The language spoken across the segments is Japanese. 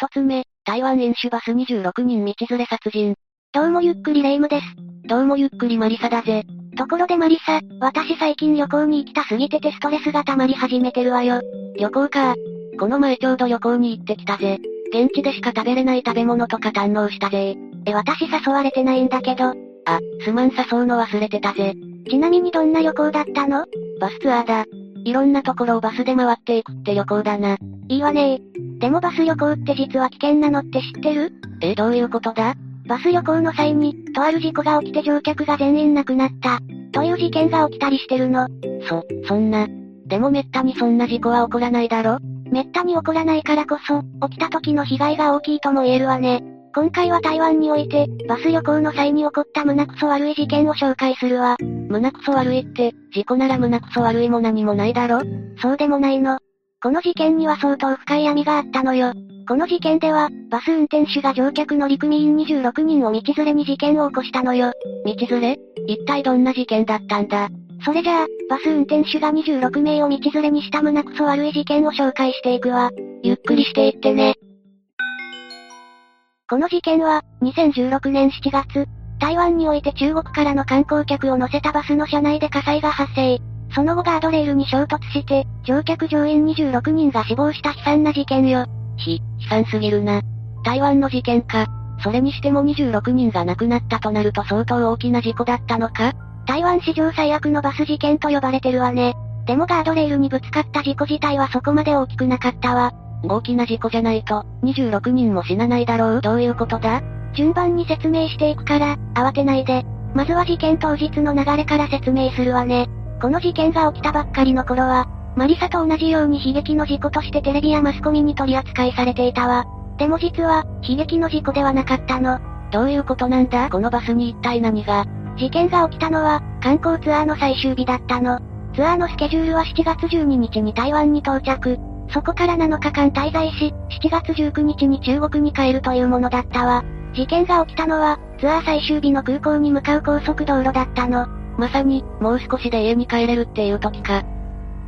一つ目、台湾飲酒バス26人道連れ殺人。どうもゆっくりレ夢ムです。どうもゆっくりマリサだぜ。ところでマリサ、私最近旅行に行きたすぎててストレスが溜まり始めてるわよ。旅行か。この前ちょうど旅行に行ってきたぜ。現地でしか食べれない食べ物とか堪能したぜ。え、私誘われてないんだけど。あ、すまん誘うの忘れてたぜ。ちなみにどんな旅行だったの？バスツアーだ。いろんなところをバスで回っていくって旅行だな。いいわねでもバス旅行って実は危険なのって知ってる？え、どういうことだ？バス旅行の際に、とある事故が起きて乗客が全員亡くなった、という事件が起きたりしてるの。そ、そんな。でもめったにそんな事故は起こらないだろ？めったに起こらないからこそ、起きた時の被害が大きいとも言えるわね。今回は台湾において、バス旅行の際に起こった胸クソ悪い事件を紹介するわ。胸クソ悪いって、事故なら胸クソ悪いも何もないだろ？そうでもないの。この事件には相当深い闇があったのよ。この事件では、バス運転手が乗客乗組員26人を道連れに事件を起こしたのよ。道連れ？一体どんな事件だったんだ？それじゃあ、バス運転手が26名を道連れにした胸クソ悪い事件を紹介していくわ。ゆっくりしていってね。この事件は、2016年7月、台湾において中国からの観光客を乗せたバスの車内で火災が発生。その後ガードレールに衝突して、乗客乗員26人が死亡した悲惨な事件よ。ひ、悲惨すぎるな。台湾の事件か。それにしても26人が亡くなったとなると相当大きな事故だったのか台湾史上最悪のバス事件と呼ばれてるわね。でもガードレールにぶつかった事故自体はそこまで大きくなかったわ。大きな事故じゃないと、26人も死なないだろうどういうことだ？順番に説明していくから、慌てないで。まずは事件当日の流れから説明するわね。この事件が起きたばっかりの頃は、マリサと同じように悲劇の事故としてテレビやマスコミに取り扱いされていたわ。でも実は、悲劇の事故ではなかったの。どういうことなんだ？このバスに一体何が？事件が起きたのは、観光ツアーの最終日だったの。ツアーのスケジュールは7月12日に台湾に到着。そこから7日間滞在し、7月19日に中国に帰るというものだったわ。事件が起きたのは、ツアー最終日の空港に向かう高速道路だったの。まさに、もう少しで家に帰れるっていう時か。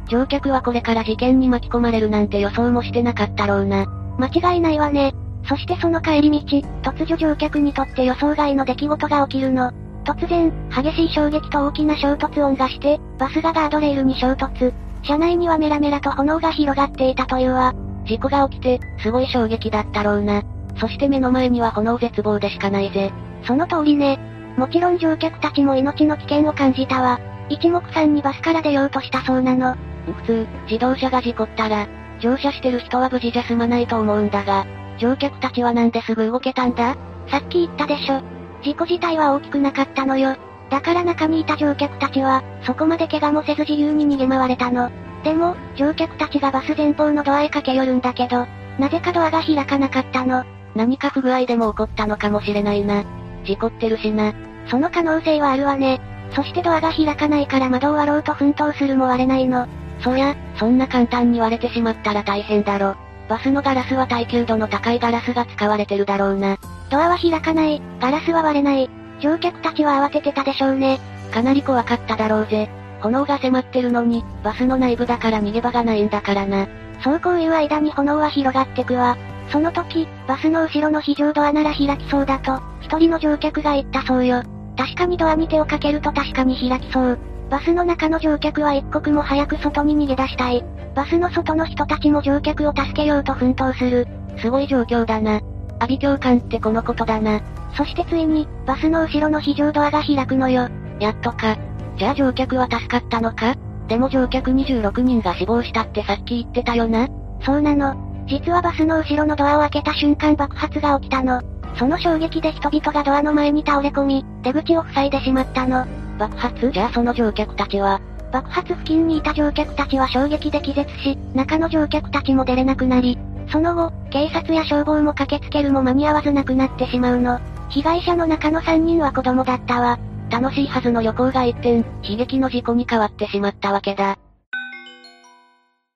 乗客はこれから事件に巻き込まれるなんて予想もしてなかったろうな。間違いないわね。そしてその帰り道、突如乗客にとって予想外の出来事が起きるの。突然、激しい衝撃と大きな衝突音がして、バスがガードレールに衝突。車内にはメラメラと炎が広がっていたというわ。事故が起きて、すごい衝撃だったろうな。そして目の前には炎絶望でしかないぜ。その通りね。もちろん乗客たちも命の危険を感じたわ。一目散にバスから出ようとしたそうなの。普通、自動車が事故ったら、乗車してる人は無事じゃ済まないと思うんだが、乗客たちはなんですぐ動けたんだ？さっき言ったでしょ。事故自体は大きくなかったのよ。だから中にいた乗客たちは、そこまで怪我もせず自由に逃げ回れたの。でも、乗客たちがバス前方のドアへ駆け寄るんだけど、なぜかドアが開かなかったの。何か不具合でも起こったのかもしれないな。事故ってるしな。その可能性はあるわね。そしてドアが開かないから窓を割ろうと奮闘するも割れないの。そりゃ、そんな簡単に割れてしまったら大変だろ。バスのガラスは耐久度の高いガラスが使われてるだろうな。ドアは開かない、ガラスは割れない。乗客たちは慌ててたでしょうね。かなり怖かっただろうぜ。炎が迫ってるのに、バスの内部だから逃げ場がないんだからな。そうこういう間に炎は広がってくわ。その時、バスの後ろの非常ドアなら開きそうだと、一人の乗客が言ったそうよ。確かにドアに手をかけると確かに開きそう。バスの中の乗客は一刻も早く外に逃げ出したい。バスの外の人たちも乗客を助けようと奮闘する。すごい状況だな。阿鼻教官ってこのことだな。そしてついに、バスの後ろの非常ドアが開くのよ。やっとか。じゃあ乗客は助かったのか？でも乗客26人が死亡したってさっき言ってたよな。そうなの。実はバスの後ろのドアを開けた瞬間爆発が起きたの。その衝撃で人々がドアの前に倒れ込み、出口を塞いでしまったの。爆発？じゃあその乗客たちは、爆発付近にいた乗客たちは衝撃で気絶し、中の乗客たちも出れなくなり、その後、警察や消防も駆けつけるも間に合わず亡くなってしまうの。被害者の中の3人は子供だったわ。楽しいはずの旅行が一転、悲劇の事故に変わってしまったわけだ。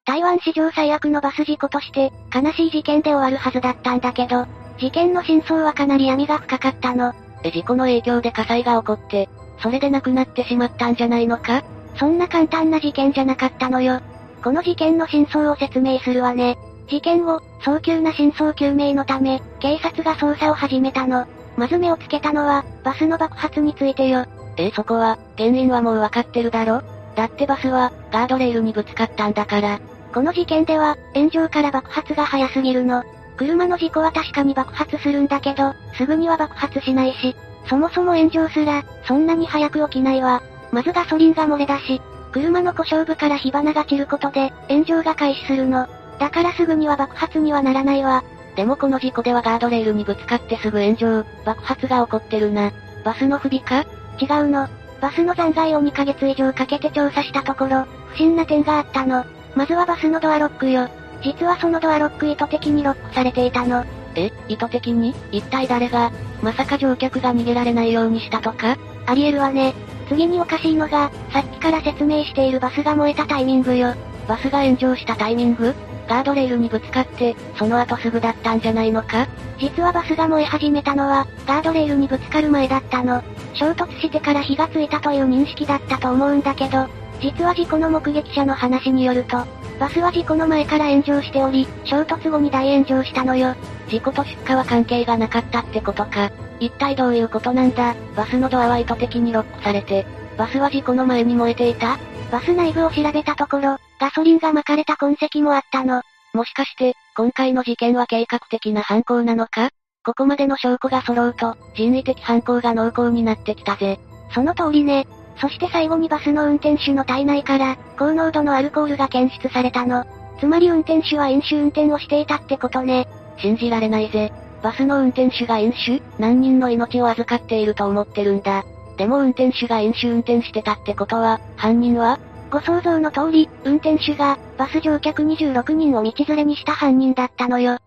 台湾史上最悪のバス事故として、悲しい事件で終わるはずだったんだけど、事件の真相はかなり闇が深かったの。え、事故の影響で火災が起こって、それで亡くなってしまったんじゃないのか？そんな簡単な事件じゃなかったのよ。この事件の真相を説明するわね。事件後、早急な真相究明のため、警察が捜査を始めたの。まず目をつけたのは、バスの爆発についてよ。えそこは、原因はもうわかってるだろ？だってバスは、ガードレールにぶつかったんだから。この事件では、炎上から爆発が早すぎるの。車の事故は確かに爆発するんだけど、すぐには爆発しないし、そもそも炎上すら、そんなに早く起きないわ。まずガソリンが漏れ出し、車の故障部から火花が散ることで、炎上が開始するの。だからすぐには爆発にはならないわ。でもこの事故ではガードレールにぶつかってすぐ炎上、爆発が起こってるな。バスの不備か？違うの。バスの残骸を2ヶ月以上かけて調査したところ、不審な点があったの。まずはバスのドアロックよ。実はそのドアロック意図的にロックされていたの。え、意図的に？一体誰が？まさか乗客が逃げられないようにしたとか？ありえるわね。次におかしいのが、さっきから説明しているバスが燃えたタイミングよ。バスが炎上したタイミング？ガードレールにぶつかって、その後すぐだったんじゃないのか？実はバスが燃え始めたのは、ガードレールにぶつかる前だったの。衝突してから火がついたという認識だったと思うんだけど、実は事故の目撃者の話によると、バスは事故の前から炎上しており、衝突後に大炎上したのよ。事故と出火は関係がなかったってことか。一体どういうことなんだ？バスのドアは意図的にロックされて、バスは事故の前に燃えていた？バス内部を調べたところ、ガソリンが撒かれた痕跡もあったの。もしかして、今回の事件は計画的な犯行なのか？ここまでの証拠が揃うと、人為的犯行が濃厚になってきたぜ。その通りね。そして最後にバスの運転手の体内から、高濃度のアルコールが検出されたの。つまり運転手は飲酒運転をしていたってことね。信じられないぜ。バスの運転手が飲酒何人の命を預かっていると思ってるんだ。でも運転手が飲酒運転してたってことは、犯人はご想像の通り、運転手が、バス乗客26人を道連れにした犯人だったのよ。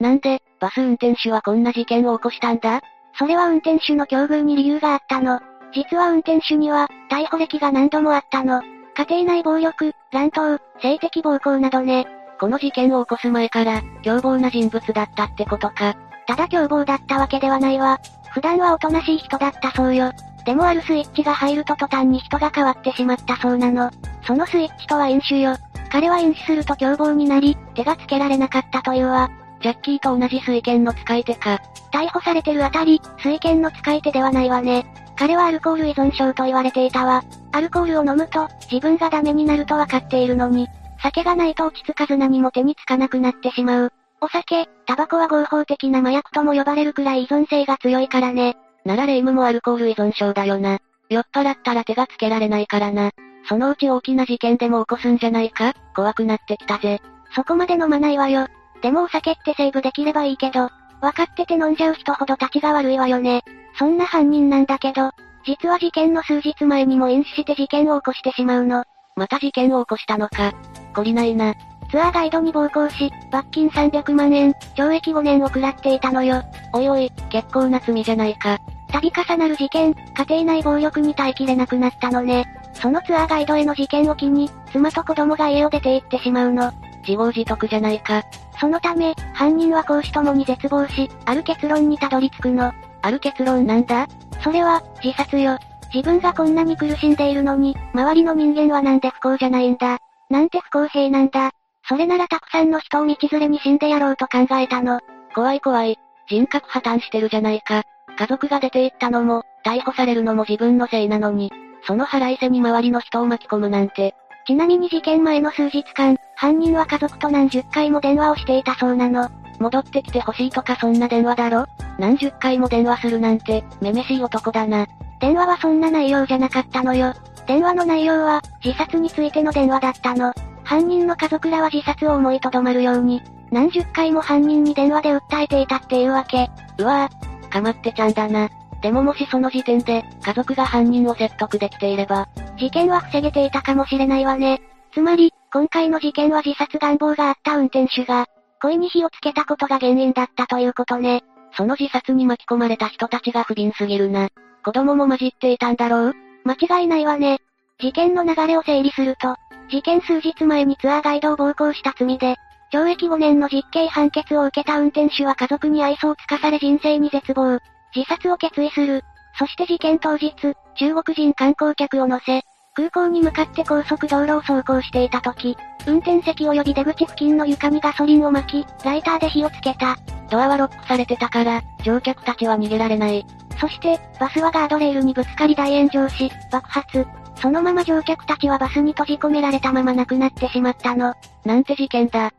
なんで、バス運転手はこんな事件を起こしたんだ？それは運転手の境遇に理由があったの。実は運転手には、逮捕歴が何度もあったの。家庭内暴力、乱闘、性的暴行などね。この事件を起こす前から、凶暴な人物だったってことか。ただ凶暴だったわけではないわ。普段はおとなしい人だったそうよ。でもあるスイッチが入ると途端に人が変わってしまったそうなの。そのスイッチとは飲酒よ。彼は飲酒すると凶暴になり、手がつけられなかったというわ。ジャッキーと同じ水剣の使い手か。逮捕されてるあたり、水剣の使い手ではないわね。彼はアルコール依存症と言われていたわ。アルコールを飲むと、自分がダメになるとわかっているのに、酒がないと落ち着かず何も手につかなくなってしまう。お酒、タバコは合法的な麻薬とも呼ばれるくらい依存性が強いからね。ならレイムもアルコール依存症だよな。酔っ払ったら手がつけられないからな。そのうち大きな事件でも起こすんじゃないか？怖くなってきたぜ。そこまで飲まないわよ。でもお酒ってセーブできればいいけど、分かってて飲んじゃう人ほど立ちが悪いわよね。そんな犯人なんだけど、実は事件の数日前にも飲酒して事件を起こしてしまうの。また事件を起こしたのか。懲りないな。ツアーガイドに暴行し、罰金300万円、懲役5年を食らっていたのよ。おいおい、結構な罪じゃないか。度重なる事件、家庭内暴力に耐えきれなくなったのね。そのツアーガイドへの事件を機に、妻と子供が家を出て行ってしまうの。自業自得じゃないか。そのため、犯人は公私ともに絶望し、ある結論にたどり着くの。ある結論なんだ?それは、自殺よ。自分がこんなに苦しんでいるのに、周りの人間はなんで不幸じゃないんだ?なんて不公平なんだ?それならたくさんの人を道連れに死んでやろうと考えたの。怖い怖い。人格破綻してるじゃないか。家族が出て行ったのも、逮捕されるのも自分のせいなのに、その腹いせに周りの人を巻き込むなんて。ちなみに事件前の数日間、犯人は家族と何十回も電話をしていたそうなの。戻ってきてほしいとかそんな電話だろ？何十回も電話するなんて、めめしい男だな。電話はそんな内容じゃなかったのよ。電話の内容は、自殺についての電話だったの。犯人の家族らは自殺を思いとどまるように、何十回も犯人に電話で訴えていたっていうわけ。うわぁ、かまってちゃんだな。でももしその時点で、家族が犯人を説得できていれば、事件は防げていたかもしれないわね。つまり、今回の事件は自殺願望があった運転手が、恋に火をつけたことが原因だったということね。その自殺に巻き込まれた人たちが不憫すぎるな。子供も混じっていたんだろう？間違いないわね。事件の流れを整理すると、事件数日前にツアーガイドを暴行した罪で、懲役5年の実刑判決を受けた運転手は家族に愛想をつかされ人生に絶望。自殺を決意する。そして事件当日、中国人観光客を乗せ、空港に向かって高速道路を走行していた時、運転席及び出口付近の床にガソリンを巻き、ライターで火をつけた。ドアはロックされてたから、乗客たちは逃げられない。そして、バスはガードレールにぶつかり大炎上し、爆発。そのまま乗客たちはバスに閉じ込められたまま亡くなってしまったの。なんて事件だ。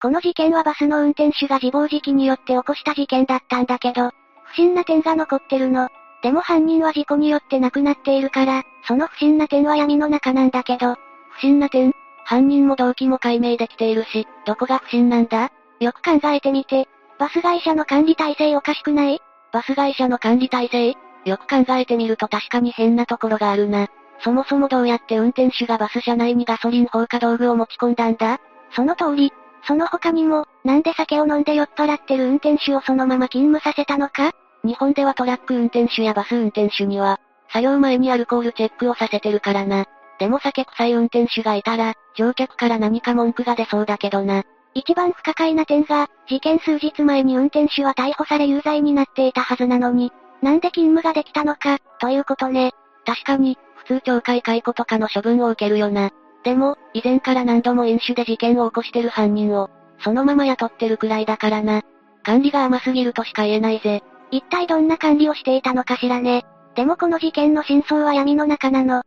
この事件はバスの運転手が自暴自棄によって起こした事件だったんだけど、不審な点が残ってるの。でも犯人は事故によって亡くなっているから、その不審な点は闇の中なんだけど、不審な点犯人も動機も解明できているし、どこが不審なんだ？よく考えてみて、バス会社の管理体制おかしくない？バス会社の管理体制？よく考えてみると確かに変なところがあるな。そもそもどうやって運転手がバス車内にガソリン放火道具を持ち込んだんだ？その通り。その他にも、なんで酒を飲んで酔っ払ってる運転手をそのまま勤務させたのか？日本ではトラック運転手やバス運転手には、作業前にアルコールチェックをさせてるからな。でも酒臭い運転手がいたら、乗客から何か文句が出そうだけどな。一番不可解な点が、事件数日前に運転手は逮捕され有罪になっていたはずなのに、なんで勤務ができたのか、ということね。確かに、普通懲戒解雇とかの処分を受けるよな。でも、以前から何度も飲酒で事件を起こしてる犯人を、そのまま雇ってるくらいだからな。管理が甘すぎるとしか言えないぜ。一体どんな管理をしていたのかしらね。でもこの事件の真相は闇の中なの。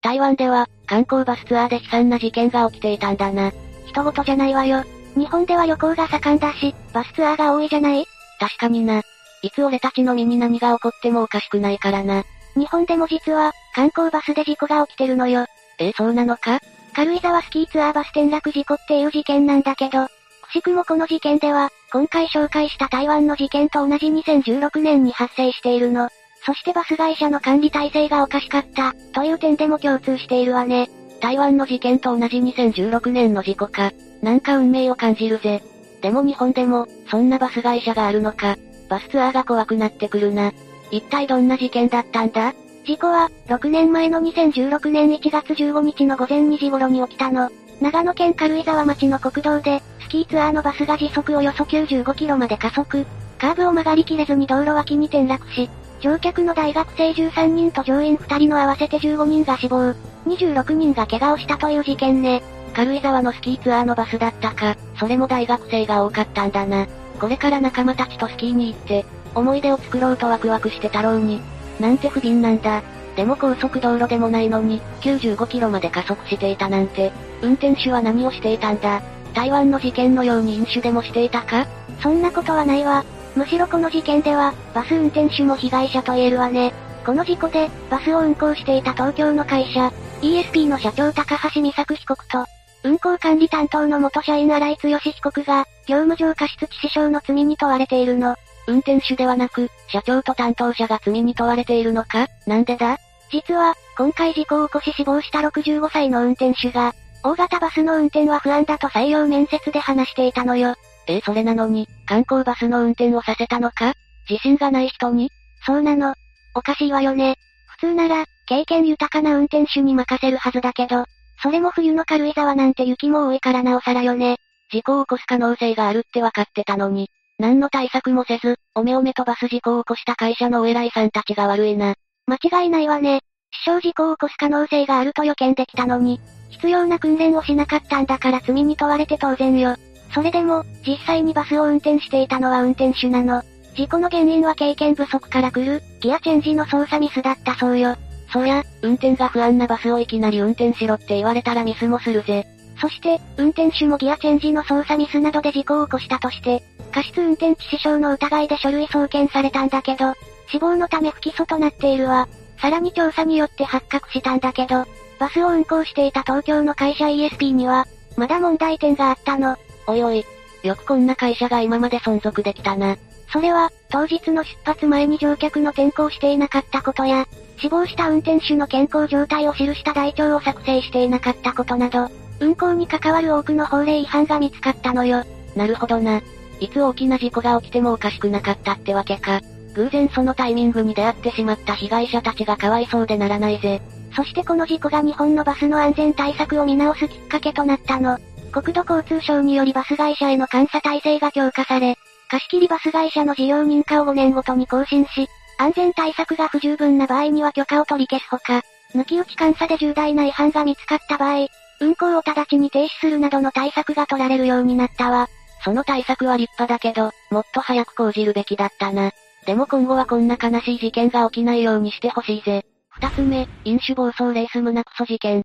台湾では、観光バスツアーで悲惨な事件が起きていたんだな。人事じゃないわよ。日本では旅行が盛んだし、バスツアーが多いじゃない？確かにな。いつ俺たちの身に何が起こってもおかしくないからな。日本でも実は、観光バスで事故が起きてるのよ。え、そうなのか？軽井沢スキーツアーバス転落事故っていう事件なんだけど、くしくもこの事件では、今回紹介した台湾の事件と同じ2016年に発生しているの。そしてバス会社の管理体制がおかしかった、という点でも共通しているわね。台湾の事件と同じ2016年の事故か。なんか運命を感じるぜ。でも日本でも、そんなバス会社があるのか。バスツアーが怖くなってくるな。一体どんな事件だったんだ？事故は、6年前の2016年1月15日の午前2時頃に起きたの。長野県軽井沢町の国道で、スキーツアーのバスが時速およそ95キロまで加速。カーブを曲がりきれずに道路脇に転落し、乗客の大学生13人と乗員2人の合わせて15人が死亡、26人が怪我をしたという事件ね。軽井沢のスキーツアーのバスだったか、それも大学生が多かったんだな。これから仲間たちとスキーに行って、思い出を作ろうとワクワクしてたろうに。なんて不憫なんだ。でも高速道路でもないのに、95キロまで加速していたなんて、運転手は何をしていたんだ台湾の事件のように飲酒でもしていたか？そんなことはないわ。むしろこの事件では、バス運転手も被害者と言えるわね。この事故で、バスを運行していた東京の会社、ESP の社長高橋美作被告と、運行管理担当の元社員荒井剛被告が、業務上過失致死傷の罪に問われているの。運転手ではなく、社長と担当者が罪に問われているのか？なんでだ？実は、今回事故を起こし死亡した65歳の運転手が、大型バスの運転は不安だと採用面接で話していたのよ。えそれなのに、観光バスの運転をさせたのか？自信がない人に？そうなの。おかしいわよね。普通なら、経験豊かな運転手に任せるはずだけど、それも冬の軽井沢なんて雪も多いからなおさらよね。事故を起こす可能性があるって分かってたのに、何の対策もせず、おめおめとバス事故を起こした会社のお偉いさんたちが悪いな。間違いないわね。死傷事故を起こす可能性があると予見できたのに、必要な訓練をしなかったんだから罪に問われて当然よ。それでも、実際にバスを運転していたのは運転手なの。事故の原因は経験不足から来る、ギアチェンジの操作ミスだったそうよ。そりゃ、運転が不安なバスをいきなり運転しろって言われたらミスもするぜ。そして、運転手もギアチェンジの操作ミスなどで事故を起こしたとして、過失運転致死傷の疑いで書類送検されたんだけど、死亡のため不起訴となっているわ。さらに調査によって発覚したんだけど、バスを運行していた東京の会社 ESP には、まだ問題点があったの。おいおい。よくこんな会社が今まで存続できたな。それは、当日の出発前に乗客の転校していなかったことや、死亡した運転手の健康状態を記した台帳を作成していなかったことなど、運行に関わる多くの法令違反が見つかったのよ。なるほどな。いつ大きな事故が起きてもおかしくなかったってわけか。偶然そのタイミングに出会ってしまった被害者たちがかわいそうでならないぜ。そしてこの事故が日本のバスの安全対策を見直すきっかけとなったの。国土交通省によりバス会社への監査体制が強化され、貸切バス会社の事業認可を5年ごとに更新し、安全対策が不十分な場合には許可を取り消すほか、抜き打ち監査で重大な違反が見つかった場合、運行を直ちに停止するなどの対策が取られるようになったわ。その対策は立派だけど、もっと早く講じるべきだったな。でも今後はこんな悲しい事件が起きないようにしてほしいぜ。二つ目、飲酒暴走レース胸クソ事件。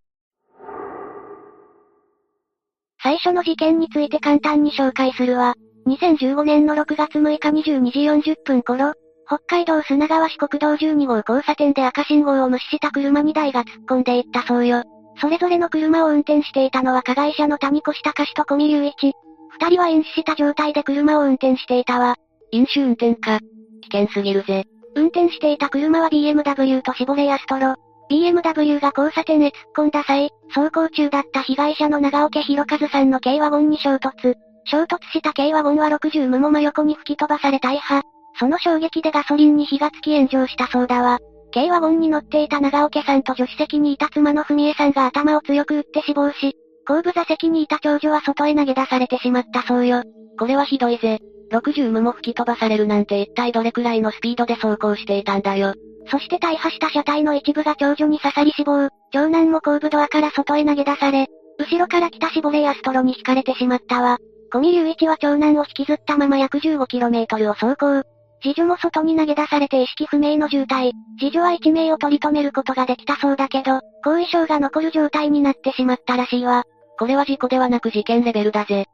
最初の事件について簡単に紹介するわ。2015年の6月6日22時40分頃、北海道砂川市国道12号交差点で赤信号を無視した車2台が突っ込んでいったそうよ。それぞれの車を運転していたのは加害者の谷越隆と小見隆一。二人は飲酒した状態で車を運転していたわ。飲酒運転か。危険すぎるぜ。運転していた車は BMW とシボレヤストロ。BMW が交差点へ突っ込んだ際、走行中だった被害者の長岡博和さんの軽ワゴンに衝突。衝突した軽ワゴンは60無も真横に吹き飛ばされ大破。その衝撃でガソリンに火がつき炎上したそうだわ。軽ワゴンに乗っていた長岡さんと助手席にいた妻の文江さんが頭を強く打って死亡し、後部座席にいた長女は外へ投げ出されてしまったそうよ。これはひどいぜ。60無も吹き飛ばされるなんて一体どれくらいのスピードで走行していたんだよ。そして大破した車体の一部が長女に刺さり死亡、長男も後部ドアから外へ投げ出され、後ろから来たシボレやストロに引かれてしまったわ。小見隆一は長男を引きずったまま約 15km を走行。次女も外に投げ出されて意識不明の重体。次女は一命を取り留めることができたそうだけど、後遺症が残る状態になってしまったらしいわ。これは事故ではなく事件レベルだぜ。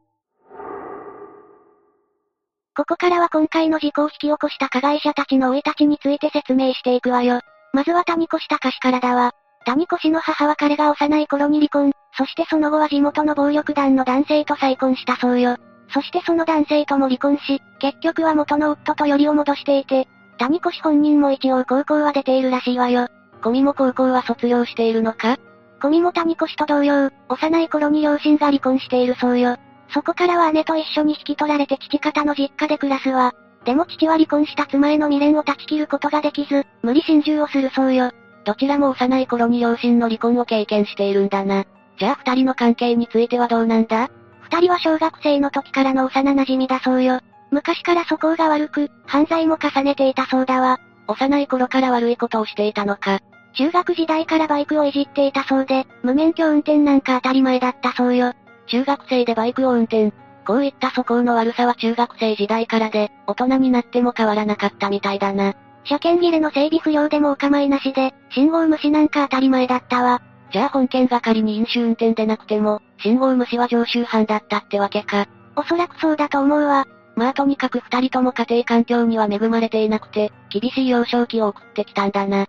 ここからは今回の事故を引き起こした加害者たちの老いたちについて説明していくわよ。まずは谷越隆氏からだわ。谷越の母は彼が幼い頃に離婚、そしてその後は地元の暴力団の男性と再婚したそうよ。そしてその男性とも離婚し、結局は元の夫とよりを戻していて、谷越本人も一応高校は出ているらしいわよ。コミも高校は卒業しているのか？コミも谷越と同様、幼い頃に両親が離婚しているそうよ。そこからは姉と一緒に引き取られて父方の実家で暮らすわ。でも父は離婚した妻への未練を断ち切ることができず、無理心中をするそうよ。どちらも幼い頃に両親の離婚を経験しているんだな。じゃあ二人の関係についてはどうなんだ？二人は小学生の時からの幼馴染だそうよ。昔から素行が悪く、犯罪も重ねていたそうだわ。幼い頃から悪いことをしていたのか。中学時代からバイクをいじっていたそうで、無免許運転なんか当たり前だったそうよ。中学生でバイクを運転。こういった素行の悪さは中学生時代からで、大人になっても変わらなかったみたいだな。車検切れの整備不良でもお構いなしで、信号無視なんか当たり前だったわ。じゃあ本件が仮に飲酒運転でなくても、信号無視は常習犯だったってわけか。おそらくそうだと思うわ。まあとにかく二人とも家庭環境には恵まれていなくて、厳しい幼少期を送ってきたんだな。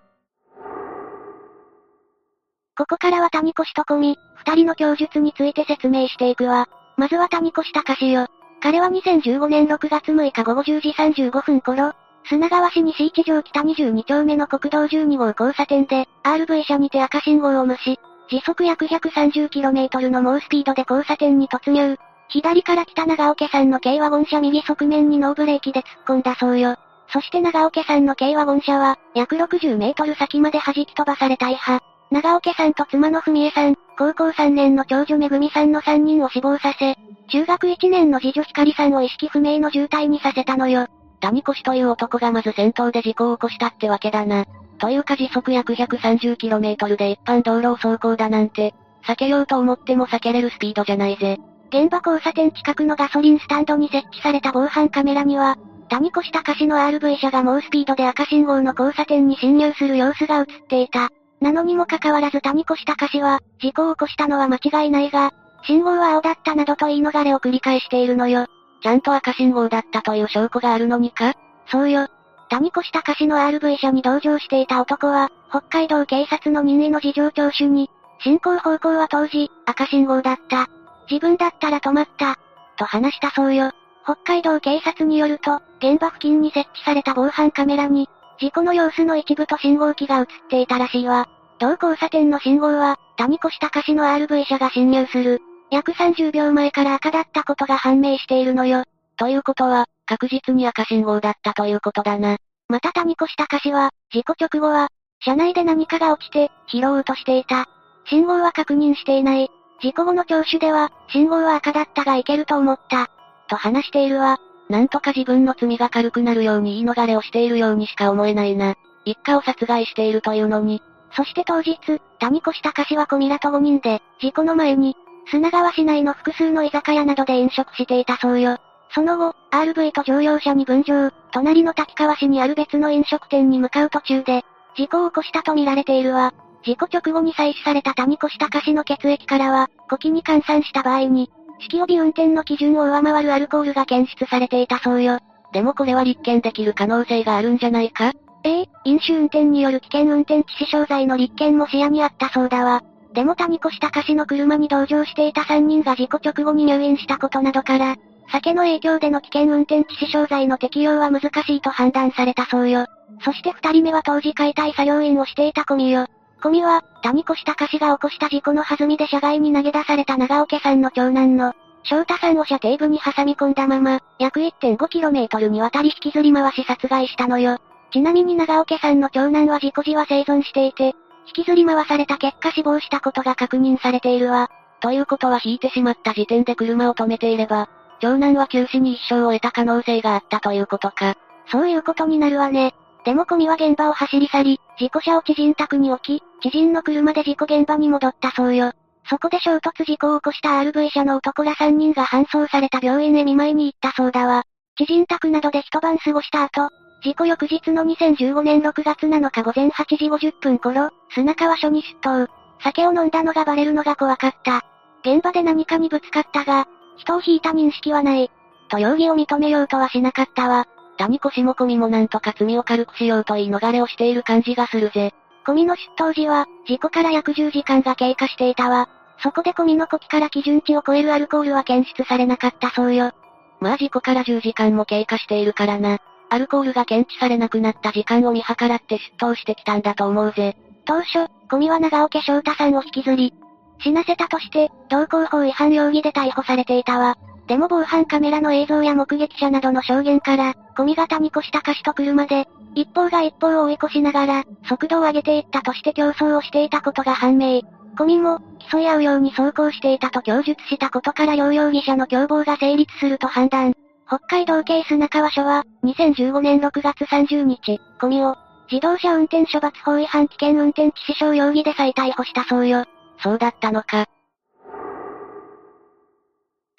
ここからは谷越と込み、二人の供述について説明していくわ。まずは谷越隆よ。彼は2015年6月6日午後10時35分頃、砂川市西一条北22丁目の国道12号交差点で、RV 車にて赤信号を無視、時速約 130km の猛スピードで交差点に突入。左から来た長岡さんの軽ワゴン車右側面にノーブレーキで突っ込んだそうよ。そして長岡さんの軽ワゴン車は、約60メートル先まで弾き飛ばされ大破。長岡さんと妻の文江さん、高校3年の長女めぐみさんの3人を死亡させ、中学1年の次女光さんを意識不明の重体にさせたのよ。谷越という男がまず先頭で事故を起こしたってわけだな。というか時速約 130km で一般道路を走行だなんて、避けようと思っても避けれるスピードじゃないぜ。現場交差点近くのガソリンスタンドに設置された防犯カメラには、谷越隆氏の RV 車が猛スピードで赤信号の交差点に進入する様子が映っていた。なのにもかかわらず谷越隆氏は、事故を起こしたのは間違いないが、信号は青だったなどと言い逃れを繰り返しているのよ。ちゃんと赤信号だったという証拠があるのにか？そうよ。谷越隆氏の RV 車に同乗していた男は、北海道警察の任意の事情聴取に、進行方向は当時、赤信号だった。自分だったら止まった。と話したそうよ。北海道警察によると、現場付近に設置された防犯カメラに、事故の様子の一部と信号機が映っていたらしいわ。同交差点の信号は、谷越隆の RV 車が進入する。約30秒前から赤だったことが判明しているのよ。ということは、確実に赤信号だったということだな。また谷越隆は、事故直後は、車内で何かが落ちて、拾おうとしていた。信号は確認していない。事故後の聴取では、信号は赤だったがいけると思った。と話しているわ。なんとか自分の罪が軽くなるように言い逃れをしているようにしか思えないな。一家を殺害しているというのに。そして当日、谷越隆は小ミラと5人で、事故の前に、砂川市内の複数の居酒屋などで飲食していたそうよ。その後、RV と乗用車に分乗、隣の滝川市にある別の飲食店に向かう途中で、事故を起こしたとみられているわ。事故直後に採取された谷越隆の血液からは、呼気に換算した場合に、式帯運転の基準を上回るアルコールが検出されていたそうよ。でもこれは立件できる可能性があるんじゃないか？ええ飲酒運転による危険運転致死傷罪の立件も視野にあったそうだわ。でも谷越隆の車に同乗していた3人が事故直後に入院したことなどから、酒の影響での危険運転致死傷罪の適用は難しいと判断されたそうよ。そして二人目は当時解体作業員をしていたコミよ。コミは、谷越隆が起こした事故の弾みで車外に投げ出された長尾家さんの長男の、翔太さんを車底部に挟み込んだまま、約 1.5km にわたり引きずり回し殺害したのよ。ちなみに長尾家さんの長男は事故時は生存していて、引きずり回された結果死亡したことが確認されているわ。ということは引いてしまった時点で車を止めていれば、長男は急死に一生を得た可能性があったということか。そういうことになるわね。でもコミは現場を走り去り、事故車を知人宅に置き、知人の車で事故現場に戻ったそうよ。そこで衝突事故を起こした RV 車の男ら3人が搬送された病院へ見舞いに行ったそうだわ。知人宅などで一晩過ごした後、事故翌日の2015年6月7日午前8時50分頃、砂川署に出頭。酒を飲んだのがバレるのが怖かった。現場で何かにぶつかったが、人を引いた認識はない。と容疑を認めようとはしなかったわ。谷越も込みもなんとか罪を軽くしようと言い逃れをしている感じがするぜ。込みの出頭時は、事故から約10時間が経過していたわ。そこで込みの呼気から基準値を超えるアルコールは検出されなかったそうよ。まあ事故から10時間も経過しているからな。アルコールが検知されなくなった時間を見計らって出頭してきたんだと思うぜ。当初、込みは長尾家翔太さんを引きずり、死なせたとして、道交法違反容疑で逮捕されていたわ。でも防犯カメラの映像や目撃者などの証言から、込み型に越した歌詞と車で、一方が一方を追い越しながら、速度を上げていったとして競争をしていたことが判明。込みも、競い合うように走行していたと供述したことから両容疑者の共謀が成立すると判断。北海道警砂川署は、2015年6月30日、込みを、自動車運転処罰法違反危険運転致死傷容疑で再逮捕したそうよ。そうだったのか。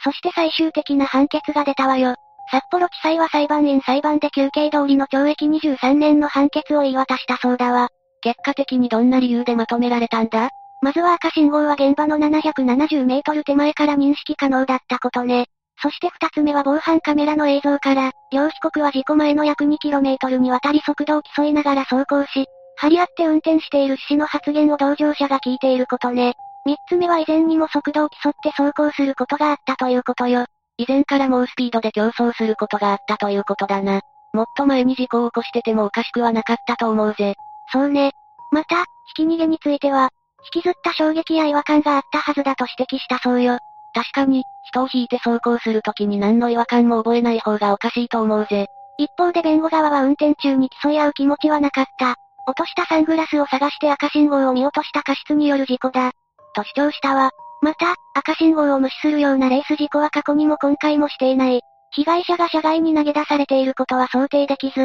そして最終的な判決が出たわよ。札幌地裁は裁判員裁判で休憩通りの懲役23年の判決を言い渡したそうだわ。結果的にどんな理由でまとめられたんだ？まずは赤信号は現場の770メートル手前から認識可能だったことね。そして二つ目は防犯カメラの映像から、両被告は事故前の約 2km にわたり速度を競いながら走行し、張り合って運転している氏の発言を同乗者が聞いていることね。三つ目は以前にも速度を競って走行することがあったということよ。以前から猛スピードで競争することがあったということだな。もっと前に事故を起こしててもおかしくはなかったと思うぜ。そうね。また、ひき逃げについては、引きずった衝撃や違和感があったはずだと指摘したそうよ。確かに、人を引いて走行するときに何の違和感も覚えない方がおかしいと思うぜ。一方で弁護側は運転中に競い合う気持ちはなかった。落としたサングラスを探して赤信号を見落とした過失による事故だ。と主張したわ。また、赤信号を無視するようなレース事故は過去にも今回もしていない。被害者が車外に投げ出されていることは想定できず、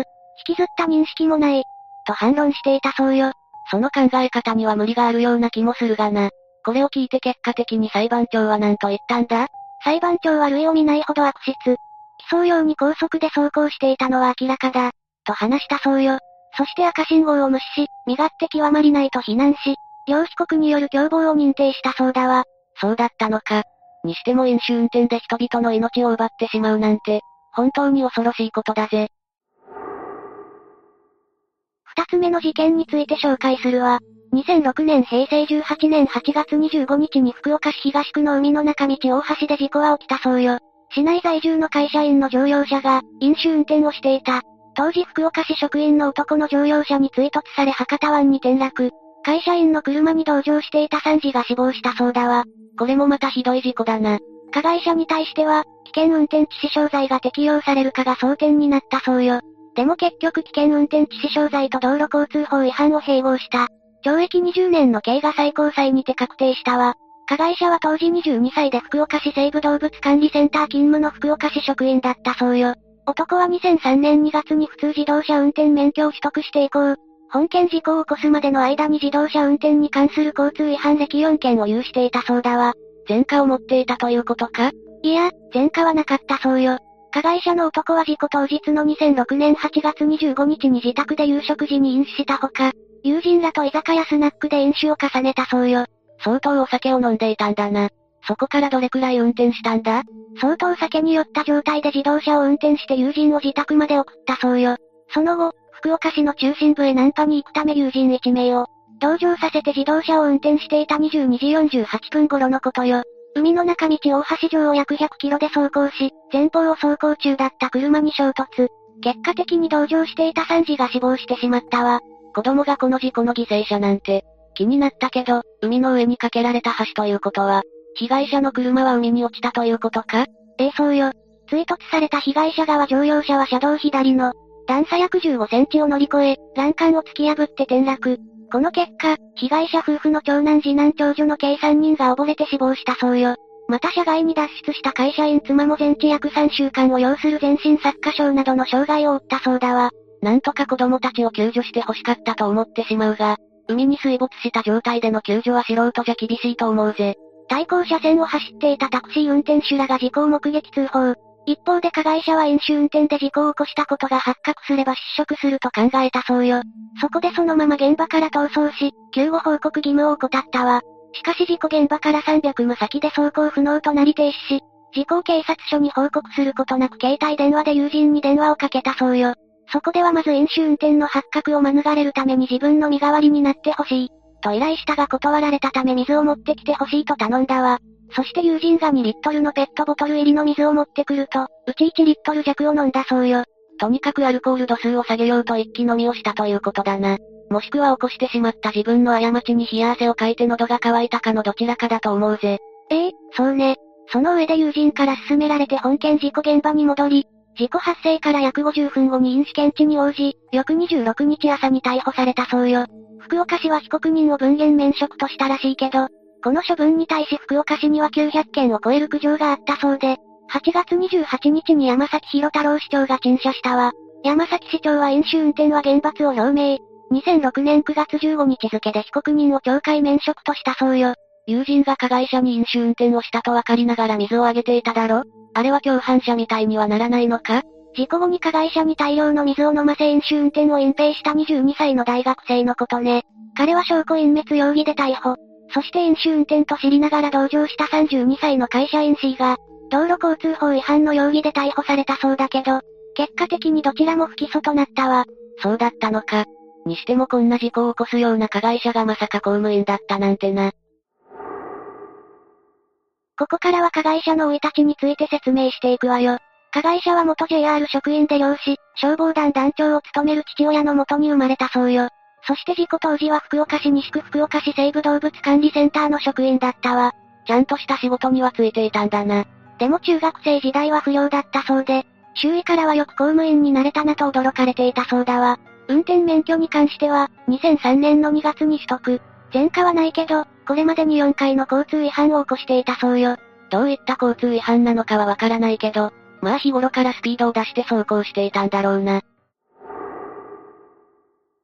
引きずった認識もない。と反論していたそうよ。その考え方には無理があるような気もするがな。これを聞いて結果的に裁判長は何と言ったんだ？裁判長は類を見ないほど悪質。競うように高速で走行していたのは明らかだ。と話したそうよ。そして赤信号を無視し、身勝手極まりないと非難し、両被告による共謀を認定したそうだわ。そうだったのか。にしても飲酒運転で人々の命を奪ってしまうなんて、本当に恐ろしいことだぜ。二つ目の事件について紹介するわ。2006年平成18年8月25日に福岡市東区の海の中道大橋で事故は起きたそうよ。市内在住の会社員の乗用車が、飲酒運転をしていた。当時福岡市職員の男の乗用車に追突され博多湾に転落。会社員の車に同乗していた3児が死亡したそうだわ。これもまたひどい事故だな。加害者に対しては、危険運転致死傷罪が適用されるかが争点になったそうよ。でも結局危険運転致死傷罪と道路交通法違反を併合した。懲役20年の刑が最高裁にて確定したわ。加害者は当時22歳で福岡市西部動物管理センター勤務の福岡市職員だったそうよ。男は2003年2月に普通自動車運転免許を取得して以降、本件事故を起こすまでの間に自動車運転に関する交通違反歴4件を有していたそうだわ。前科を持っていたということか？いや、前科はなかったそうよ。加害者の男は事故当日の2006年8月25日に自宅で夕食時に飲酒したほか、友人らと居酒屋スナックで飲酒を重ねたそうよ。相当お酒を飲んでいたんだな。そこからどれくらい運転したんだ？相当酒に酔った状態で自動車を運転して友人を自宅まで送ったそうよ。その後、福岡市の中心部へナンパに行くため友人1名を、同乗させて自動車を運転していた22時48分頃のことよ。海の中道大橋上を約100キロで走行し、前方を走行中だった車に衝突。結果的に同乗していた3児が死亡してしまったわ。子供がこの事故の犠牲者なんて、気になったけど、海の上に架けられた橋ということは、被害者の車は海に落ちたということか？ええそうよ。追突された被害者側乗用車は車道左の、段差約15センチを乗り越え、欄干を突き破って転落。この結果、被害者夫婦の長男次男長女の計3人が溺れて死亡したそうよ。また社外に脱出した会社員妻も全治約3週間を要する全身作家症などの障害を負ったそうだわ。なんとか子供たちを救助して欲しかったと思ってしまうが、海に水没した状態での救助は素人じゃ厳しいと思うぜ。対向車線を走っていたタクシー運転手らが事故を目撃通報。一方で加害者は飲酒運転で事故を起こしたことが発覚すれば失職すると考えたそうよ。そこでそのまま現場から逃走し、救護報告義務を怠ったわ。しかし事故現場から300無先で走行不能となり停止し、事故警察署に報告することなく携帯電話で友人に電話をかけたそうよ。そこではまず飲酒運転の発覚を免れるために自分の身代わりになってほしい。と依頼したが断られたため水を持ってきてほしいと頼んだわ。そして友人が2リットルのペットボトル入りの水を持ってくると、うち1リットル弱を飲んだそうよ。とにかくアルコール度数を下げようと一気飲みをしたということだな。もしくは起こしてしまった自分の過ちに冷や汗をかいて喉が渇いたかのどちらかだと思うぜ。ええ、そうね。その上で友人から勧められて本件事故現場に戻り、事故発生から約50分後に飲酒検知に応じ、翌26日朝に逮捕されたそうよ。福岡市は被告人を文言免職としたらしいけど、この処分に対し福岡市には900件を超える苦情があったそうで、8月28日に山崎博太郎市長が陳謝したわ。山崎市長は飲酒運転は厳罰を表明。2006年9月15日付で被告人を懲戒免職としたそうよ。友人が加害者に飲酒運転をしたと分かりながら水をあげていただろあれは共犯者みたいにはならないのか？事故後に加害者に大量の水を飲ませ飲酒運転を隠蔽した22歳の大学生のことね。彼は証拠隠滅容疑で逮捕。そして飲酒運転と知りながら同乗した32歳の会社員 C が、道路交通法違反の容疑で逮捕されたそうだけど、結果的にどちらも不起訴となったわ。そうだったのか。にしてもこんな事故を起こすような加害者がまさか公務員だったなんてな。ここからは加害者の老いたちについて説明していくわよ。加害者は元 JR 職員で漁師、消防団団長を務める父親の元に生まれたそうよ。そして事故当時は福岡市西区福岡市西部動物管理センターの職員だったわ。ちゃんとした仕事にはついていたんだな。でも中学生時代は不良だったそうで、周囲からはよく公務員になれたなと驚かれていたそうだわ。運転免許に関しては、2003年の2月に取得。前科はないけど、これまでに4回の交通違反を起こしていたそうよ。どういった交通違反なのかはわからないけど、まあ日頃からスピードを出して走行していたんだろうな。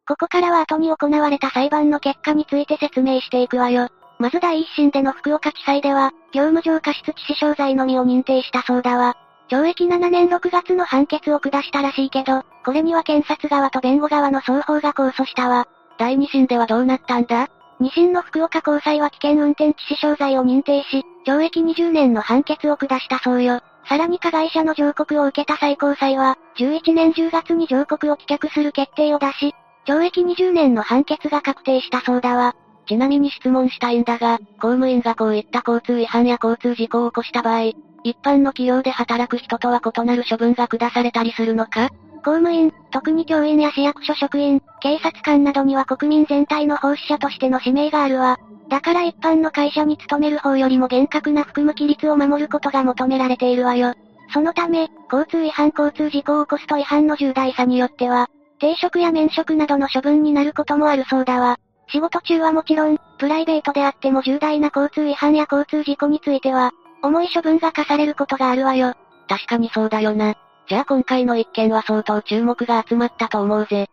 ここからは後に行われた裁判の結果について説明していくわよ。まず第一審での福岡地裁では、業務上過失致死傷罪のみを認定したそうだわ。懲役7年6月の判決を下したらしいけど、これには検察側と弁護側の双方が控訴したわ。第二審ではどうなったんだ？二審の福岡高裁は危険運転致死傷罪を認定し、懲役20年の判決を下したそうよ。さらに加害者の上告を受けた最高裁は、11年10月に上告を棄却する決定を出し、懲役20年の判決が確定したそうだわ。ちなみに質問したいんだが、公務員がこういった交通違反や交通事故を起こした場合、一般の企業で働く人とは異なる処分が下されたりするのか？公務員、特に教員や市役所職員、警察官などには国民全体の奉仕者としての使命があるわ。だから一般の会社に勤める方よりも厳格な含む規律を守ることが求められているわよ。そのため、交通違反交通事故を起こすと違反の重大さによっては、停職や免職などの処分になることもあるそうだわ。仕事中はもちろん、プライベートであっても重大な交通違反や交通事故については、重い処分が課されることがあるわよ。確かにそうだよな。じゃあ今回の一件は相当注目が集まったと思うぜ。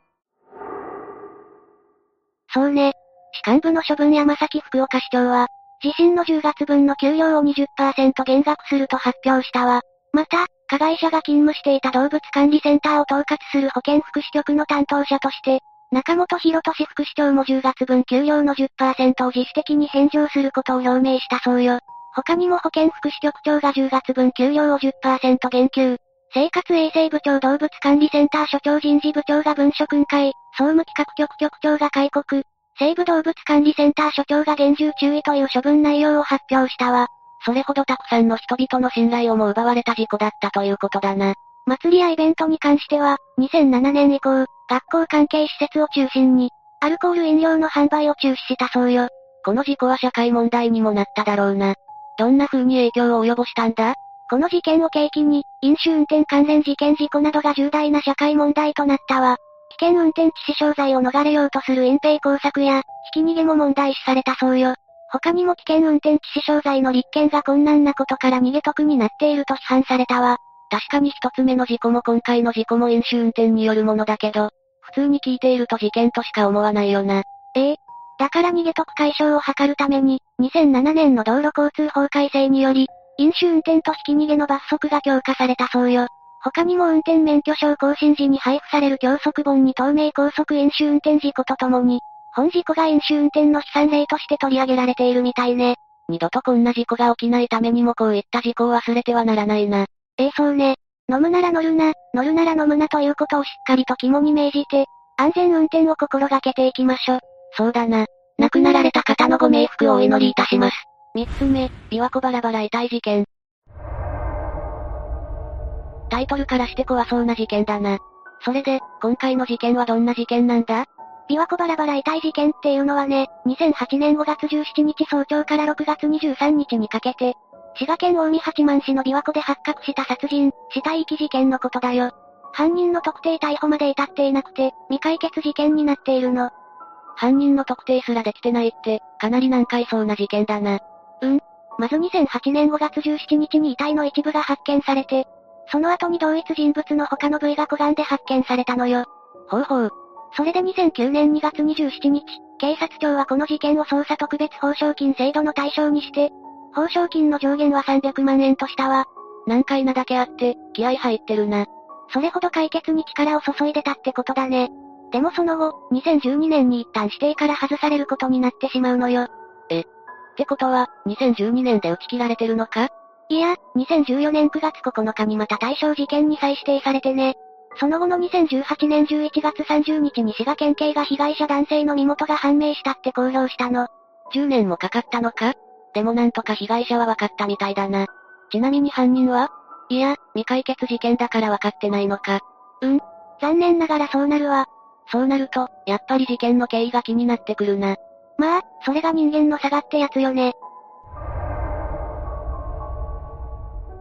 そうね。士官部の処分山崎福岡市長は、自身の10月分の給料を20%減額すると発表したわ。また、加害者が勤務していた動物管理センターを統括する保健福祉局の担当者として、中本博俊副市長も10月分給料の10%を自主的に返上することを表明したそうよ。他にも保健福祉局長が10月分給料を10%減給。生活衛生部長動物管理センター所長人事部長が文書訓戒、総務企画局局長が戒告、西部動物管理センター所長が厳重注意という処分内容を発表したわ。それほどたくさんの人々の信頼をも奪われた事故だったということだな。祭りやイベントに関しては、2007年以降、学校関係施設を中心に、アルコール飲料の販売を中止したそうよ。この事故は社会問題にもなっただろうな。どんな風に影響を及ぼしたんだ？この事件を契機に、飲酒運転関連事件事故などが重大な社会問題となったわ。危険運転致死傷罪を逃れようとする隠蔽工作や、ひき逃げも問題視されたそうよ。他にも危険運転致死傷罪の立件が困難なことから逃げ得になっていると批判されたわ。確かに一つ目の事故も今回の事故も飲酒運転によるものだけど、普通に聞いていると事件としか思わないよな。ええ。だから逃げ得解消を図るために、2007年の道路交通法改正により、飲酒運転とひき逃げの罰則が強化されたそうよ。他にも運転免許証更新時に配布される教則本に透明高速飲酒運転事故とともに、本事故が飲酒運転の悲惨例として取り上げられているみたいね。二度とこんな事故が起きないためにもこういった事故を忘れてはならないな。ええそうね。飲むなら乗るな、乗るなら飲むなということをしっかりと肝に銘じて、安全運転を心がけていきましょ。そうだな。亡くなられた方のご冥福をお祈りいたします。三つ目、琵琶湖バラバラ遺体事件。タイトルからして怖そうな事件だな。それで、今回の事件はどんな事件なんだ？琵琶湖バラバラ遺体事件っていうのはね、2008年5月17日早朝から6月23日にかけて、滋賀県近江八幡市の琵琶湖で発覚した殺人、死体遺棄事件のことだよ。犯人の特定逮捕まで至っていなくて、未解決事件になっているの。犯人の特定すらできてないって、かなり難解そうな事件だな。うん。まず2008年5月17日に遺体の一部が発見されて、その後に同一人物の他の部位が湖岸で発見されたのよ。ほうほう。それで2009年2月27日、警察庁はこの事件を捜査特別報奨金制度の対象にして、報奨金の上限は300万円としたわ。難解なだけあって、気合入ってるな。それほど解決に力を注いでたってことだね。でもその後、2012年に一旦指定から外されることになってしまうのよ。え。ってことは、2012年で打ち切られてるのか？いや、2014年9月9日にまた対象事件に再指定されてね。その後の2018年11月30日に滋賀県警が被害者男性の身元が判明したって公表したの。10年もかかったのか？でもなんとか被害者は分かったみたいだな。ちなみに犯人は？いや、未解決事件だから分かってないのか。うん。残念ながらそうなるわ。そうなると、やっぱり事件の経緯が気になってくるな。まあ、それが人間の差がってやつよね。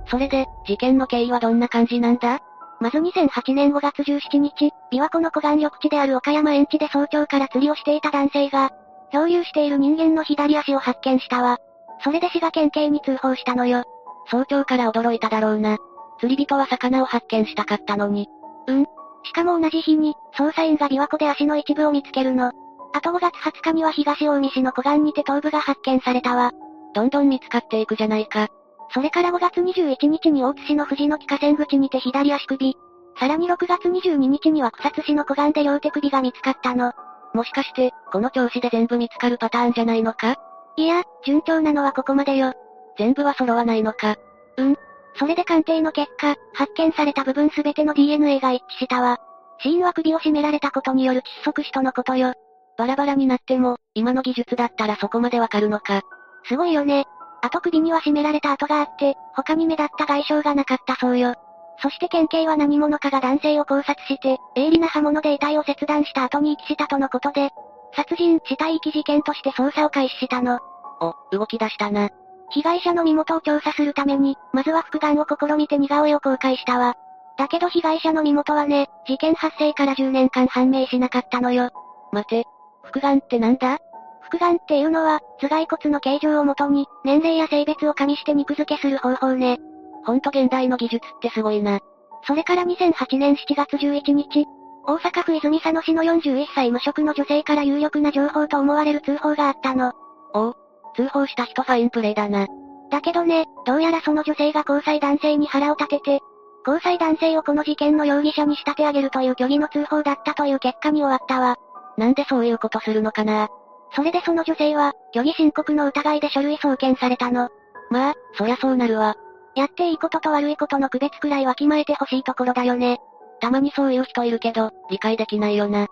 それで、事件の経緯はどんな感じなんだ？まず2008年5月17日、琵琶湖の湖岸緑地である岡山園地で早朝から釣りをしていた男性が、漂流している人間の左足を発見したわ。それで滋賀県警に通報したのよ。早朝から驚いただろうな。釣り人は魚を発見したかったのに。うん。しかも同じ日に、捜査員が琵琶湖で足の一部を見つけるの。あと5月20日には東近江市の湖岸にて頭部が発見されたわ。どんどん見つかっていくじゃないか。それから5月21日に大津市の藤の木河川口にて左足首。さらに6月22日には草津市の湖岸で両手首が見つかったの。もしかして、この調子で全部見つかるパターンじゃないのか？いや、順調なのはここまでよ。全部は揃わないのか？うん。それで鑑定の結果、発見された部分すべての DNA が一致したわ。死因は首を絞められたことによる窒息死とのことよ。バラバラになっても、今の技術だったらそこまでわかるのか？すごいよね。あと首には絞められた跡があって、他に目立った外傷がなかったそうよ。そして県警は何者かが男性を考察して、鋭利な刃物で遺体を切断した後に遺棄したとのことで、殺人、死体遺棄事件として捜査を開始したの。お、動き出したな。被害者の身元を調査するために、まずは復顔を試みて似顔絵を公開したわ。だけど被害者の身元はね、事件発生から10年間判明しなかったのよ。待て、復顔ってなんだ？復顔っていうのは、頭蓋骨の形状をもとに、年齢や性別を加味して肉付けする方法ね。ほんと現代の技術ってすごいな。それから2008年7月11日、大阪府泉佐野市の41歳無職の女性から有力な情報と思われる通報があったの。おお、通報した人ファインプレイだな。だけどね、どうやらその女性が交際男性に腹を立てて、交際男性をこの事件の容疑者に仕立て上げるという虚偽の通報だったという結果に終わったわ。なんでそういうことするのかなそれでその女性は、虚偽申告の疑いで書類送検されたの。まあ、そりゃそうなるわ。やっていいことと悪いことの区別くらいわきまえてほしいところだよね。たまにそういう人いるけど、理解できないよな。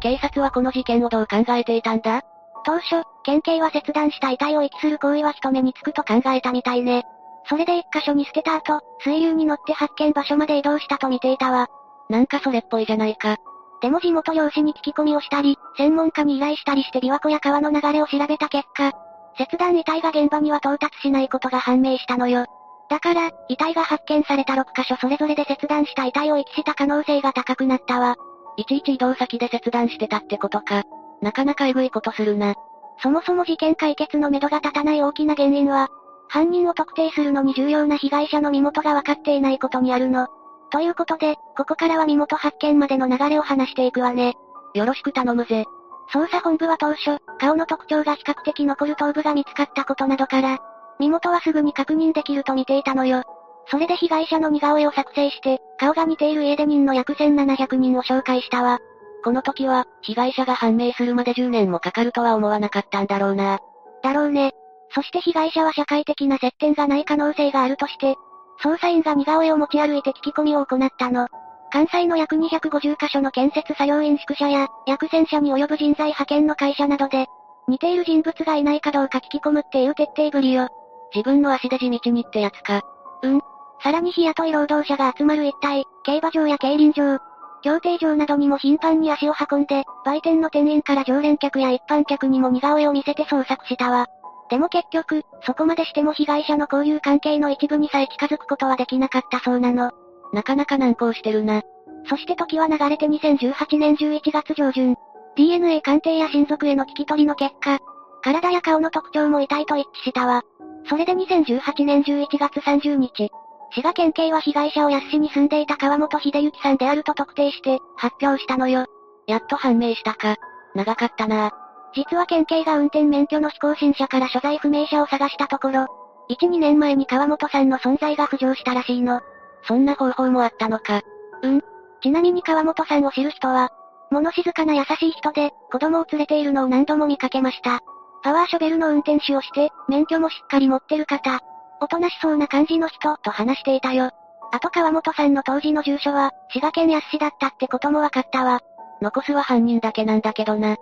警察はこの事件をどう考えていたんだ？当初、県警は切断した遺体を遺棄する行為は人目につくと考えたみたいね。それで一箇所に捨てた後、水流に乗って発見場所まで移動したと見ていたわ。なんかそれっぽいじゃないか。でも地元漁師に聞き込みをしたり、専門家に依頼したりして琵琶湖や川の流れを調べた結果、切断遺体が現場には到達しないことが判明したのよ。だから、遺体が発見された6箇所それぞれで切断した遺体を遺棄した可能性が高くなったわ。いちいち移動先で切断してたってことか。なかなかエグいことするな。そもそも事件解決のめどが立たない大きな原因は、犯人を特定するのに重要な被害者の身元が分かっていないことにあるの。ということで、ここからは身元発見までの流れを話していくわね。よろしく頼むぜ。捜査本部は当初、顔の特徴が比較的残る頭部が見つかったことなどから、身元はすぐに確認できると見ていたのよ。それで被害者の似顔絵を作成して、顔が似ている家出人の約1700人を紹介したわ。この時は、被害者が判明するまで10年もかかるとは思わなかったんだろうな。だろうね。そして被害者は社会的な接点がない可能性があるとして、捜査員が似顔絵を持ち歩いて聞き込みを行ったの。関西の約250カ所の建設作業員宿舎や、約1000社に及ぶ人材派遣の会社などで、似ている人物がいないかどうか聞き込むっていう徹底ぶりよ。自分の足で地道にってやつか。うん。さらに日雇い労働者が集まる一帯、競馬場や競輪場、競艇場などにも頻繁に足を運んで、売店の店員から常連客や一般客にも似顔絵を見せて捜索したわ。でも結局、そこまでしても被害者の交友関係の一部にさえ近づくことはできなかったそうなの。なかなか難航してるな。そして時は流れて2018年11月上旬。DNA 鑑定や親族への聞き取りの結果、体や顔の特徴も遺体と一致したわ。それで2018年11月30日、滋賀県警は被害者を安市に住んでいた川本秀幸さんであると特定して、発表したのよ。やっと判明したか。長かったな実は県警が運転免許の非更新者から所在不明者を探したところ、1、2年前に川本さんの存在が浮上したらしいの。そんな方法もあったのか。うん。ちなみに川本さんを知る人は、物静かな優しい人で、子供を連れているのを何度も見かけました。パワーショベルの運転手をして、免許もしっかり持ってる方。おとなしそうな感じの人、と話していたよ。あと川本さんの当時の住所は、滋賀県安市だったってことも分かったわ。残すは犯人だけなんだけどな。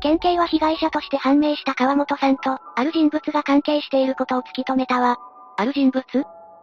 県警は被害者として判明した川本さんと、ある人物が関係していることを突き止めたわ。ある人物？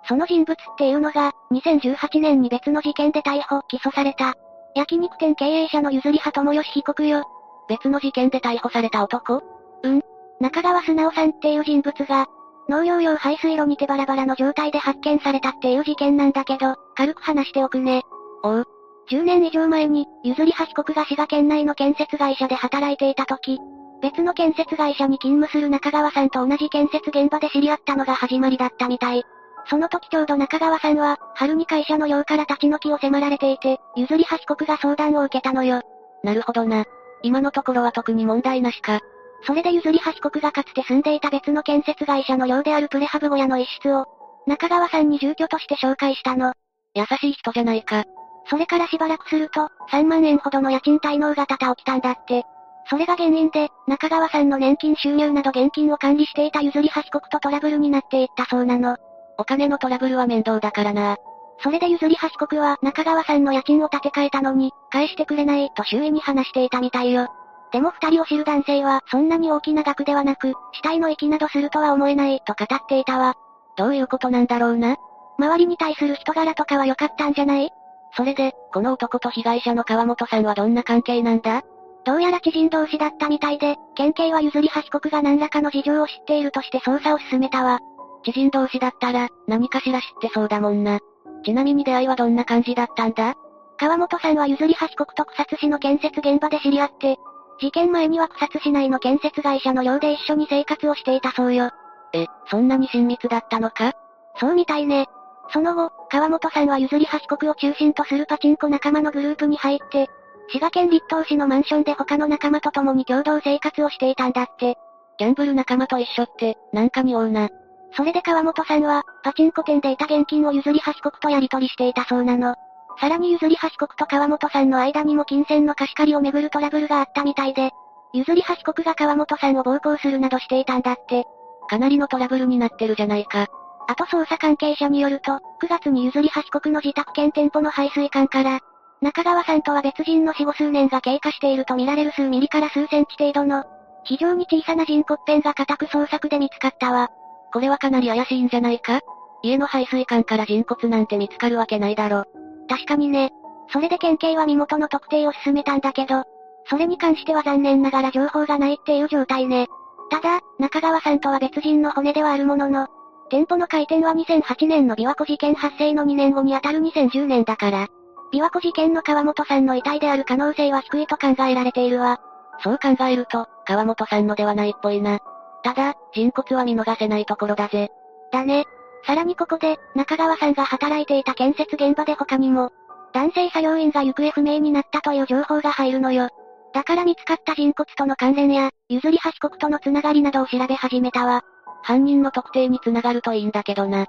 その人物っていうのが、2018年に別の事件で逮捕、起訴された。焼肉店経営者の譲り葉友義被告よ。別の事件で逮捕された男？うん。中川素直さんっていう人物が、農業用排水路にてバラバラの状態で発見されたっていう事件なんだけど、軽く話しておくね。おう。10年以上前に、譲り葉被告が滋賀県内の建設会社で働いていた時、別の建設会社に勤務する中川さんと同じ建設現場で知り合ったのが始まりだったみたい。その時ちょうど中川さんは、春に会社の寮から立ち退きを迫られていて、譲り葉被告が相談を受けたのよ。なるほどな。今のところは特に問題なしか。それで譲り葉被告がかつて住んでいた別の建設会社の寮であるプレハブ小屋の一室を、中川さんに住居として紹介したの。優しい人じゃないか。それからしばらくすると、3万円ほどの家賃滞納が多々起きたんだって。それが原因で、中川さんの年金収入など現金を管理していた譲り葉被告とトラブルになっていったそうなの。お金のトラブルは面倒だからな。それで譲り葉被告は中川さんの家賃を立て替えたのに、返してくれないと周囲に話していたみたいよ。でも二人を知る男性はそんなに大きな額ではなく、死体の息などするとは思えないと語っていたわ。どういうことなんだろうな周りに対する人柄とかは良かったんじゃない？それで、この男と被害者の川本さんはどんな関係なんだ？どうやら知人同士だったみたいで、県警は譲り葉被告が何らかの事情を知っているとして捜査を進めたわ。知人同士だったら、何かしら知ってそうだもんな。ちなみに出会いはどんな感じだったんだ？川本さんは譲り葉被告と草津市の建設現場で知り合って、事件前には草津市内の建設会社の寮で一緒に生活をしていたそうよ。え、そんなに親密だったのか？そうみたいね。その後、川本さんは譲り橋国を中心とするパチンコ仲間のグループに入って、滋賀県立東市のマンションで他の仲間と共に共同生活をしていたんだって。ギャンブル仲間と一緒って、なんかにおうな。それで川本さんは、パチンコ店でいた現金を譲り橋国とやり取りしていたそうなの。さらに譲り橋国と川本さんの間にも金銭の貸し借りをめぐるトラブルがあったみたいで、譲り橋国が川本さんを暴行するなどしていたんだって。かなりのトラブルになってるじゃないか。あと捜査関係者によると、9月に譲り橋国の自宅兼店舗の排水管から、中川さんとは別人の死後数年が経過していると見られる数ミリから数センチ程度の、非常に小さな人骨片が固く捜索で見つかったわ。これはかなり怪しいんじゃないか？家の排水管から人骨なんて見つかるわけないだろ。確かにね。それで県警は身元の特定を進めたんだけど、それに関しては残念ながら情報がないっていう状態ね。ただ、中川さんとは別人の骨ではあるものの、店舗の開店は2008年の琵琶湖事件発生の2年後にあたる2010年だから、琵琶湖事件の川本さんの遺体である可能性は低いと考えられているわ。そう考えると、川本さんのではないっぽいな。ただ、人骨は見逃せないところだぜ。だね。さらにここで、中川さんが働いていた建設現場で他にも、男性作業員が行方不明になったという情報が入るのよ。だから見つかった人骨との関連や、譲り橋国とのつながりなどを調べ始めたわ。犯人の特定につながるといいんだけどな。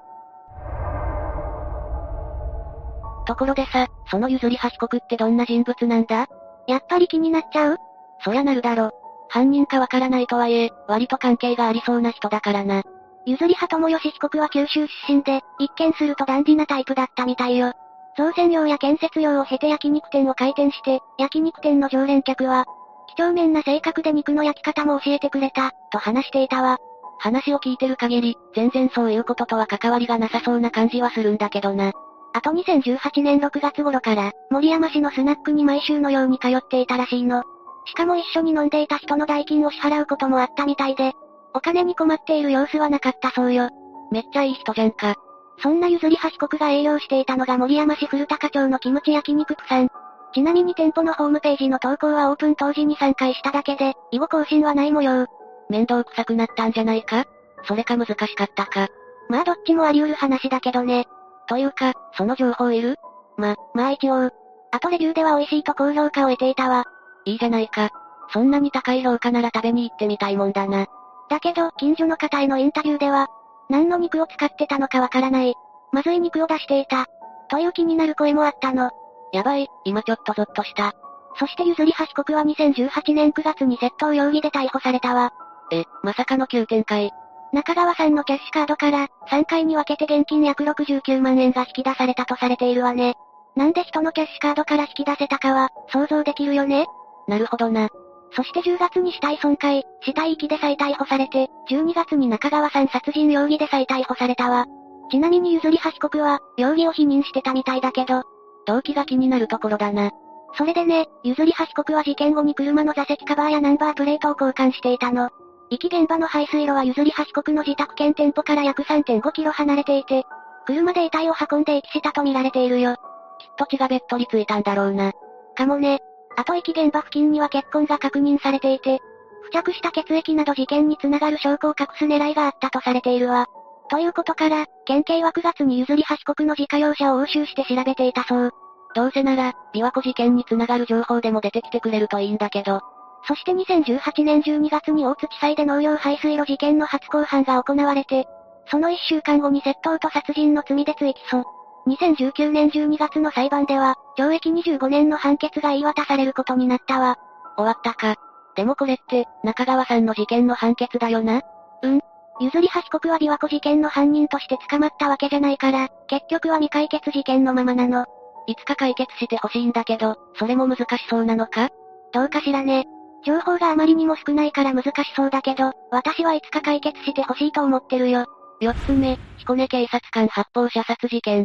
ところでさ、その譲り橋国ってどんな人物なんだ？やっぱり気になっちゃう？そりゃなるだろ。犯人かわからないとはいえ、割と関係がありそうな人だからな。譲り派友吉被告は九州出身で、一見するとダンディなタイプだったみたいよ。造船業や建設業を経て焼肉店を開店して、焼肉店の常連客は、几帳面な性格で肉の焼き方も教えてくれた、と話していたわ。話を聞いてる限り、全然そういうこととは関わりがなさそうな感じはするんだけどな。あと2018年6月頃から、森山市のスナックに毎週のように通っていたらしいの。しかも一緒に飲んでいた人の代金を支払うこともあったみたいで、お金に困っている様子はなかったそうよ。めっちゃいい人じゃんか。そんな譲り橋国が営業していたのが森山市古高町のキムチ焼肉区さん。ちなみに店舗のホームページの投稿はオープン当時に3回しただけで、以後更新はない模様。面倒くさくなったんじゃないか？それか難しかったか？まあどっちもあり得る話だけどね。というか、その情報いる？ま、まあ一応。あとレビューでは美味しいと高評価を得ていたわ。いいじゃないか。そんなに高い評価なら食べに行ってみたいもんだな。だけど、近所の方へのインタビューでは、何の肉を使ってたのかわからない。まずい肉を出していた。という気になる声もあったの。やばい、今ちょっとゾッとした。そして譲り橋国は2018年9月に窃盗容疑で逮捕されたわ。え、まさかの急展開。中川さんのキャッシュカードから、3回に分けて現金約69万円が引き出されたとされているわね。なんで人のキャッシュカードから引き出せたかは、想像できるよね？なるほどな。そして10月に死体損壊、死体遺棄で再逮捕されて、12月に中川さん殺人容疑で再逮捕されたわ。ちなみに譲り橋国は、容疑を否認してたみたいだけど、動機が気になるところだな。それでね、譲り橋国は事件後に車の座席カバーやナンバープレートを交換していたの。遺棄現場の排水路は譲り橋国の自宅兼店舗から約3.5キロ離れていて、車で遺体を運んで遺棄したと見られているよ。きっと血がべっとりついたんだろうな。かもね。あと遺棄現場付近には血痕が確認されていて、付着した血液など事件につながる証拠を隠す狙いがあったとされているわ。ということから、県警は9月に譲り橋国の自家用車を押収して調べていたそう。どうせなら、琵琶湖事件につながる情報でも出てきてくれるといいんだけど。そして2018年12月に大津地裁で農業排水路事件の初公判が行われて、その1週間後に窃盗と殺人の罪で追起訴。2019年12月の裁判では、懲役25年の判決が言い渡されることになったわ。終わったか。でもこれって、中川さんの事件の判決だよな？うん。譲り橋国は琵琶湖事件の犯人として捕まったわけじゃないから、結局は未解決事件のままなの。いつか解決してほしいんだけど、それも難しそうなのか？どうかしらね。情報があまりにも少ないから難しそうだけど、私はいつか解決してほしいと思ってるよ。四つ目、彦根警察官発砲射殺事件。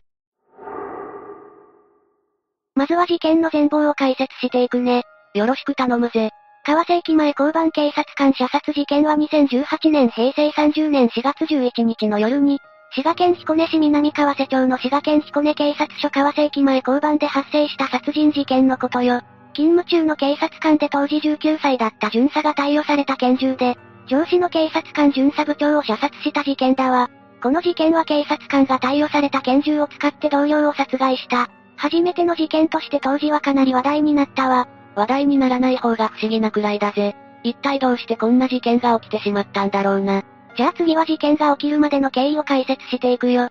まずは事件の全貌を解説していくね。よろしく頼むぜ。川瀬駅前交番警察官射殺事件は2018年平成30年4月11日の夜に、滋賀県彦根市南川瀬町の滋賀県彦根警察署川瀬駅前交番で発生した殺人事件のことよ。勤務中の警察官で当時19歳だった巡査が貸与された拳銃で、上司の警察官巡査部長を射殺した事件だわ。この事件は警察官が貸与された拳銃を使って同僚を殺害した。初めての事件として当時はかなり話題になったわ。話題にならない方が不思議なくらいだぜ。一体どうしてこんな事件が起きてしまったんだろうな。じゃあ次は事件が起きるまでの経緯を解説していくよ。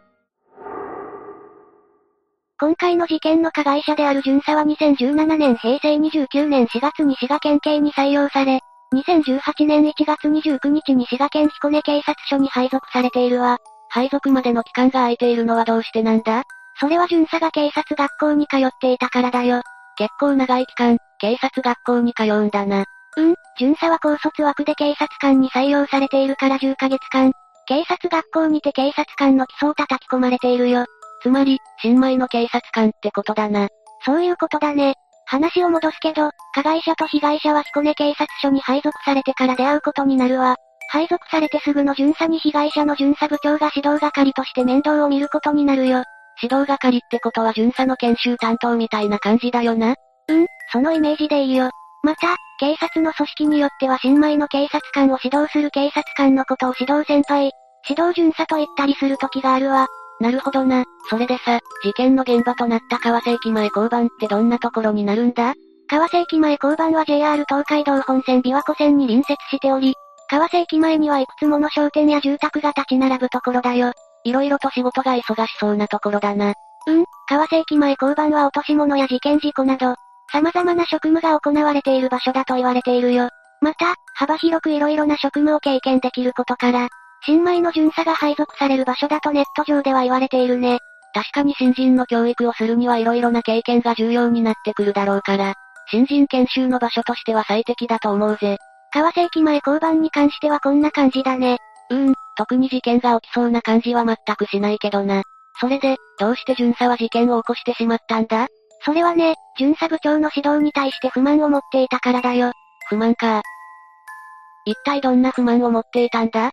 今回の事件の加害者である巡査は2017年平成29年4月に滋賀県警に採用され、2018年1月29日に滋賀県彦根警察署に配属されているわ。配属までの期間が空いているのはどうしてなんだ？それは巡査が警察学校に通っていたからだよ。結構長い期間、警察学校に通うんだな。うん、巡査は高卒枠で警察官に採用されているから10ヶ月間。警察学校にて警察官の基礎を叩き込まれているよ。つまり、新米の警察官ってことだな。そういうことだね。話を戻すけど、加害者と被害者は彦根警察署に配属されてから出会うことになるわ。配属されてすぐの巡査に被害者の巡査部長が指導係として面倒を見ることになるよ。指導係ってことは巡査の研修担当みたいな感じだよな。うん、そのイメージでいいよ。また、警察の組織によっては新米の警察官を指導する警察官のことを指導先輩、指導巡査と言ったりする時があるわ。なるほどな。それでさ、事件の現場となった川瀬駅前交番ってどんなところになるんだ？川瀬駅前交番は JR 東海道本線琵琶湖線に隣接しており、川瀬駅前にはいくつもの商店や住宅が立ち並ぶところだよ。いろいろと仕事が忙しそうなところだな。うん、川瀬駅前交番は落とし物や事件事故など、様々な職務が行われている場所だと言われているよ。また、幅広くいろいろな職務を経験できることから、新米の巡査が配属される場所だとネット上では言われているね。確かに新人の教育をするにはいろいろな経験が重要になってくるだろうから、新人研修の場所としては最適だと思うぜ。川瀬駅前交番に関してはこんな感じだね。うーん、特に事件が起きそうな感じは全くしないけどな。それで、どうして巡査は事件を起こしてしまったんだ？それはね、巡査部長の指導に対して不満を持っていたからだよ。不満か。一体どんな不満を持っていたんだ？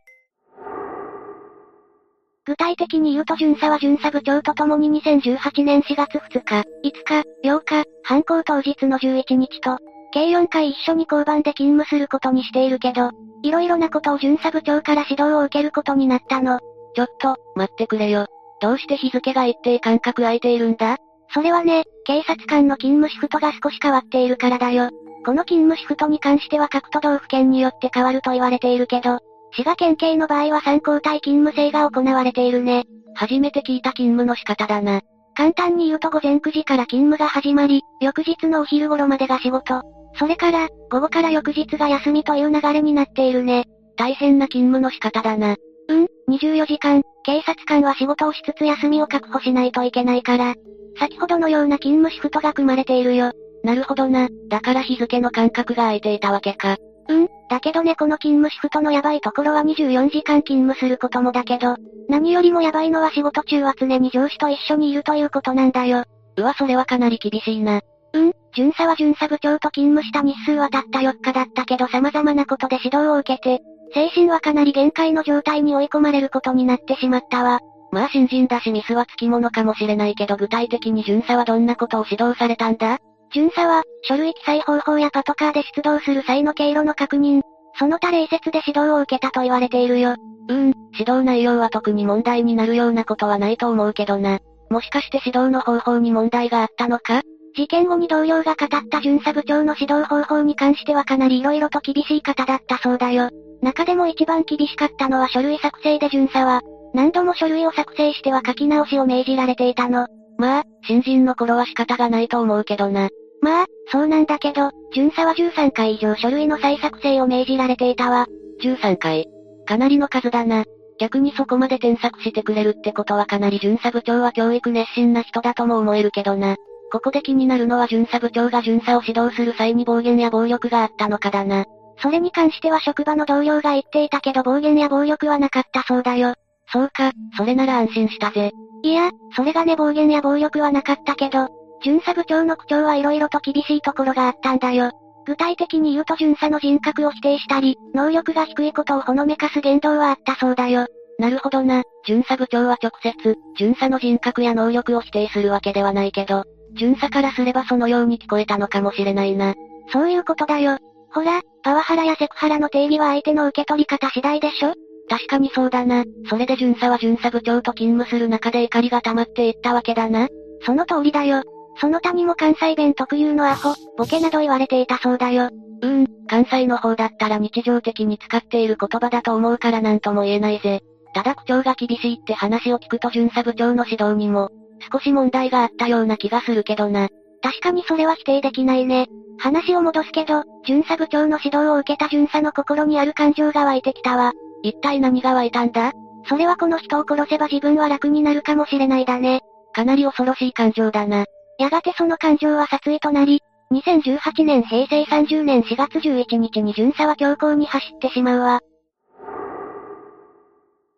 具体的に言うと巡査は巡査部長と共に2018年4月2日、5日、8日、犯行当日の11日と、計4回一緒に交番で勤務することにしているけど、いろいろなことを巡査部長から指導を受けることになったの。ちょっと、待ってくれよ。どうして日付が一定間隔空いているんだ？それはね、警察官の勤務シフトが少し変わっているからだよ。この勤務シフトに関しては各都道府県によって変わると言われているけど、滋賀県警の場合は3交代勤務制が行われているね。初めて聞いた勤務の仕方だな。簡単に言うと午前9時から勤務が始まり、翌日のお昼頃までが仕事。それから、午後から翌日が休みという流れになっているね。大変な勤務の仕方だな。うん、24時間、警察官は仕事をしつつ休みを確保しないといけないから。先ほどのような勤務シフトが組まれているよ。なるほどな。だから日付の間隔が空いていたわけか。うん、だけどねこの勤務シフトのヤバいところは24時間勤務することもだけど、何よりもヤバいのは仕事中は常に上司と一緒にいるということなんだよ。うわそれはかなり厳しいな。うん、巡査は巡査部長と勤務した日数はたった4日だったけど様々なことで指導を受けて、精神はかなり限界の状態に追い込まれることになってしまったわ。まあ新人だしミスはつきものかもしれないけど具体的に巡査はどんなことを指導されたんだ？巡査は、書類記載方法やパトカーで出動する際の経路の確認、その他例説で指導を受けたと言われているよ。うーん、指導内容は特に問題になるようなことはないと思うけどな。もしかして指導の方法に問題があったのか？事件後に同僚が語った巡査部長の指導方法に関してはかなり色々と厳しい方だったそうだよ。中でも一番厳しかったのは書類作成で巡査は、何度も書類を作成しては書き直しを命じられていたの。まあ、新人の頃は仕方がないと思うけどな。まあ、そうなんだけど、巡査は13回以上書類の再作成を命じられていたわ。13回。かなりの数だな。逆にそこまで添削してくれるってことはかなり巡査部長は教育熱心な人だとも思えるけどな。ここで気になるのは巡査部長が巡査を指導する際に暴言や暴力があったのかだな。それに関しては職場の同僚が言っていたけど暴言や暴力はなかったそうだよ。そうか、それなら安心したぜ。いや、それがね暴言や暴力はなかったけど、巡査部長の口調は色々と厳しいところがあったんだよ。具体的に言うと巡査の人格を否定したり、能力が低いことをほのめかす言動はあったそうだよ。なるほどな。巡査部長は直接、巡査の人格や能力を否定するわけではないけど、巡査からすればそのように聞こえたのかもしれないな。そういうことだよ。ほら、パワハラやセクハラの定義は相手の受け取り方次第でしょ確かにそうだな。それで巡査は巡査部長と勤務する中で怒りが溜まっていったわけだな。その通りだよ。その他にも関西弁特有のアホ、ボケなど言われていたそうだよ。うん、関西の方だったら日常的に使っている言葉だと思うからなんとも言えないぜ。ただ口調が厳しいって話を聞くと巡査部長の指導にも、少し問題があったような気がするけどな。確かにそれは否定できないね。話を戻すけど、巡査部長の指導を受けた巡査の心にある感情が湧いてきたわ。一体何が湧いたんだ？それはこの人を殺せば自分は楽になるかもしれないだね。かなり恐ろしい感情だな。やがてその感情は殺意となり、2018年平成30年4月11日に巡査は強行に走ってしまうわ。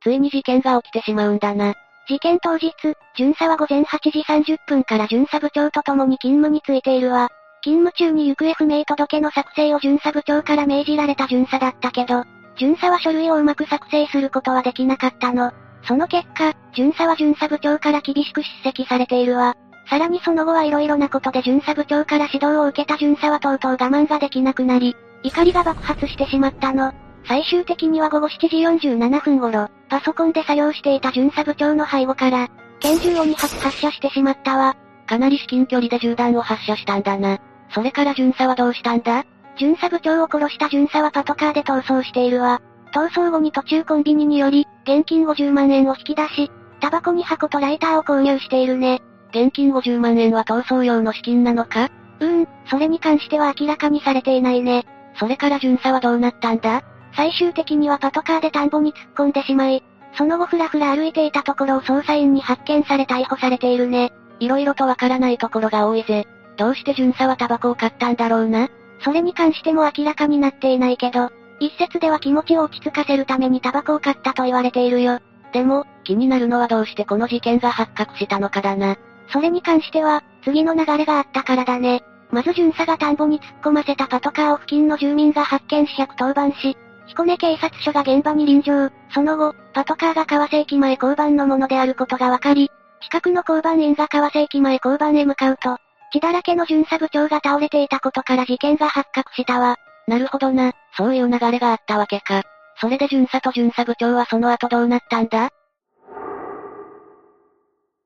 ついに事件が起きてしまうんだな。事件当日、巡査は午前8時30分から巡査部長と共に勤務に就いているわ。勤務中に行方不明届の作成を巡査部長から命じられた巡査だったけど、巡査は書類をうまく作成することはできなかったの。その結果、巡査は巡査部長から厳しく叱責されているわ。さらにその後は色々なことで巡査部長から指導を受けた巡査はとうとう我慢ができなくなり、怒りが爆発してしまったの。最終的には午後7時47分頃、パソコンで作業していた巡査部長の背後から、拳銃を2発発射してしまったわ。かなり至近距離で銃弾を発射したんだな。それから巡査はどうしたんだ？巡査部長を殺した巡査はパトカーで逃走しているわ。逃走後に途中コンビニにより、現金50万円を引き出し、タバコに箱とライターを購入しているね。現金50万円は逃走用の資金なのか？うーん、それに関しては明らかにされていないね。それから巡査はどうなったんだ？最終的にはパトカーで田んぼに突っ込んでしまい、その後ふらふら歩いていたところを捜査員に発見され逮捕されているね。色々とわからないところが多いぜ。どうして巡査はタバコを買ったんだろうな？それに関しても明らかになっていないけど、一説では気持ちを落ち着かせるためにタバコを買ったと言われているよ。でも、気になるのはどうしてこの事件が発覚したのかだな。それに関しては、次の流れがあったからだね。まず巡査が田んぼに突っ込ませたパトカーを付近の住民が発見し110番し、彦根警察署が現場に臨場。その後、パトカーが川瀬駅前交番のものであることが分かり、近くの交番員が川瀬駅前交番へ向かうと、血だらけの巡査部長が倒れていたことから事件が発覚したわ。なるほどな、そういう流れがあったわけか。それで巡査と巡査部長はその後どうなったんだ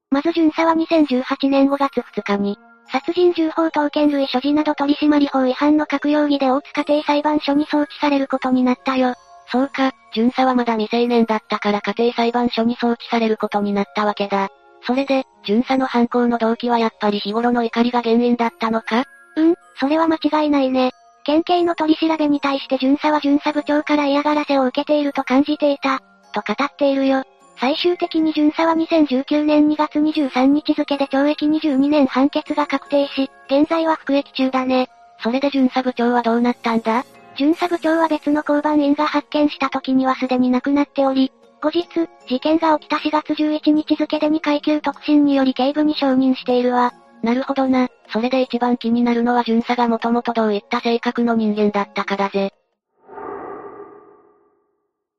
まず巡査は2018年5月2日に、殺人銃砲刀剣類所持など取締法違反の各容疑で大塚家庭裁判所に送致されることになったよ。そうか、巡査はまだ未成年だったから家庭裁判所に送致されることになったわけだ。それで、巡査の犯行の動機はやっぱり日頃の怒りが原因だったのか？うん、それは間違いないね。県警の取り調べに対して巡査は巡査部長から嫌がらせを受けていると感じていた、と語っているよ。最終的に巡査は2019年2月23日付で懲役22年判決が確定し、現在は服役中だね。それで巡査部長はどうなったんだ？巡査部長は別の交番員が発見した時にはすでに亡くなっており、後日、事件が起きた4月11日付で2階級特進により警部に承認しているわ。なるほどな。それで一番気になるのは巡査がもともとどういった性格の人間だったかだぜ。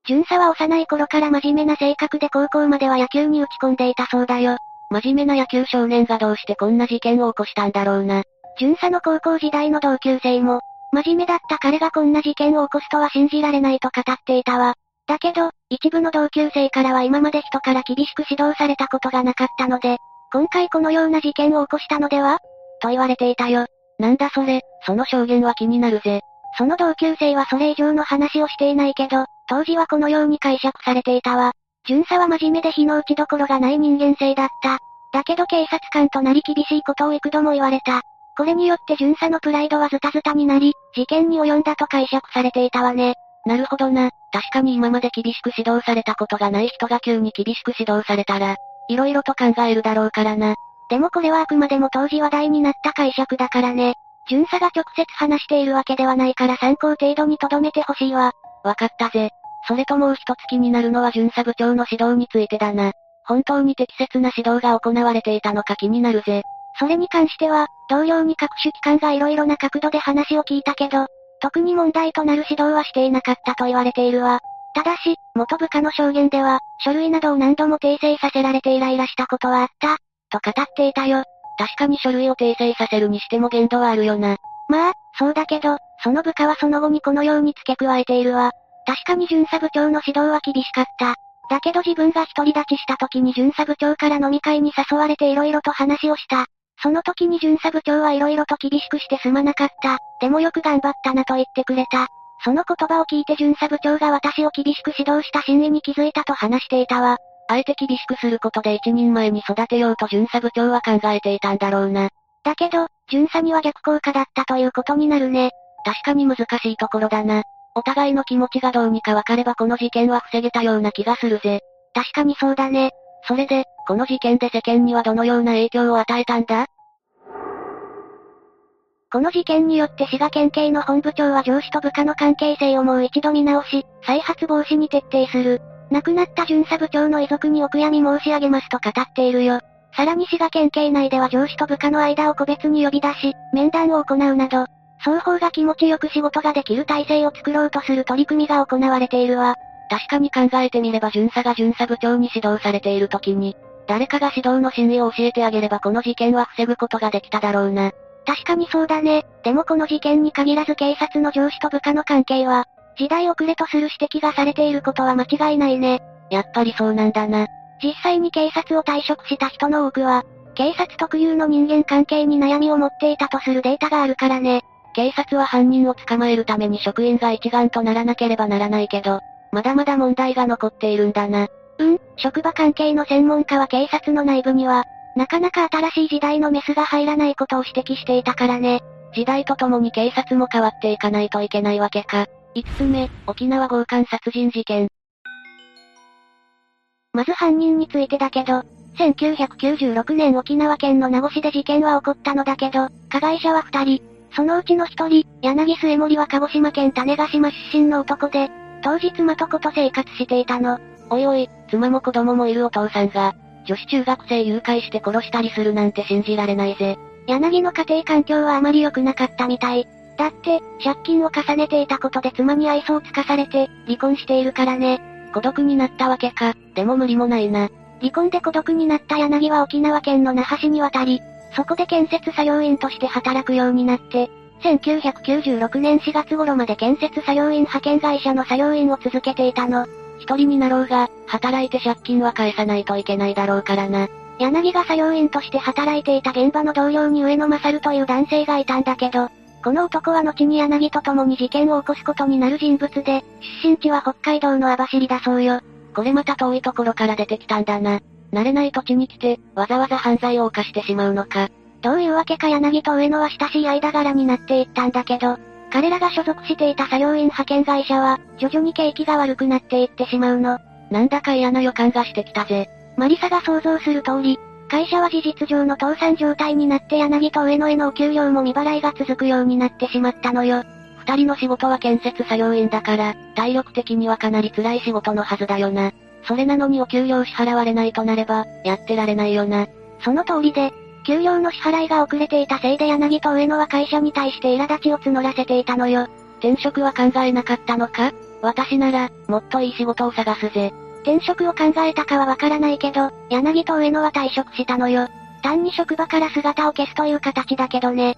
巡査は幼い頃から真面目な性格で高校までは野球に打ち込んでいたそうだよ。真面目な野球少年がどうしてこんな事件を起こしたんだろうな。巡査の高校時代の同級生も、真面目だった彼がこんな事件を起こすとは信じられないと語っていたわ。だけど、一部の同級生からは今まで人から厳しく指導されたことがなかったので、今回このような事件を起こしたのでは？と言われていたよ。なんだそれ、その証言は気になるぜ。その同級生はそれ以上の話をしていないけど、当時はこのように解釈されていたわ。巡査は真面目で火の打ちどころがない人間性だった。だけど警察官となり厳しいことを幾度も言われた。これによって巡査のプライドはズタズタになり、事件に及んだと解釈されていたわね。なるほどな。確かに今まで厳しく指導されたことがない人が急に厳しく指導されたら、色々と考えるだろうからな。でもこれはあくまでも当時話題になった解釈だからね。巡査が直接話しているわけではないから参考程度に留めてほしいわ。わかったぜ。それともう一つ気になるのは巡査部長の指導についてだな。本当に適切な指導が行われていたのか気になるぜ。それに関しては、同僚に各種機関が色々な角度で話を聞いたけど、特に問題となる指導はしていなかったと言われているわ。ただし、元部下の証言では、書類などを何度も訂正させられてイライラしたことはあった、と語っていたよ。確かに書類を訂正させるにしても限度はあるよな。まあ、そうだけど、その部下はその後にこのように付け加えているわ。確かに巡査部長の指導は厳しかった。だけど自分が独り立ちした時に巡査部長から飲み会に誘われて色々と話をした。その時に巡査部長は色々と厳しくしてすまなかった。でもよく頑張ったなと言ってくれた。その言葉を聞いて巡査部長が私を厳しく指導した真意に気づいたと話していたわ。あえて厳しくすることで一人前に育てようと巡査部長は考えていたんだろうな。だけど、巡査には逆効果だったということになるね。確かに難しいところだな。お互いの気持ちがどうにか分かればこの事件は防げたような気がするぜ。確かにそうだね。それで、この事件で世間にはどのような影響を与えたんだ？この事件によって滋賀県警の本部長は上司と部下の関係性をもう一度見直し、再発防止に徹底する。亡くなった巡査部長の遺族にお悔やみ申し上げますと語っているよ。さらに滋賀県警内では上司と部下の間を個別に呼び出し、面談を行うなど、双方が気持ちよく仕事ができる体制を作ろうとする取り組みが行われているわ。確かに考えてみれば巡査が巡査部長に指導されている時に、誰かが指導の真意を教えてあげればこの事件は防ぐことができただろうな。確かにそうだね。でもこの事件に限らず警察の上司と部下の関係は、時代遅れとする指摘がされていることは間違いないね。やっぱりそうなんだな。実際に警察を退職した人の多くは、警察特有の人間関係に悩みを持っていたとするデータがあるからね。警察は犯人を捕まえるために職員が一丸とならなければならないけど、まだまだ問題が残っているんだな。うん、職場関係の専門家は警察の内部には、なかなか新しい時代のメスが入らないことを指摘していたからね。時代とともに警察も変わっていかないといけないわけか。5つ目、沖縄強姦殺人事件。まず犯人についてだけど、1996年沖縄県の名護市で事件は起こったのだけど、加害者は2人。そのうちの1人、柳末森は鹿児島県種子島出身の男で、当時妻と子と生活していたの。おいおい、妻も子供もいるお父さんが、女子中学生誘拐して殺したりするなんて信じられないぜ。柳の家庭環境はあまり良くなかったみたい。だって、借金を重ねていたことで妻に愛想をつかされて、離婚しているからね。孤独になったわけか、でも無理もないな。離婚で孤独になった柳は沖縄県の那覇市に渡り、そこで建設作業員として働くようになって、1996年4月頃まで建設作業員派遣会社の作業員を続けていたの。一人になろうが、働いて借金は返さないといけないだろうからな。柳が作業員として働いていた現場の同僚に上野勝という男性がいたんだけど、この男は後に柳と共に事件を起こすことになる人物で、出身地は北海道の網走だそうよ。これまた遠いところから出てきたんだな。慣れない土地に来て、わざわざ犯罪を犯してしまうのか。どういうわけか柳と上野は親しい間柄になっていったんだけど、彼らが所属していた作業員派遣会社は、徐々に景気が悪くなっていってしまうの。なんだか嫌な予感がしてきたぜ。マリサが想像する通り、会社は事実上の倒産状態になって柳と上野へのお給料も未払いが続くようになってしまったのよ。二人の仕事は建設作業員だから、体力的にはかなり辛い仕事のはずだよな。それなのにお給料支払われないとなれば、やってられないよな。その通りで、給料の支払いが遅れていたせいで柳と上野は会社に対して苛立ちを募らせていたのよ。転職は考えなかったのか？私なら、もっといい仕事を探すぜ。転職を考えたかはわからないけど、柳と上野は退職したのよ。単に職場から姿を消すという形だけどね。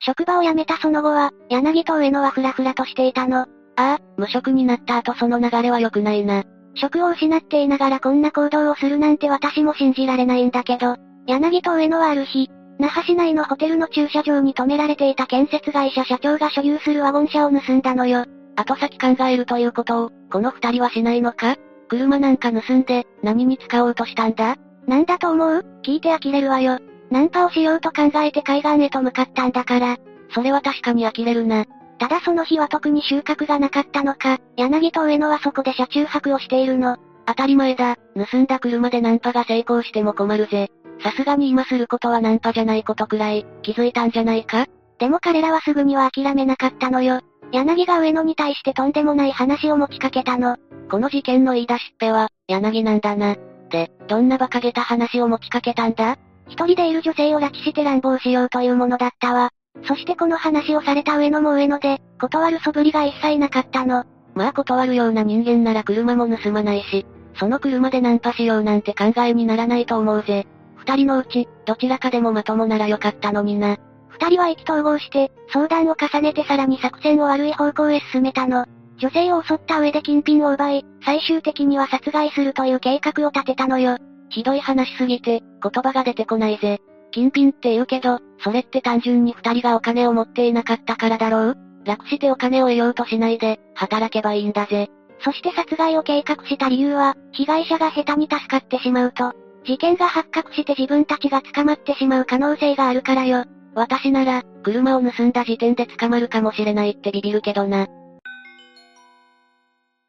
職場を辞めたその後は、柳と上野はフラフラとしていたの。ああ、無職になった後その流れは良くないな。職を失っていながらこんな行動をするなんて私も信じられないんだけど、柳と上野はある日、那覇市内のホテルの駐車場に止められていた建設会社社長が所有するワゴン車を盗んだのよ。後先考えるということを、この二人はしないのか？車なんか盗んで、何に使おうとしたんだ？なんだと思う？聞いて呆れるわよ。ナンパをしようと考えて海岸へと向かったんだから。それは確かに呆れるな。ただその日は特に収穫がなかったのか、柳と上野はそこで車中泊をしているの。当たり前だ、盗んだ車でナンパが成功しても困るぜ。さすがに今することはナンパじゃないことくらい、気づいたんじゃないか？でも彼らはすぐには諦めなかったのよ。柳が上野に対してとんでもない話を持ちかけたの。この事件の言い出しっぺは、柳なんだな。で、どんな馬鹿げた話を持ちかけたんだ？一人でいる女性を拉致して乱暴しようというものだったわ。そしてこの話をされた上野も上野で、断る素振りが一切なかったの。まあ断るような人間なら車も盗まないし、その車でナンパしようなんて考えにならないと思うぜ。二人のうち、どちらかでもまともならよかったのにな。二人は意気投合して、相談を重ねてさらに作戦を悪い方向へ進めたの。女性を襲った上で金品を奪い、最終的には殺害するという計画を立てたのよ。ひどい話すぎて、言葉が出てこないぜ。金品って言うけど、それって単純に二人がお金を持っていなかったからだろう？楽してお金を得ようとしないで、働けばいいんだぜ。そして殺害を計画した理由は、被害者が下手に助かってしまうと、事件が発覚して自分たちが捕まってしまう可能性があるからよ。私なら、車を盗んだ時点で捕まるかもしれないってビビるけどな。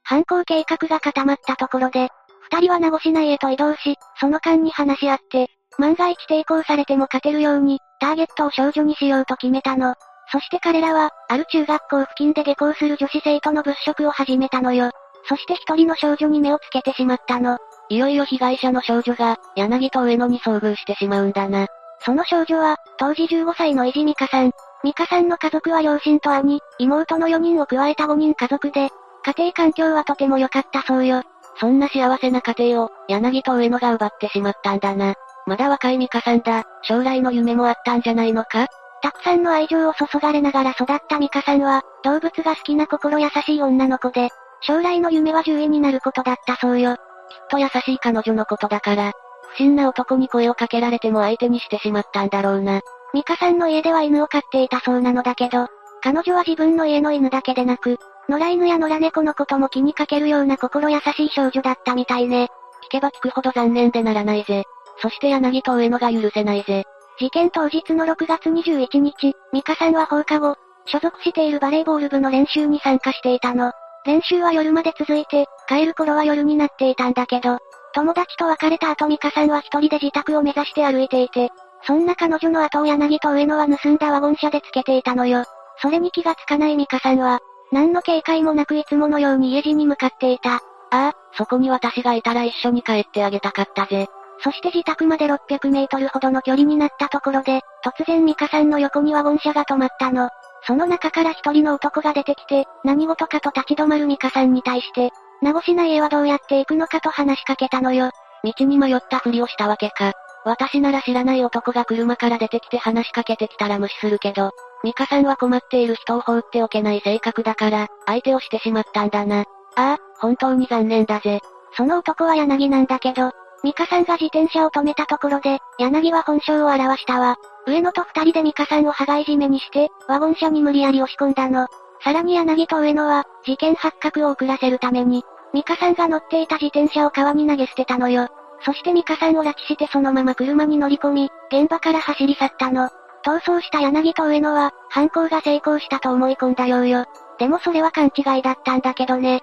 犯行計画が固まったところで、二人は名護市内へと移動し、その間に話し合って、万が一抵抗されても勝てるように、ターゲットを少女にしようと決めたの。そして彼らは、ある中学校付近で下校する女子生徒の物色を始めたのよ。そして一人の少女に目をつけてしまったの。いよいよ被害者の少女が、柳と上野に遭遇してしまうんだな。その少女は、当時15歳の伊地美香さん。美香さんの家族は両親と兄、妹の4人を加えた5人家族で、家庭環境はとても良かったそうよ。そんな幸せな家庭を、柳と上野が奪ってしまったんだな。まだ若い美香さんだ、将来の夢もあったんじゃないのか？たくさんの愛情を注がれながら育った美香さんは、動物が好きな心優しい女の子で、将来の夢は獣医になることだったそうよ。きっと優しい彼女のことだから、不審な男に声をかけられても相手にしてしまったんだろうな。ミカさんの家では犬を飼っていたそうなのだけど、彼女は自分の家の犬だけでなく、野良犬や野良猫のことも気にかけるような心優しい少女だったみたいね。聞けば聞くほど残念でならないぜ。そして柳と上野が許せないぜ。事件当日の6月21日、ミカさんは放課後、所属しているバレーボール部の練習に参加していたの。練習は夜まで続いて、帰る頃は夜になっていたんだけど、友達と別れた後ミカさんは一人で自宅を目指して歩いていて、そんな彼女の後を柳と上野は盗んだワゴン車でつけていたのよ。それに気がつかないミカさんは、何の警戒もなくいつものように家路に向かっていた。ああ、そこに私がいたら一緒に帰ってあげたかったぜ。そして自宅まで600メートルほどの距離になったところで、突然ミカさんの横にワゴン車が止まったの。その中から一人の男が出てきて、何事かと立ち止まるミカさんに対して、名護市内へはどうやって行くのかと話しかけたのよ。道に迷ったふりをしたわけか。私なら知らない男が車から出てきて話しかけてきたら無視するけど、ミカさんは困っている人を放っておけない性格だから、相手をしてしまったんだな。ああ、本当に残念だぜ。その男は柳なんだけど、ミカさんが自転車を止めたところで、柳は本性を表したわ。上野と二人でミカさんを羽交い締めにして、ワゴン車に無理やり押し込んだの。さらに柳と上野は、事件発覚を遅らせるために、ミカさんが乗っていた自転車を川に投げ捨てたのよ。そしてミカさんを拉致してそのまま車に乗り込み、現場から走り去ったの。逃走した柳と上野は、犯行が成功したと思い込んだようよ。でもそれは勘違いだったんだけどね。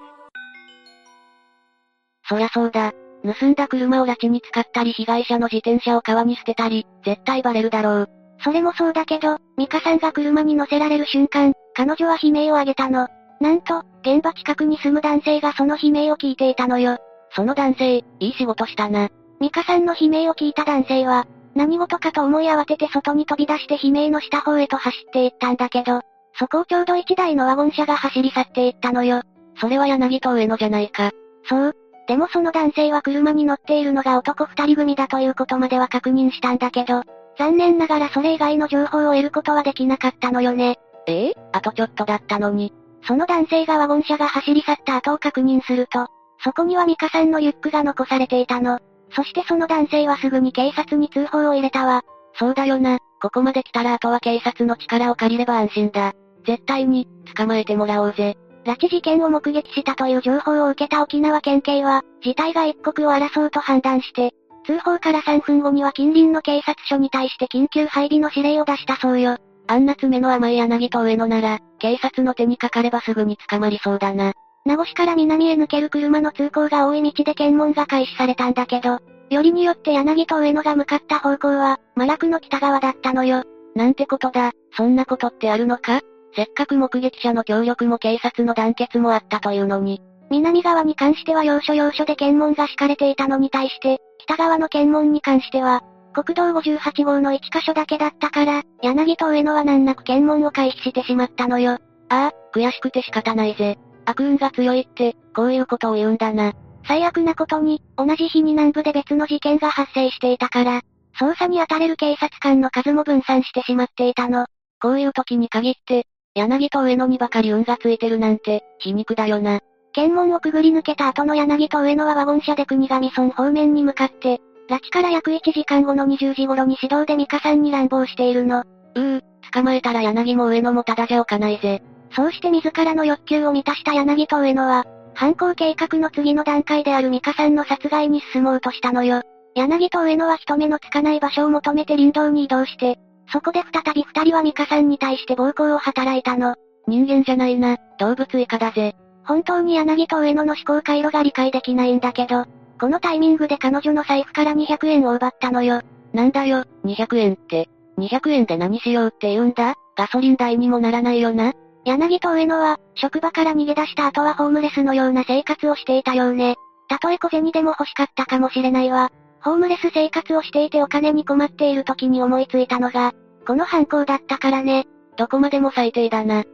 そりゃそうだ。盗んだ車を拉致に使ったり被害者の自転車を川に捨てたり、絶対バレるだろう。それもそうだけど、ミカさんが車に乗せられる瞬間、彼女は悲鳴を上げたの。なんと、現場近くに住む男性がその悲鳴を聞いていたのよ。その男性、いい仕事したな。ミカさんの悲鳴を聞いた男性は、何事かと思い慌てて外に飛び出して悲鳴の下方へと走っていったんだけど、そこをちょうど一台のワゴン車が走り去っていったのよ。それは柳と上野じゃないか。そう。でもその男性は車に乗っているのが男二人組だということまでは確認したんだけど、残念ながらそれ以外の情報を得ることはできなかったのよね。ええ？あとちょっとだったのに。その男性がワゴン車が走り去った後を確認すると、そこにはミカさんのリュックが残されていたの。そしてその男性はすぐに警察に通報を入れたわ。そうだよな。ここまで来たらあとは警察の力を借りれば安心だ。絶対に、捕まえてもらおうぜ。拉致事件を目撃したという情報を受けた沖縄県警は、事態が一刻を争うと判断して、通報から3分後には近隣の警察署に対して緊急配備の指令を出したそうよ。あんな爪の甘い柳と上野なら、警察の手にかかればすぐに捕まりそうだな。名護市から南へ抜ける車の通行が多い道で検問が開始されたんだけど、よりによって柳と上野が向かった方向は、麻薬の北側だったのよ。なんてことだ、そんなことってあるのか？せっかく目撃者の協力も警察の団結もあったというのに。南側に関しては要所要所で検問が敷かれていたのに対して、北側の検問に関しては、国道58号の1箇所だけだったから、柳と上野は難なく検問を回避してしまったのよ。ああ、悔しくて仕方ないぜ。悪運が強いって、こういうことを言うんだな。最悪なことに、同じ日に南部で別の事件が発生していたから、捜査に当たれる警察官の数も分散してしまっていたの。こういう時に限って、柳と上野にばかり運がついてるなんて、皮肉だよな。検問をくぐり抜けた後の柳と上野はワゴン車で国頭村方面に向かって、拉致から約1時間後の20時頃に指導でミカさんに乱暴しているの。うー、捕まえたら柳も上野もただじゃおかないぜ。そうして自らの欲求を満たした柳と上野は、犯行計画の次の段階であるミカさんの殺害に進もうとしたのよ。柳と上野は人目のつかない場所を求めて林道に移動して、そこで再び二人はミカさんに対して暴行を働いたの。人間じゃないな、動物以下だぜ。本当に柳と上野の思考回路が理解できないんだけど、このタイミングで彼女の財布から200円を奪ったのよ。なんだよ、200円って。200円で何しようって言うんだ？ガソリン代にもならないよな。柳と上野は、職場から逃げ出した後はホームレスのような生活をしていたようね。たとえ小銭でも欲しかったかもしれないわ。ホームレス生活をしていてお金に困っている時に思いついたのが、この犯行だったからね。どこまでも最低だな。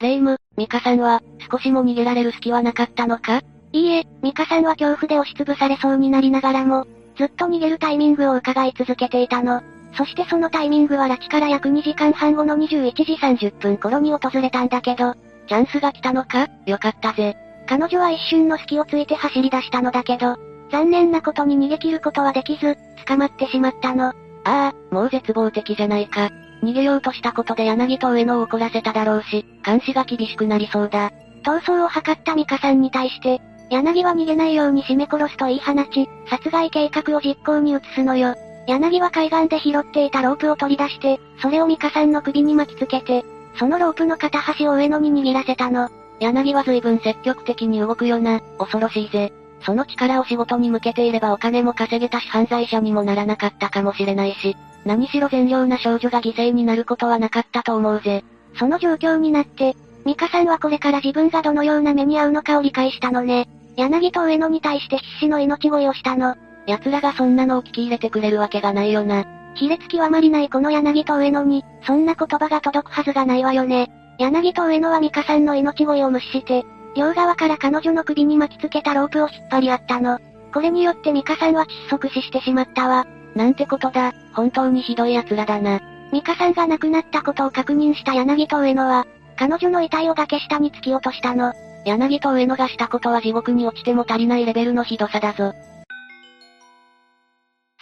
レイム、ミカさんは、少しも逃げられる隙はなかったのか？いいえ、ミカさんは恐怖で押しつぶされそうになりながらも、ずっと逃げるタイミングを伺い続けていたの。そしてそのタイミングは拉致から約2時間半後の21時30分頃に訪れたんだけど、チャンスが来たのか？よかったぜ。彼女は一瞬の隙をついて走り出したのだけど、残念なことに逃げ切ることはできず、捕まってしまったの。ああ、もう絶望的じゃないか。逃げようとしたことで柳と上野を怒らせただろうし、監視が厳しくなりそうだ。逃走を図ったミカさんに対して、柳は逃げないように締め殺すと言い放ち、殺害計画を実行に移すのよ。柳は海岸で拾っていたロープを取り出して、それをミカさんの首に巻きつけて、そのロープの片端を上野に握らせたの。柳は随分積極的に動くよな、恐ろしいぜ。その力を仕事に向けていればお金も稼げたし犯罪者にもならなかったかもしれないし、何しろ善良な少女が犠牲になることはなかったと思うぜ。その状況になって、ミカさんはこれから自分がどのような目に遭うのかを理解したのね。柳と上野に対して必死の命乞いをしたの。奴らがそんなのを聞き入れてくれるわけがないよな。卑劣極まりないこの柳と上野に、そんな言葉が届くはずがないわよね。柳と上野はミカさんの命乞いを無視して、両側から彼女の首に巻きつけたロープを引っ張り合ったの。これによってミカさんは窒息死してしまったわ。なんてことだ、本当にひどい奴らだな。ミカさんが亡くなったことを確認した柳と上野は、彼女の遺体を崖下に突き落としたの。柳と上野がしたことは地獄に落ちても足りないレベルのひどさだぞ。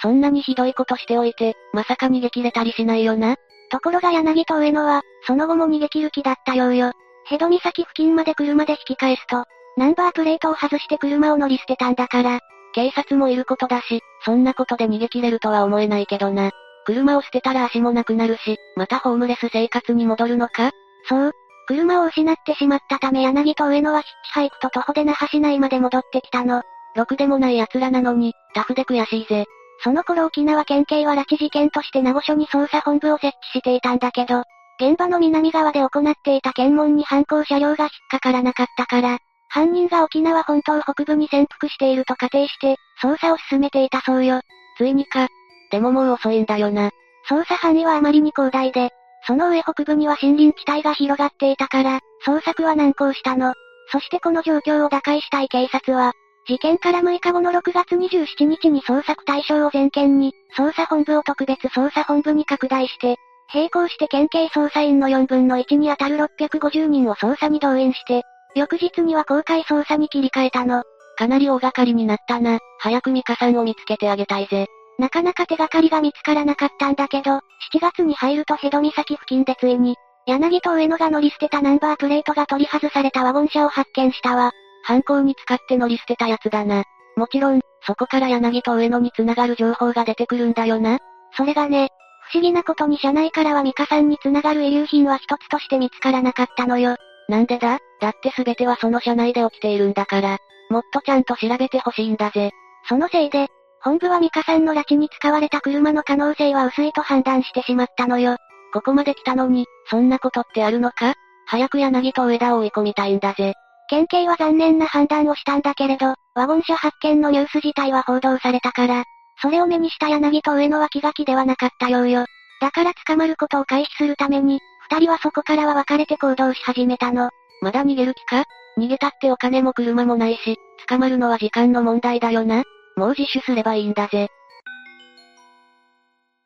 そんなにひどいことしておいて、まさか逃げ切れたりしないよな？ところが柳と上野は、その後も逃げ切る気だったようよ。ヘド岬付近まで車で引き返すと、ナンバープレートを外して車を乗り捨てたんだから、警察もいることだし、そんなことで逃げ切れるとは思えないけどな。車を捨てたら足もなくなるし、またホームレス生活に戻るのか？そう。車を失ってしまったため柳と上野はヒッチハイクと徒歩で那覇市内まで戻ってきたの。ろくでもない奴らなのに、タフで悔しいぜ。その頃沖縄県警は拉致事件として名護署に捜査本部を設置していたんだけど、現場の南側で行っていた検問に犯行車両が引っかからなかったから、犯人が沖縄本島北部に潜伏していると仮定して、捜査を進めていたそうよ。ついにか。でももう遅いんだよな。捜査範囲はあまりに広大で、その上北部には森林地帯が広がっていたから、捜索は難航したの。そしてこの状況を打開したい警察は、事件から6日後の6月27日に捜索対象を全県に、捜査本部を特別捜査本部に拡大して、並行して県警捜査員の4分の1にあたる650人を捜査に動員して、翌日には公開捜査に切り替えたの。かなり大掛かりになったな。早くミカさんを見つけてあげたいぜ。なかなか手がかりが見つからなかったんだけど、7月に入るとヘド岬付近でついに、柳と上野が乗り捨てたナンバープレートが取り外されたワゴン車を発見したわ。犯行に使って乗り捨てたやつだな。もちろん、そこから柳と上野に繋がる情報が出てくるんだよな。それがね、不思議なことに車内からはミカさんに繋がる遺留品は一つとして見つからなかったのよ。なんでだ？だって全てはその車内で起きているんだから。もっとちゃんと調べてほしいんだぜ。そのせいで、本部はミカさんの拉致に使われた車の可能性は薄いと判断してしまったのよ。ここまで来たのに、そんなことってあるのか？早く柳と上田を追い込みたいんだぜ。県警は残念な判断をしたんだけれど、ワゴン車発見のニュース自体は報道されたから、それを目にした柳と上野は気が気ではなかったようよ。だから捕まることを回避するために、二人はそこからは別れて行動し始めたの。まだ逃げる気か？逃げたってお金も車もないし、捕まるのは時間の問題だよな。もう自首すればいいんだぜ。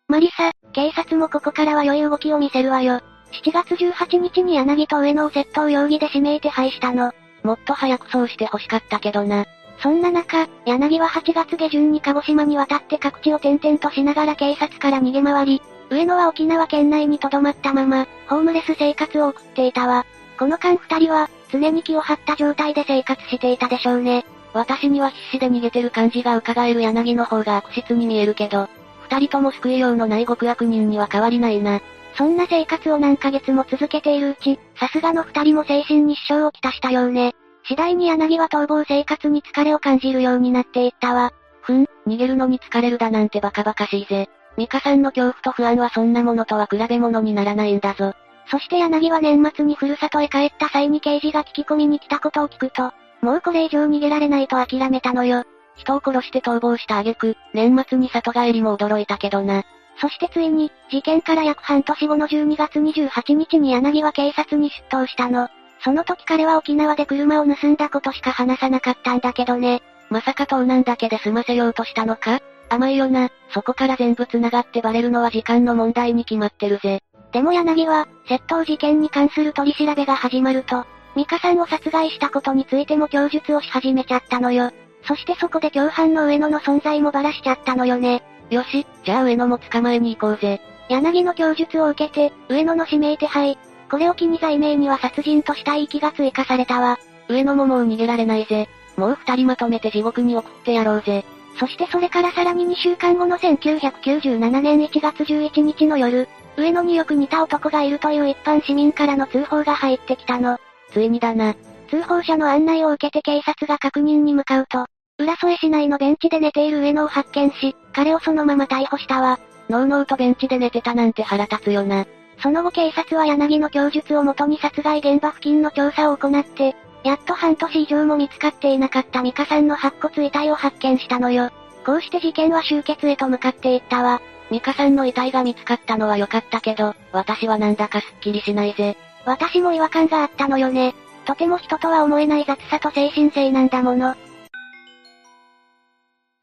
マリサ、警察もここからは良い動きを見せるわよ。7月18日に柳と上野を窃盗容疑で指名手配したの。もっと早くそうして欲しかったけどな。そんな中、柳は8月下旬に鹿児島に渡って各地を転々としながら警察から逃げ回り、上野は沖縄県内に留まったまま、ホームレス生活を送っていたわ。この間二人は、常に気を張った状態で生活していたでしょうね。私には必死で逃げてる感じが伺える柳の方が悪質に見えるけど、二人とも救いようのない極悪人には変わりないな。そんな生活を何ヶ月も続けているうち、さすがの二人も精神に支障をきたしたようね。次第に柳は逃亡生活に疲れを感じるようになっていったわ。ふん、逃げるのに疲れるだなんてバカバカしいぜ。ミカさんの恐怖と不安はそんなものとは比べ物にならないんだぞ。そして柳は年末にふるさとへ帰った際に刑事が聞き込みに来たことを聞くと、もうこれ以上逃げられないと諦めたのよ。人を殺して逃亡した挙句、年末に里帰りも驚いたけどな。そしてついに、事件から約半年後の12月28日に柳は警察に出頭したの。その時彼は沖縄で車を盗んだことしか話さなかったんだけどね。まさか盗難だけで済ませようとしたのか？甘いよな、そこから全部繋がってバレるのは時間の問題に決まってるぜ。でも柳は、窃盗事件に関する取り調べが始まると、ミカさんを殺害したことについても供述をし始めちゃったのよ。そしてそこで共犯の上野の存在もばらしちゃったのよね。よし、じゃあ上野も捕まえに行こうぜ。柳の供述を受けて、上野の指名手配。これを機に罪名には殺人とした域が追加されたわ。上野ももう逃げられないぜ。もう二人まとめて地獄に送ってやろうぜ。そしてそれからさらに2週間後の1997年1月11日の夜、上野によく似た男がいるという一般市民からの通報が入ってきたの。ついにだな。通報者の案内を受けて警察が確認に向かうと、浦添市内のベンチで寝ている上野を発見し、彼をそのまま逮捕したわ。ノーノーとベンチで寝てたなんて腹立つよな。その後警察は柳の供述をもとに殺害現場付近の調査を行って、やっと半年以上も見つかっていなかったミカさんの白骨遺体を発見したのよ。こうして事件は終結へと向かっていったわ。ミカさんの遺体が見つかったのは良かったけど、私はなんだかすっきりしないぜ。私も違和感があったのよね。とても人とは思えない雑さと精神性なんだもの。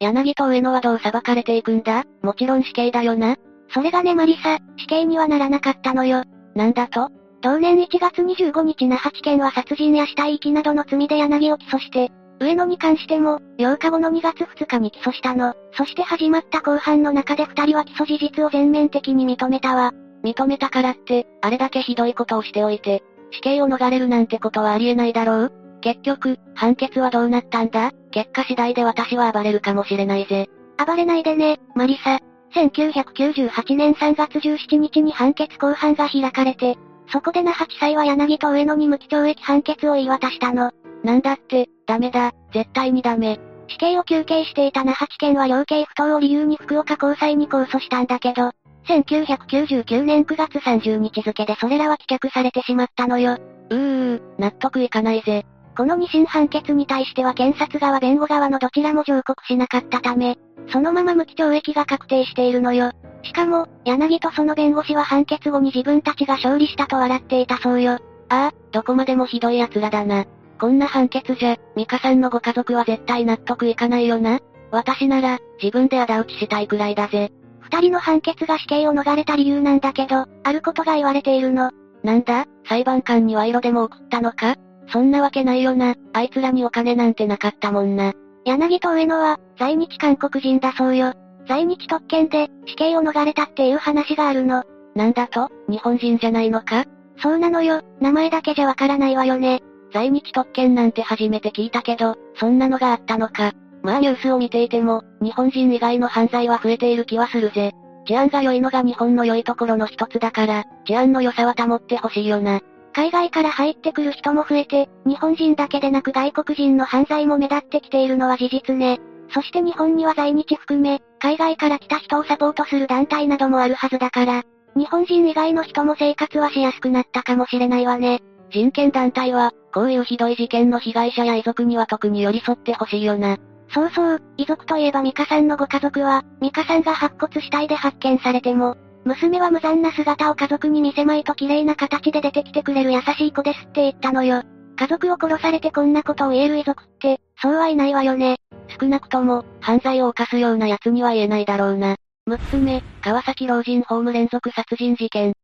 柳と上野はどう裁かれていくんだ？もちろん死刑だよな。それがねマリサ、死刑にはならなかったのよ。なんだと？同年1月25日那覇地検は殺人や死体遺棄などの罪で柳を起訴して、上野に関しても、8日後の2月2日に起訴したの。そして始まった後半の中で二人は起訴事実を全面的に認めたわ。認めたからって、あれだけひどいことをしておいて、死刑を逃れるなんてことはありえないだろう？結局、判決はどうなったんだ？結果次第で私は暴れるかもしれないぜ。暴れないでね、マリサ。1998年3月17日に判決公判が開かれて、そこで那覇地裁は柳と上野に無期懲役判決を言い渡したの。なんだって、ダメだ、絶対にダメ。死刑を求刑していた那覇地検は量刑不当を理由に福岡高裁に控訴したんだけど、1999年9月30日付でそれらは棄却されてしまったのよ。うー、納得いかないぜ。この二審判決に対しては検察側弁護側のどちらも上告しなかったため、そのまま無期懲役が確定しているのよ。しかも、柳とその弁護士は判決後に自分たちが勝利したと笑っていたそうよ。ああ、どこまでもひどい奴らだな。こんな判決じゃ、ミカさんのご家族は絶対納得いかないよな。私なら、自分で仇討ちしたいくらいだぜ。二人の判決が死刑を逃れた理由なんだけど、あることが言われているの。なんだ裁判官に賄賂でも送ったのか？そんなわけないよな。あいつらにお金なんてなかったもんな。柳と上野は、在日韓国人だそうよ。在日特権で、死刑を逃れたっていう話があるの。なんだと？日本人じゃないのか？そうなのよ。名前だけじゃわからないわよね。在日特権なんて初めて聞いたけど、そんなのがあったのか。まあニュースを見ていても、日本人以外の犯罪は増えている気はするぜ。治安が良いのが日本の良いところの一つだから、治安の良さは保ってほしいよな。海外から入ってくる人も増えて、日本人だけでなく外国人の犯罪も目立ってきているのは事実ね。そして日本には在日含め、海外から来た人をサポートする団体などもあるはずだから、日本人以外の人も生活はしやすくなったかもしれないわね。人権団体は、こういうひどい事件の被害者や遺族には特に寄り添ってほしいよな。そうそう、遺族といえばミカさんのご家族は、ミカさんが白骨死体で発見されても、娘は無残な姿を家族に見せまいと綺麗な形で出てきてくれる優しい子ですって言ったのよ。家族を殺されてこんなことを言える遺族って、そうはいないわよね。少なくとも、犯罪を犯すような奴には言えないだろうな。6つ目、川崎老人ホーム連続殺人事件。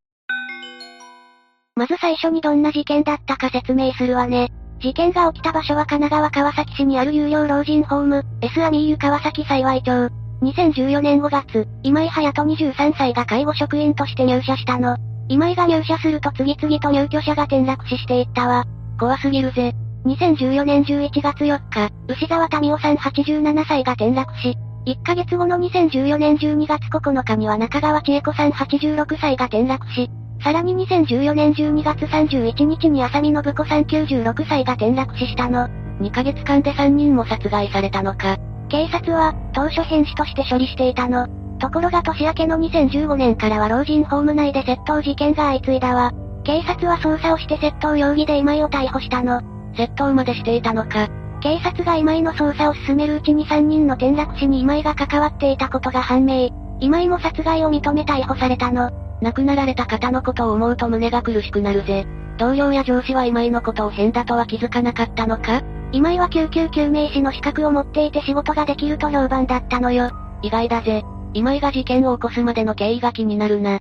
まず最初にどんな事件だったか説明するわね。事件が起きた場所は神奈川川崎市にある有料老人ホーム、S アミーユ川崎幸町。2014年5月、今井隼人23歳が介護職員として入社したの。今井が入社すると次々と入居者が転落死していったわ。怖すぎるぜ。2014年11月4日、牛沢民夫さん87歳が転落し、1ヶ月後の2014年12月9日には中川千恵子さん86歳が転落し、さらに2014年12月31日に浅見信子さん96歳が転落死したの。2ヶ月間で3人も殺害されたのか。警察は、当初変死として処理していたの。ところが年明けの2015年からは老人ホーム内で窃盗事件が相次いだわ。警察は捜査をして窃盗容疑で今井を逮捕したの。窃盗までしていたのか。警察が今井の捜査を進めるうちに3人の転落死に今井が関わっていたことが判明。今井も殺害を認め逮捕されたの。亡くなられた方のことを思うと胸が苦しくなるぜ。同僚や上司は今井のことを変だとは気づかなかったのか今井は救急救命士の資格を持っていて仕事ができると評判だったのよ。意外だぜ。今井が事件を起こすまでの経緯が気になるな。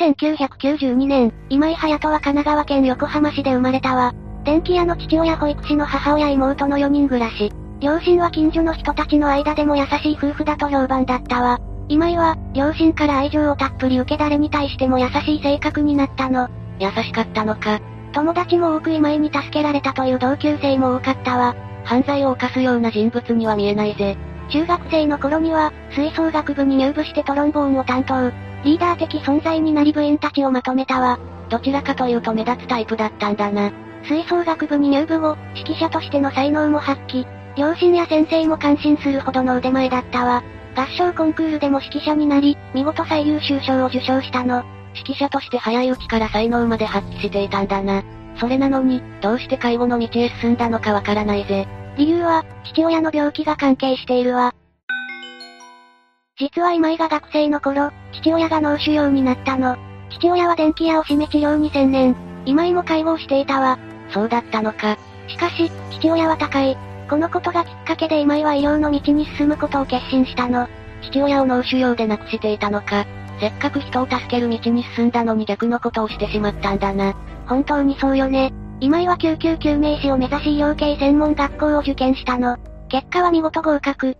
1992年、今井隼人は神奈川県横浜市で生まれたわ。電気屋の父親保育士の母親妹の4人暮らし。両親は近所の人たちの間でも優しい夫婦だと評判だったわ。今井は、両親から愛情をたっぷり受け誰に対しても優しい性格になったの。優しかったのか。友達も多く今井に助けられたという同級生も多かったわ。犯罪を犯すような人物には見えないぜ。中学生の頃には、吹奏楽部に入部してトロンボーンを担当。リーダー的存在になり部員たちをまとめたわ。どちらかというと目立つタイプだったんだな。吹奏楽部に入部後、指揮者としての才能も発揮。両親や先生も感心するほどの腕前だったわ。合唱コンクールでも指揮者になり、見事最優秀賞を受賞したの。指揮者として早いうちから才能まで発揮していたんだな。それなのに、どうして介護の道へ進んだのかわからないぜ。理由は、父親の病気が関係しているわ。実は今井が学生の頃、父親が脳腫瘍になったの。父親は電気屋を閉め治療に専念。今井も介護をしていたわ。そうだったのか。しかし、父親は高い。このことがきっかけで今井は医療の道に進むことを決心したの。父親を脳腫瘍で亡くしていたのか。せっかく人を助ける道に進んだのに逆のことをしてしまったんだな。本当にそうよね。今井は救急救命士を目指し医療系専門学校を受験したの。結果は見事合格。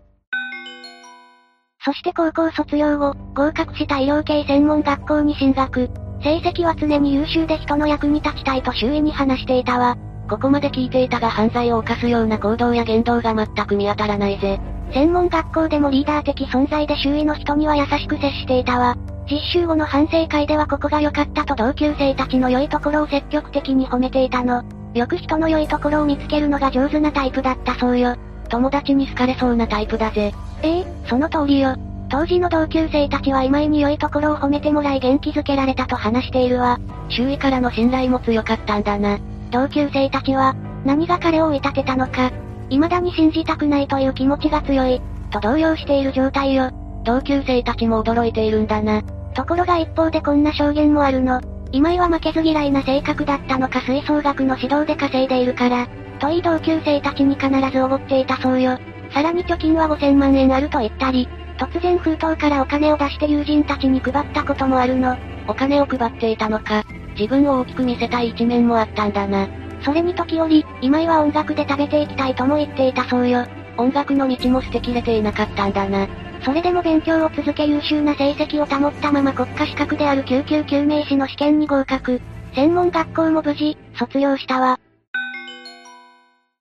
そして高校卒業後、合格した医療系専門学校に進学。成績は常に優秀で人の役に立ちたいと周囲に話していたわ。ここまで聞いていたが犯罪を犯すような行動や言動が全く見当たらないぜ。専門学校でもリーダー的存在で周囲の人には優しく接していたわ。実習後の反省会ではここが良かったと同級生たちの良いところを積極的に褒めていたの。よく人の良いところを見つけるのが上手なタイプだったそうよ。友達に好かれそうなタイプだぜ。ええその通りよ。当時の同級生たちは今井に良いところを褒めてもらい元気づけられたと話しているわ。周囲からの信頼も強かったんだな。同級生たちは、何が彼を追い立てたのか。未だに信じたくないという気持ちが強い、と動揺している状態よ。同級生たちも驚いているんだな。ところが一方でこんな証言もあるの。今井は負けず嫌いな性格だったのか吹奏楽の指導で稼いでいるから、といい同級生たちに必ずおごっていたそうよ。さらに貯金は5000万円あると言ったり、突然封筒からお金を出して友人たちに配ったこともあるの。お金を配っていたのか。自分を大きく見せたい一面もあったんだな。それに時折、今井は音楽で食べていきたいとも言っていたそうよ。音楽の道も捨てきれていなかったんだな。それでも勉強を続け優秀な成績を保ったまま国家資格である救急救命士の試験に合格。専門学校も無事、卒業したわ。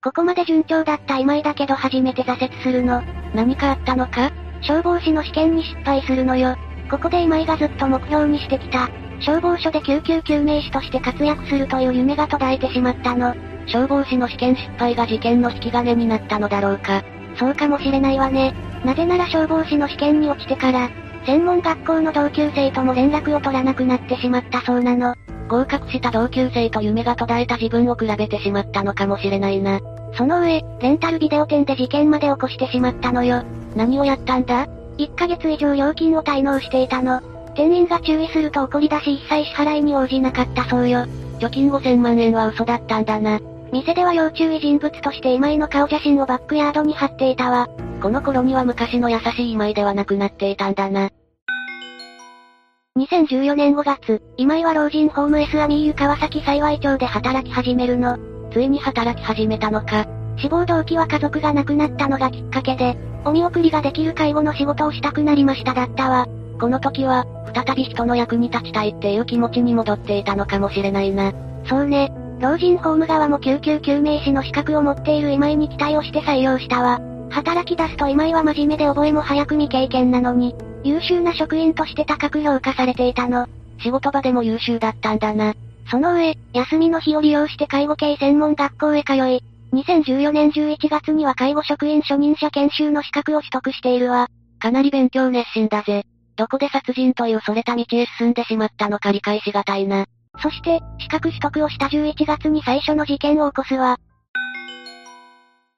ここまで順調だった今井だけど初めて挫折するの。何かあったのか？消防士の試験に失敗するのよ。ここで今井がずっと目標にしてきた。消防署で救急救命士として活躍するという夢が途絶えてしまったの。消防士の試験失敗が事件の引き金になったのだろうか。そうかもしれないわね。なぜなら消防士の試験に落ちてから、専門学校の同級生とも連絡を取らなくなってしまったそうなの。合格した同級生と夢が途絶えた自分を比べてしまったのかもしれないな。その上、レンタルビデオ店で事件まで起こしてしまったのよ。何をやったんだ ?1 ヶ月以上料金を滞納していたの。店員が注意すると怒り出し一切支払いに応じなかったそうよ。貯金5000万円は嘘だったんだな。店では要注意人物として今井の顔写真をバックヤードに貼っていたわ。この頃には昔の優しい今井ではなくなっていたんだな。2014年5月、今井は老人ホーム S アミーユ川崎幸町で働き始めるの。ついに働き始めたのか。志望動機は家族が亡くなったのがきっかけで、お見送りができる介護の仕事をしたくなりましただったわ。この時は、再び人の役に立ちたいっていう気持ちに戻っていたのかもしれないな。そうね。老人ホーム側も救急救命士の資格を持っている今井に期待をして採用したわ。働き出すと今井は真面目で覚えも早く未経験なのに、優秀な職員として高く評価されていたの。仕事場でも優秀だったんだな。その上、休みの日を利用して介護系専門学校へ通い、2014年11月には介護職員初任者研修の資格を取得しているわ。かなり勉強熱心だぜ。どこで殺人というそれた道へ進んでしまったのか理解しがたいな。そして、資格取得をした11月に最初の事件を起こすわ。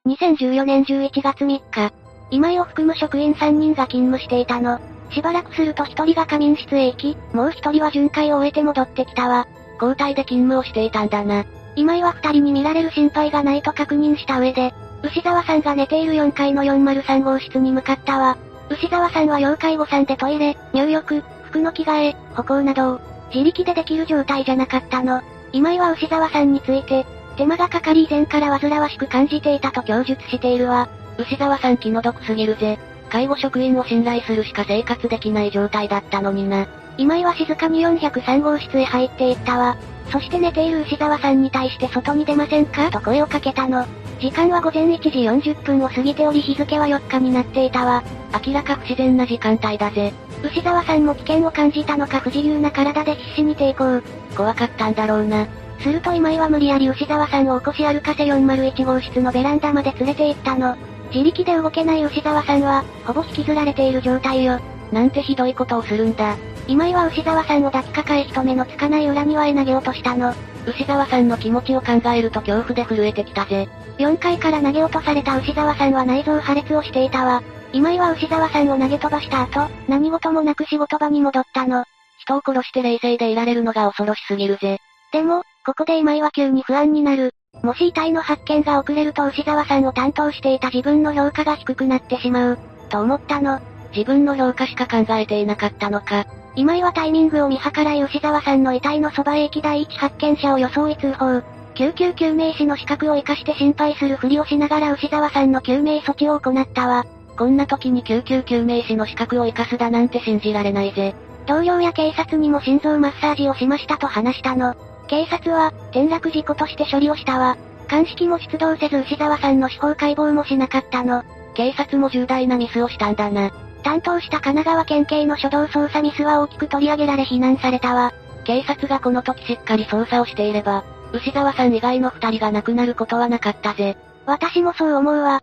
2014年11月3日、今井を含む職員3人が勤務していたの。しばらくすると1人が仮眠室へ行き、もう1人は巡回を終えて戻ってきたわ。交代で勤務をしていたんだな。今井は2人に見られる心配がないと確認した上で、牛沢さんが寝ている4階の403号室に向かったわ。牛沢さんは要介護さんでトイレ、入浴、服の着替え、歩行などを、自力でできる状態じゃなかったの。今井は牛沢さんについて、手間がかかり以前から煩わしく感じていたと供述しているわ。牛沢さん気の毒すぎるぜ。介護職員を信頼するしか生活できない状態だったのにな。今井は静かに403号室へ入っていったわ。そして寝ている牛沢さんに対して外に出ませんか？と声をかけたの。時間は午前1時40分を過ぎており日付は4日になっていたわ。明らか不自然な時間帯だぜ。牛沢さんも危険を感じたのか不自由な体で必死に抵抗。怖かったんだろうな。すると今井は無理やり牛沢さんを起こし歩かせ401号室のベランダまで連れて行ったの。自力で動けない牛沢さんは、ほぼ引きずられている状態よ。なんてひどいことをするんだ。今井は牛沢さんを抱きかかえ人目のつかない裏庭へ投げ落としたの。牛沢さんの気持ちを考えると恐怖で震えてきたぜ。4階から投げ落とされた牛沢さんは内臓破裂をしていたわ。今井は牛沢さんを投げ飛ばした後、何事もなく仕事場に戻ったの。人を殺して冷静でいられるのが恐ろしすぎるぜ。でも、ここで今井は急に不安になる。もし遺体の発見が遅れると牛沢さんを担当していた自分の評価が低くなってしまう。と思ったの。自分の評価しか考えていなかったのか。今井はタイミングを見計らい牛沢さんの遺体のそばへ行き第一発見者を装い通報。救急救命士の資格を活かして心配するふりをしながら牛沢さんの救命措置を行ったわ。こんな時に救急救命士の資格を活かすだなんて信じられないぜ。同僚や警察にも心臓マッサージをしましたと話したの。警察は、転落事故として処理をしたわ。鑑識も出動せず牛沢さんの司法解剖もしなかったの。警察も重大なミスをしたんだな。担当した神奈川県警の初動捜査ミスは大きく取り上げられ非難されたわ。警察がこの時しっかり捜査をしていれば、牛沢さん以外の二人が亡くなることはなかったぜ。私もそう思うわ。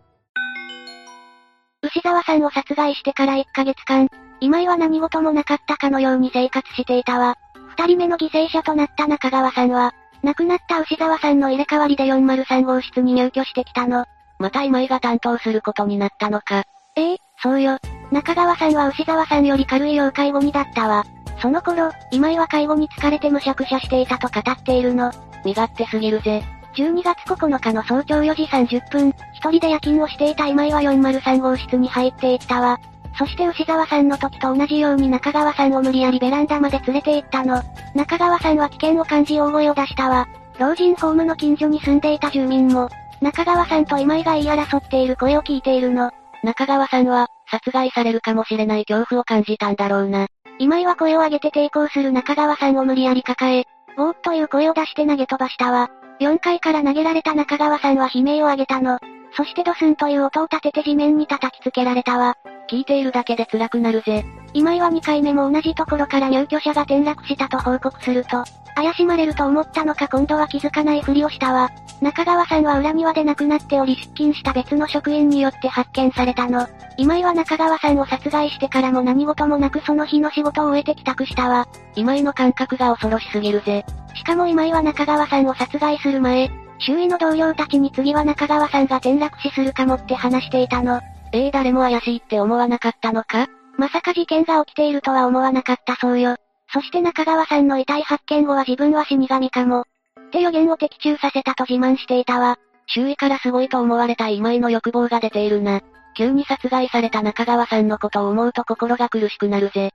牛沢さんを殺害してから1ヶ月間、今井は何事もなかったかのように生活していたわ。二人目の犠牲者となった中川さんは、亡くなった牛沢さんの入れ替わりで403号室に入居してきたの。また今井が担当することになったのか。ええそうよ。中川さんは牛沢さんより軽い要介護にだったわ。その頃、今井は介護に疲れてむしゃくしゃしていたと語っているの。身勝手すぎるぜ。12月9日の早朝4時30分、一人で夜勤をしていた今井は403号室に入っていったわ。そして牛沢さんの時と同じように中川さんを無理やりベランダまで連れて行ったの。中川さんは危険を感じ大声を出したわ。老人ホームの近所に住んでいた住民も、中川さんと今井が言い争っている声を聞いているの。中川さんは、殺害されるかもしれない恐怖を感じたんだろうな。今井は声を上げて抵抗する中川さんを無理やり抱え、ボーっという声を出して投げ飛ばしたわ。4階から投げられた中川さんは悲鳴を上げたの。そしてドスンという音を立てて地面に叩きつけられたわ。聞いているだけで辛くなるぜ。今井は2回目も同じところから入居者が転落したと報告すると、怪しまれると思ったのか今度は気づかないふりをしたわ。中川さんは裏庭で亡くなっており出勤した別の職員によって発見されたの。今井は中川さんを殺害してからも何事もなくその日の仕事を終えて帰宅したわ。今井の感覚が恐ろしすぎるぜ。しかも今井は中川さんを殺害する前、周囲の同僚たちに次は中川さんが転落死するかもって話していたの。ええー、誰も怪しいって思わなかったのか？まさか事件が起きているとは思わなかったそうよ。そして中川さんの遺体発見後は自分は死神かも。って予言を的中させたと自慢していたわ。周囲からすごいと思われた今井の欲望が出ているな。急に殺害された中川さんのことを思うと心が苦しくなるぜ。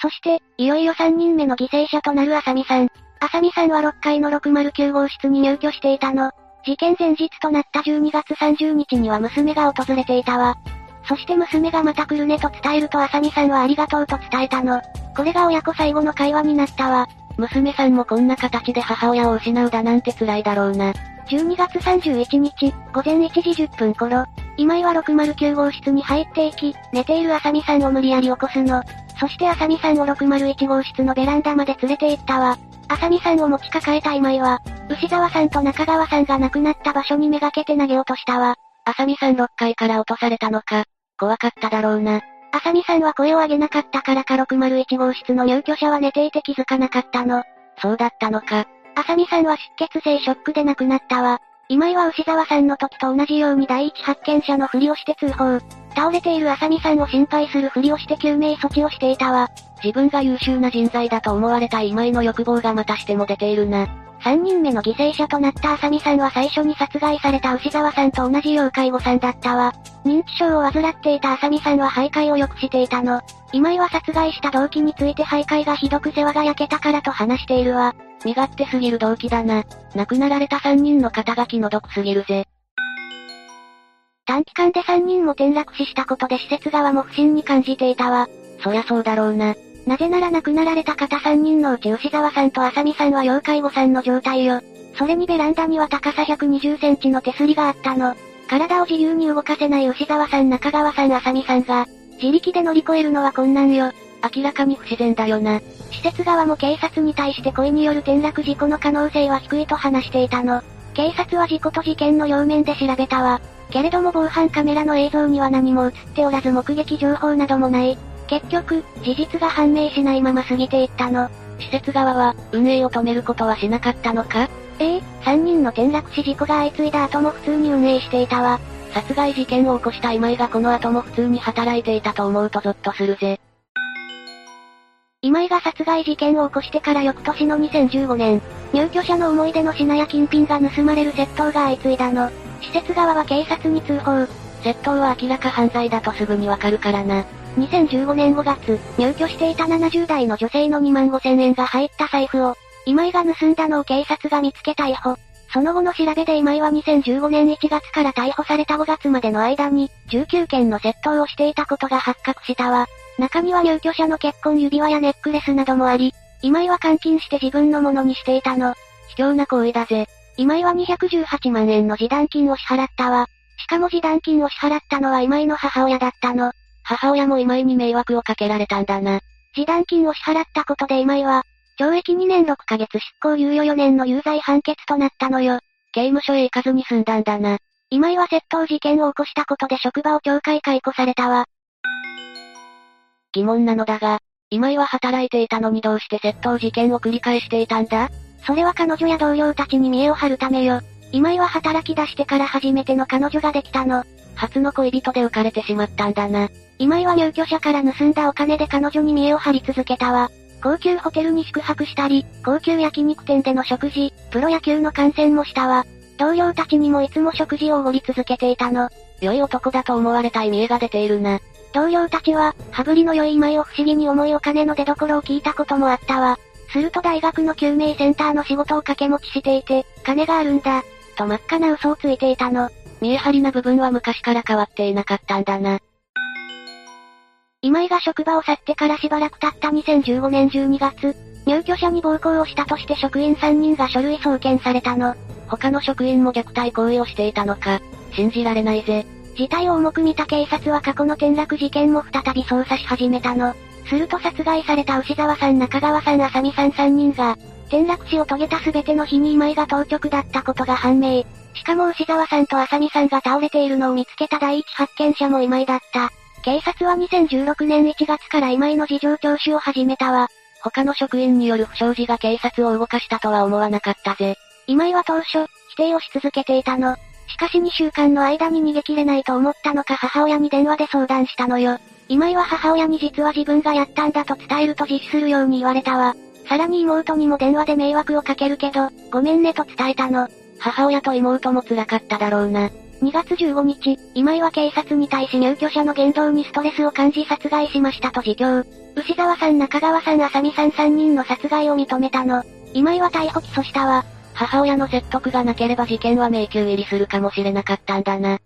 そして、いよいよ3人目の犠牲者となる浅見さん。浅見さんは6階の609号室に入居していたの。事件前日となった12月30日には娘が訪れていたわ。そして娘がまた来るねと伝えると浅見さんはありがとうと伝えたの。これが親子最後の会話になったわ。娘さんもこんな形で母親を失うだなんて辛いだろうな。12月31日、午前1時10分頃、今井は609号室に入っていき、寝ている浅見さんを無理やり起こすの。そして浅見さんを601号室のベランダまで連れて行ったわ。浅見さんを持ち抱えた今井は、牛沢さんと中川さんが亡くなった場所にめがけて投げ落としたわ。浅見さん6階から落とされたのか。怖かっただろうな。浅見さんは声を上げなかったからか601号室の入居者は寝ていて気づかなかったの。そうだったのか。浅見さんは出血性ショックで亡くなったわ。今井は牛沢さんの時と同じように第一発見者のふりをして通報。倒れている浅見さんを心配するふりをして救命措置をしていたわ。自分が優秀な人材だと思われた今井の欲望がまたしても出ているな。3人目の犠牲者となった浅見さんは最初に殺害された牛沢さんと同じ要介護さんだったわ。認知症を患っていた浅見さんは徘徊をよくしていたの。今井は殺害した動機について徘徊がひどく世話が焼けたからと話しているわ。身勝手すぎる動機だな。亡くなられた3人の肩書きの毒すぎるぜ。短期間で3人も転落死したことで施設側も不審に感じていたわ。そりゃそうだろうな。なぜなら亡くなられた方3人のうち牛沢さんと浅見さんは要介護さんの状態よ。それにベランダには高さ120センチの手すりがあったの。体を自由に動かせない牛沢さん中川さん浅見さんが、自力で乗り越えるのは困難よ。明らかに不自然だよな。施設側も警察に対して故意による転落事故の可能性は低いと話していたの。警察は事故と事件の両面で調べたわ。けれども防犯カメラの映像には何も映っておらず目撃情報などもない。結局、事実が判明しないまま過ぎていったの。施設側は、運営を止めることはしなかったのか？ええ3人の転落死事故が相次いだ後も普通に運営していたわ。殺害事件を起こした今井がこの後も普通に働いていたと思うとゾッとするぜ。今井が殺害事件を起こしてから翌年の2015年、入居者の思い出の品や金品が盗まれる窃盗が相次いだの。施設側は警察に通報。窃盗は明らか犯罪だとすぐにわかるからな。2015年5月、入居していた70代の女性の2万5千円が入った財布を、今井が盗んだのを警察が見つけ逮捕。その後の調べで今井は2015年1月から逮捕された5月までの間に、19件の窃盗をしていたことが発覚したわ。中には入居者の結婚指輪やネックレスなどもあり、今井は換金して自分のものにしていたの。卑怯な行為だぜ。今井は218万円の示談金を支払ったわ。しかも示談金を支払ったのは今井の母親だったの。母親も今井に迷惑をかけられたんだな。示談金を支払ったことで今井は、懲役2年6ヶ月執行猶予4年の有罪判決となったのよ。刑務所へ行かずに済んだんだな。今井は窃盗事件を起こしたことで職場を懲戒解雇されたわ。疑問なのだが、今井は働いていたのにどうして窃盗事件を繰り返していたんだ？それは彼女や同僚たちに見栄を張るためよ。今井は働き出してから初めての彼女ができたの。初の恋人で浮かれてしまったんだな。今井は入居者から盗んだお金で彼女に見栄を張り続けたわ。高級ホテルに宿泊したり、高級焼肉店での食事、プロ野球の観戦もしたわ。同僚たちにもいつも食事をおごり続けていたの。良い男だと思われたい見栄が出ているな。同僚たちは、羽振りの良い今井を不思議に思いお金の出所を聞いたこともあったわ。すると大学の救命センターの仕事を掛け持ちしていて、金があるんだ。と真っ赤な嘘をついていたの。見え張りな部分は昔から変わっていなかったんだな。今井が職場を去ってからしばらく経った2015年12月、入居者に暴行をしたとして職員3人が書類送検されたの。他の職員も虐待行為をしていたのか、信じられないぜ。事態を重く見た警察は過去の転落事件も再び捜査し始めたの。すると殺害された牛沢さん中川さん浅見さん3人が、転落死を遂げた全ての日に今井が当直だったことが判明。しかも牛沢さんと浅見さんが倒れているのを見つけた第一発見者も今井だった。警察は2016年1月から今井の事情聴取を始めたわ。他の職員による不祥事が警察を動かしたとは思わなかったぜ。今井は当初、否定をし続けていたの。しかし2週間の間に逃げ切れないと思ったのか母親に電話で相談したのよ。今井は母親に実は自分がやったんだと伝えると実施するように言われたわ。さらに妹にも電話で迷惑をかけるけど、ごめんねと伝えたの。母親と妹も辛かっただろうな。2月15日、今井は警察に対し入居者の言動にストレスを感じ殺害しましたと自供。牛沢さん中川さん浅見さん3人の殺害を認めたの。今井は逮捕起訴したわ。母親の説得がなければ事件は迷宮入りするかもしれなかったんだな。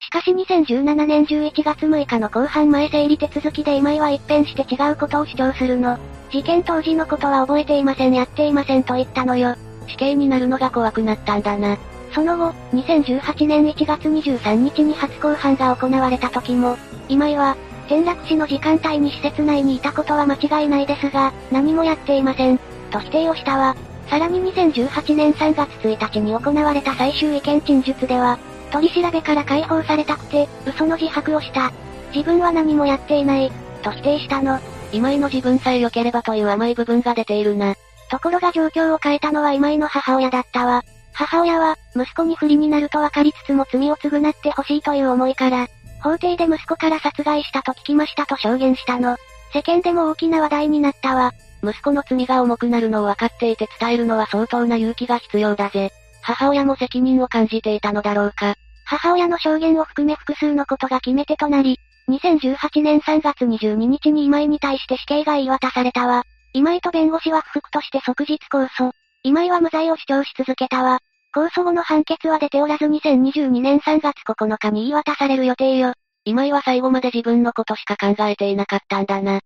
しかし2017年11月6日の公判前整理手続きで今井は一変して違うことを主張するの。事件当時のことは覚えていませんやっていませんと言ったのよ。死刑になるのが怖くなったんだな。その後、2018年1月23日に初公判が行われた時も、今井は、転落死の時間帯に施設内にいたことは間違いないですが、何もやっていません。と否定をしたわ。さらに2018年3月1日に行われた最終意見陳述では、取り調べから解放されたくて、嘘の自白をした。自分は何もやっていない、と否定したの。今井の自分さえ良ければという甘い部分が出ているな。ところが状況を変えたのは今井の母親だったわ。母親は、息子に不利になると分かりつつも罪を償ってほしいという思いから、法廷で息子から殺害したと聞きましたと証言したの。世間でも大きな話題になったわ。息子の罪が重くなるのを分かっていて伝えるのは相当な勇気が必要だぜ。母親も責任を感じていたのだろうか。母親の証言を含め複数のことが決め手となり、2018年3月22日に今井に対して死刑が言い渡されたわ。今井と弁護士は不服として即日控訴。今井は無罪を主張し続けたわ。控訴後の判決は出ておらず2022年3月9日に言い渡される予定よ。今井は最後まで自分のことしか考えていなかったんだな。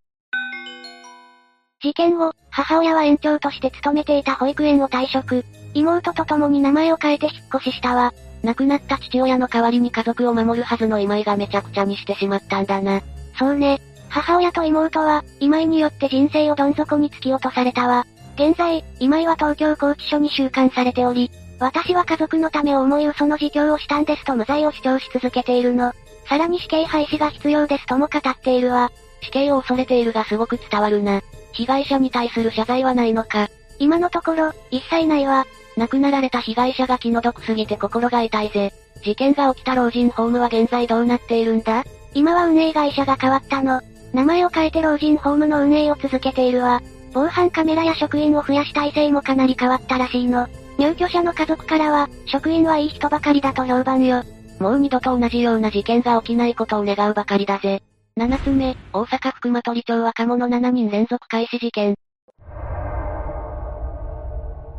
事件後、母親は園長として勤めていた保育園を退職。妹と共に名前を変えて引っ越ししたわ。亡くなった父親の代わりに家族を守るはずの今井がめちゃくちゃにしてしまったんだな。そうね。母親と妹は、今井によって人生をどん底に突き落とされたわ。現在、今井は東京拘置所に収監されており、私は家族のためを思い嘘の自供をしたんですと無罪を主張し続けているの。さらに死刑廃止が必要ですとも語っているわ。死刑を恐れているがすごく伝わるな。被害者に対する謝罪はないのか。今のところ、一切ないわ。亡くなられた被害者が気の毒すぎて心が痛いぜ。事件が起きた老人ホームは現在どうなっているんだ？今は運営会社が変わったの。名前を変えて老人ホームの運営を続けているわ。防犯カメラや職員を増やし体制もかなり変わったらしいの。入居者の家族からは、職員はいい人ばかりだと評判よ。もう二度と同じような事件が起きないことを願うばかりだぜ。7つ目、大阪福間取町若者7人連続開始事件。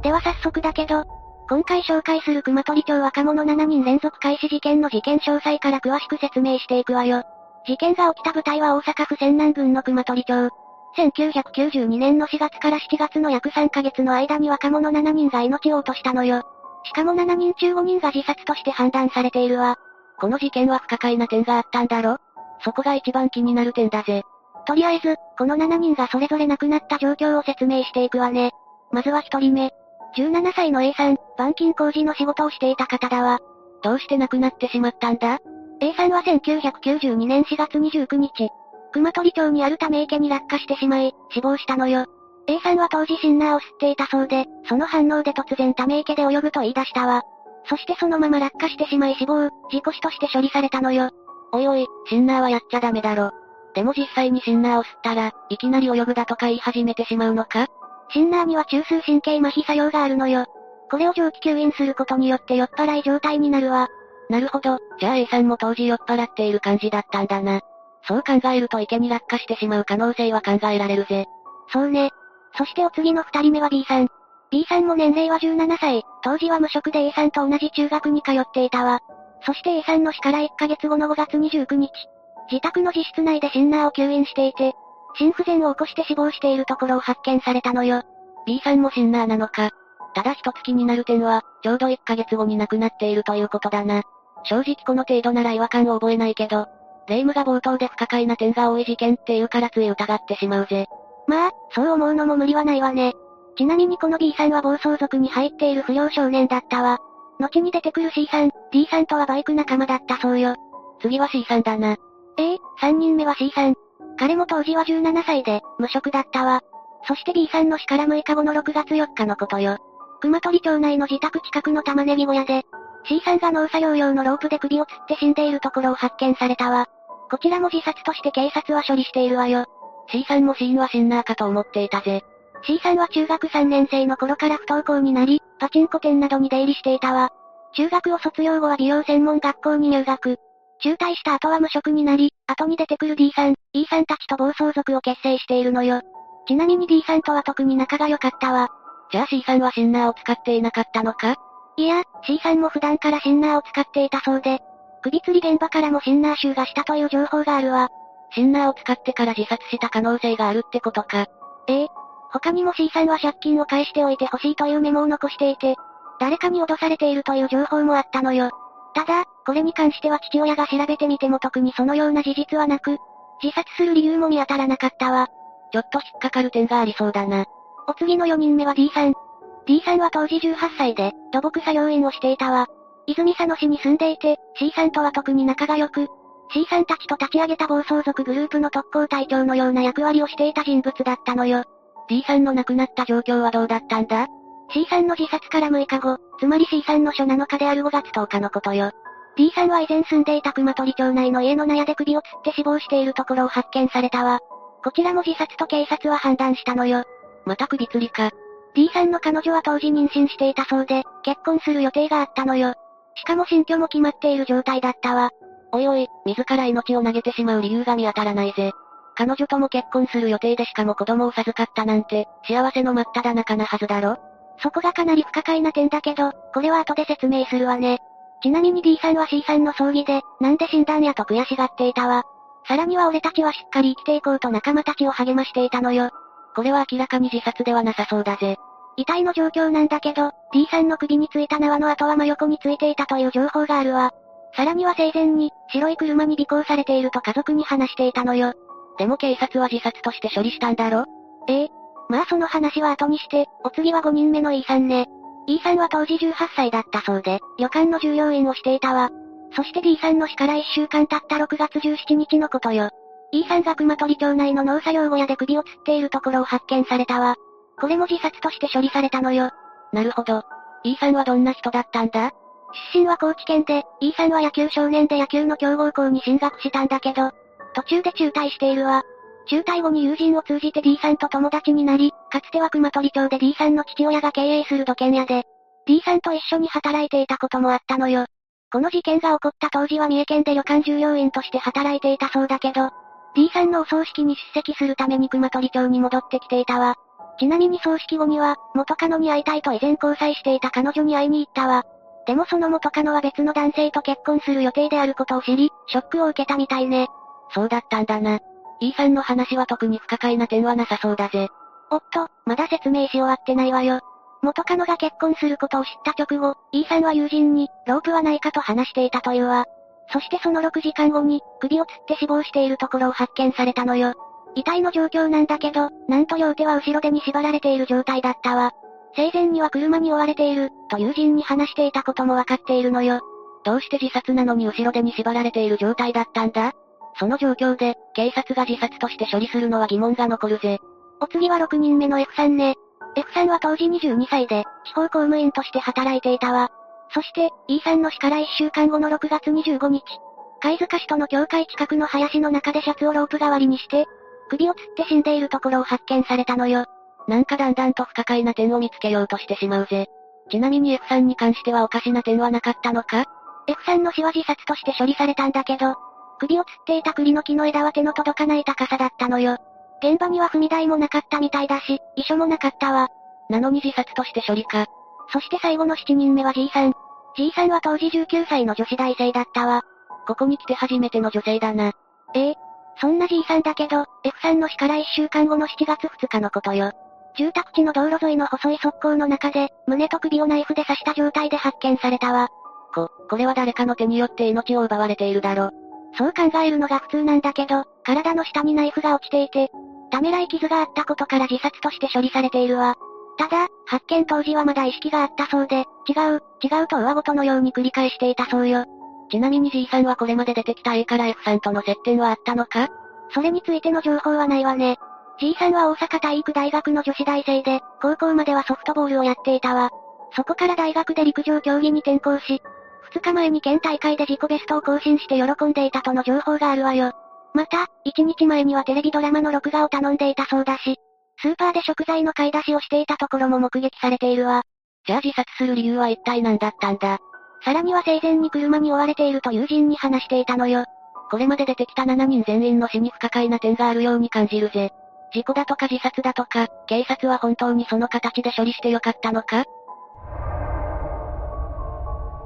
では早速だけど、今回紹介する熊取町若者7人連続開始事件の事件詳細から詳しく説明していくわよ。事件が起きた舞台は大阪府泉南郡の熊取町。1992年の4月から7月の約3ヶ月の間に若者7人が命を落としたのよ。しかも7人中5人が自殺として判断されているわ。この事件は不可解な点があったんだろ？そこが一番気になる点だぜ。とりあえず、この7人がそれぞれ亡くなった状況を説明していくわね。まずは1人目。17歳の A さん、板金工事の仕事をしていた方だわ。どうして亡くなってしまったんだ ?A さんは1992年4月29日、熊取町にあるため池に落下してしまい、死亡したのよ。A さんは当時シンナーを吸っていたそうで、その反応で突然ため池で泳ぐと言い出したわ。そしてそのまま落下してしまい死亡、事故死として処理されたのよ。おいおい、シンナーはやっちゃダメだろ。でも実際にシンナーを吸ったら、いきなり泳ぐだとか言い始めてしまうのか？シンナーには中枢神経麻痺作用があるのよ。これを蒸気吸引することによって酔っ払い状態になるわ。なるほど、じゃあ A さんも当時酔っ払っている感じだったんだな。そう考えると池に落下してしまう可能性は考えられるぜ。そうね。そしてお次の二人目は B さん。B さんも年齢は17歳、当時は無職で A さんと同じ中学に通っていたわ。そして A さんの死から1ヶ月後の5月29日、自宅の自室内でシンナーを吸引していて、心不全を起こして死亡しているところを発見されたのよ。B さんもシンナーなのか。ただ一つ気になる点は、ちょうど1ヶ月後に亡くなっているということだな。正直この程度なら違和感を覚えないけど、霊夢が冒頭で不可解な点が多い事件っていうからつい疑ってしまうぜ。まあ、そう思うのも無理はないわね。ちなみにこの B さんは暴走族に入っている不良少年だったわ。後に出てくる C さん、D さんとはバイク仲間だったそうよ。次は C さんだな。ええー、3人目は C さん。彼も当時は17歳で、無職だったわ。そして B さんの死から6日後の6月4日のことよ。熊取町内の自宅近くの玉ねぎ小屋で、C さんが農作業用のロープで首を吊って死んでいるところを発見されたわ。こちらも自殺として警察は処理しているわよ。C さんも死因はシンナーかと思っていたぜ。C さんは中学3年生の頃から不登校になり、パチンコ店などに出入りしていたわ。中学を卒業後は美容専門学校に入学。中退した後は無職になり、後に出てくる D さん、E さんたちと暴走族を結成しているのよ。ちなみに D さんとは特に仲が良かったわ。じゃあ C さんはシンナーを使っていなかったのか？いや、C さんも普段からシンナーを使っていたそうで、首吊り現場からもシンナー臭がしたという情報があるわ。シンナーを使ってから自殺した可能性があるってことか。ええ。他にも C さんは借金を返しておいてほしいというメモを残していて、誰かに脅されているという情報もあったのよ。ただ、これに関しては父親が調べてみても特にそのような事実はなく、自殺する理由も見当たらなかったわ。ちょっと引っかかる点がありそうだな。お次の4人目は D さん。D さんは当時18歳で、土木作業員をしていたわ。泉佐野市に住んでいて、C さんとは特に仲が良く、C さんたちと立ち上げた暴走族グループの特攻隊長のような役割をしていた人物だったのよ。D さんの亡くなった状況はどうだったんだ ?C さんの自殺から6日後、つまり C さんの初7日である5月10日のことよ。D さんは以前住んでいた熊取町内の家の納屋で首を吊って死亡しているところを発見されたわ。こちらも自殺と警察は判断したのよ。また首吊りか。D さんの彼女は当時妊娠していたそうで、結婚する予定があったのよ。しかも新居も決まっている状態だったわ。おいおい、自ら命を投げてしまう理由が見当たらないぜ。彼女とも結婚する予定でしかも子供を授かったなんて、幸せの真っ只中なはずだろそこがかなり不可解な点だけど、これは後で説明するわね。ちなみに D さんは C さんの葬儀で、なんで死んだんやと悔しがっていたわ。さらには俺たちはしっかり生きていこうと仲間たちを励ましていたのよ。これは明らかに自殺ではなさそうだぜ。遺体の状況なんだけど、D さんの首についた縄の跡は真横についていたという情報があるわ。さらには生前に、白い車に尾行されていると家族に話していたのよ。でも警察は自殺として処理したんだろ？ええ。まあその話は後にして、お次は5人目の E さんね。E さんは当時18歳だったそうで、旅館の従業員をしていたわ。そして D さんの死から1週間経った6月17日のことよ。E さんが熊取町内の農作業小屋で首を吊っているところを発見されたわ。これも自殺として処理されたのよ。なるほど。E さんはどんな人だったんだ？出身は高知県で、E さんは野球少年で野球の強豪校に進学したんだけど、途中で中退しているわ。中退後に友人を通じて D さんと友達になり、かつては熊取町で D さんの父親が経営する土建屋で、D さんと一緒に働いていたこともあったのよ。この事件が起こった当時は三重県で旅館従業員として働いていたそうだけど、D さんのお葬式に出席するために熊取町に戻ってきていたわ。ちなみに葬式後には、元カノに会いたいと以前交際していた彼女に会いに行ったわ。でもその元カノは別の男性と結婚する予定であることを知り、ショックを受けたみたいね。そうだったんだな。E さんの話は特に不可解な点はなさそうだぜ。おっと、まだ説明し終わってないわよ。元カノが結婚することを知った直後、E さんは友人に、ロープはないかと話していたというわ。そしてその6時間後に、首を吊って死亡しているところを発見されたのよ。遺体の状況なんだけど、なんと両手は後ろ手に縛られている状態だったわ。生前には車に追われている、と友人に話していたこともわかっているのよ。どうして自殺なのに後ろ手に縛られている状態だったんだ？その状況で、警察が自殺として処理するのは疑問が残るぜ。お次は6人目の F さんね。F さんは当時22歳で、地方公務員として働いていたわ。そして、E さんの死から1週間後の6月25日、貝塚市との境界近くの林の中でシャツをロープ代わりにして、首を吊って死んでいるところを発見されたのよ。なんかだんだんと不可解な点を見つけようとしてしまうぜ。ちなみに F さんに関してはおかしな点はなかったのか ?F さんの死は自殺として処理されたんだけど、首を吊っていた栗の木の枝は手の届かない高さだったのよ。現場には踏み台もなかったみたいだし、遺書もなかったわ。なのに自殺として処理か。そして最後の7人目は G さん。G さんは当時19歳の女子大生だったわ。ここに来て初めての女性だな。ええ、そんな G さんだけど、F さんの死から1週間後の7月2日のことよ。住宅地の道路沿いの細い側溝の中で、胸と首をナイフで刺した状態で発見されたわ。こ、これは誰かの手によって命を奪われているだろ。そう考えるのが普通なんだけど、体の下にナイフが落ちていて、ためらい傷があったことから自殺として処理されているわ。ただ、発見当時はまだ意識があったそうで、違う、違うと上ごとのように繰り返していたそうよ。ちなみに G さんはこれまで出てきた A から F さんとの接点はあったのか？それについての情報はないわね。G さんは大阪体育大学の女子大生で、高校まではソフトボールをやっていたわ。そこから大学で陸上競技に転向し、2日前に県大会で自己ベストを更新して喜んでいたとの情報があるわよ。また、1日前にはテレビドラマの録画を頼んでいたそうだし、スーパーで食材の買い出しをしていたところも目撃されているわ。じゃあ自殺する理由は一体何だったんだ？さらには生前に車に追われていると友人に話していたのよ。これまで出てきた7人全員の死に不可解な点があるように感じるぜ。事故だとか自殺だとか、警察は本当にその形で処理してよかったのか？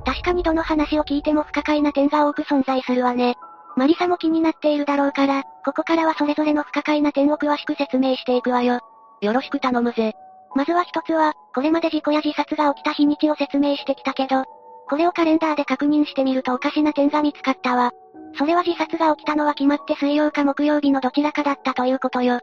確かにどの話を聞いても不可解な点が多く存在するわね。マリサも気になっているだろうから、ここからはそれぞれの不可解な点を詳しく説明していくわよ。よろしく頼むぜ。まずは一つは、これまで事故や自殺が起きた日にちを説明してきたけど、これをカレンダーで確認してみるとおかしな点が見つかったわ。それは自殺が起きたのは決まって水曜か木曜日のどちらかだったということよ。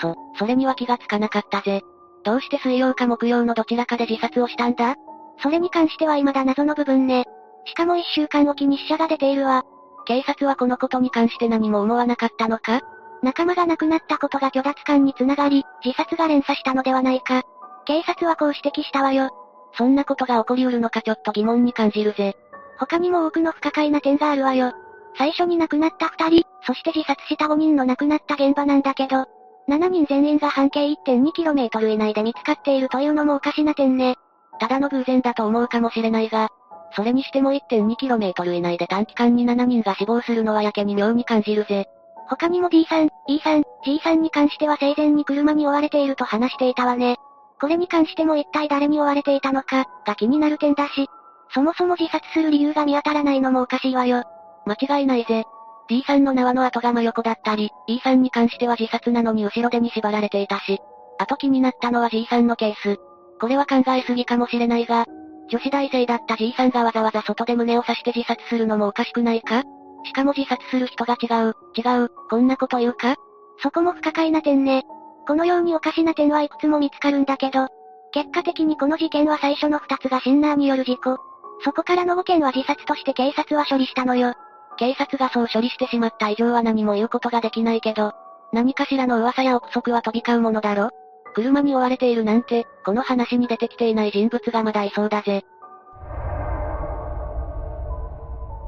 そ、それには気がつかなかったぜ。どうして水曜か木曜のどちらかで自殺をしたんだ？それに関しては未だ謎の部分ね。しかも一週間おきに死者が出ているわ。警察はこのことに関して何も思わなかったのか？仲間が亡くなったことが虚脱感につながり、自殺が連鎖したのではないか？警察はこう指摘したわよ。そんなことが起こりうるのかちょっと疑問に感じるぜ。他にも多くの不可解な点があるわよ。最初に亡くなった二人、そして自殺した5人の亡くなった現場なんだけど、7人全員が半径 1.2km 以内で見つかっているというのもおかしな点ね。ただの偶然だと思うかもしれないが、それにしても 1.2km 以内で短期間に7人が死亡するのはやけに妙に感じるぜ。他にも D さん、E さん、G さんに関しては生前に車に追われていると話していたわね。これに関しても一体誰に追われていたのか、が気になる点だし、そもそも自殺する理由が見当たらないのもおかしいわよ。間違いないぜ。D さんの縄の後が真横だったり、E さんに関しては自殺なのに後ろ手に縛られていたし。あと気になったのは G さんのケース。これは考えすぎかもしれないが、女子大生だった G さんがわざわざ外で胸を刺して自殺するのもおかしくないか？しかも自殺する人が違う、違う、こんなこと言うか？そこも不可解な点ね。このようにおかしな点はいくつも見つかるんだけど、結果的にこの事件は最初の二つがシンナーによる事故。そこからの5件は自殺として警察は処理したのよ。警察がそう処理してしまった以上は何も言うことができないけど、何かしらの噂や憶測は飛び交うものだろ？車に追われているなんて、この話に出てきていない人物がまだいそうだぜ。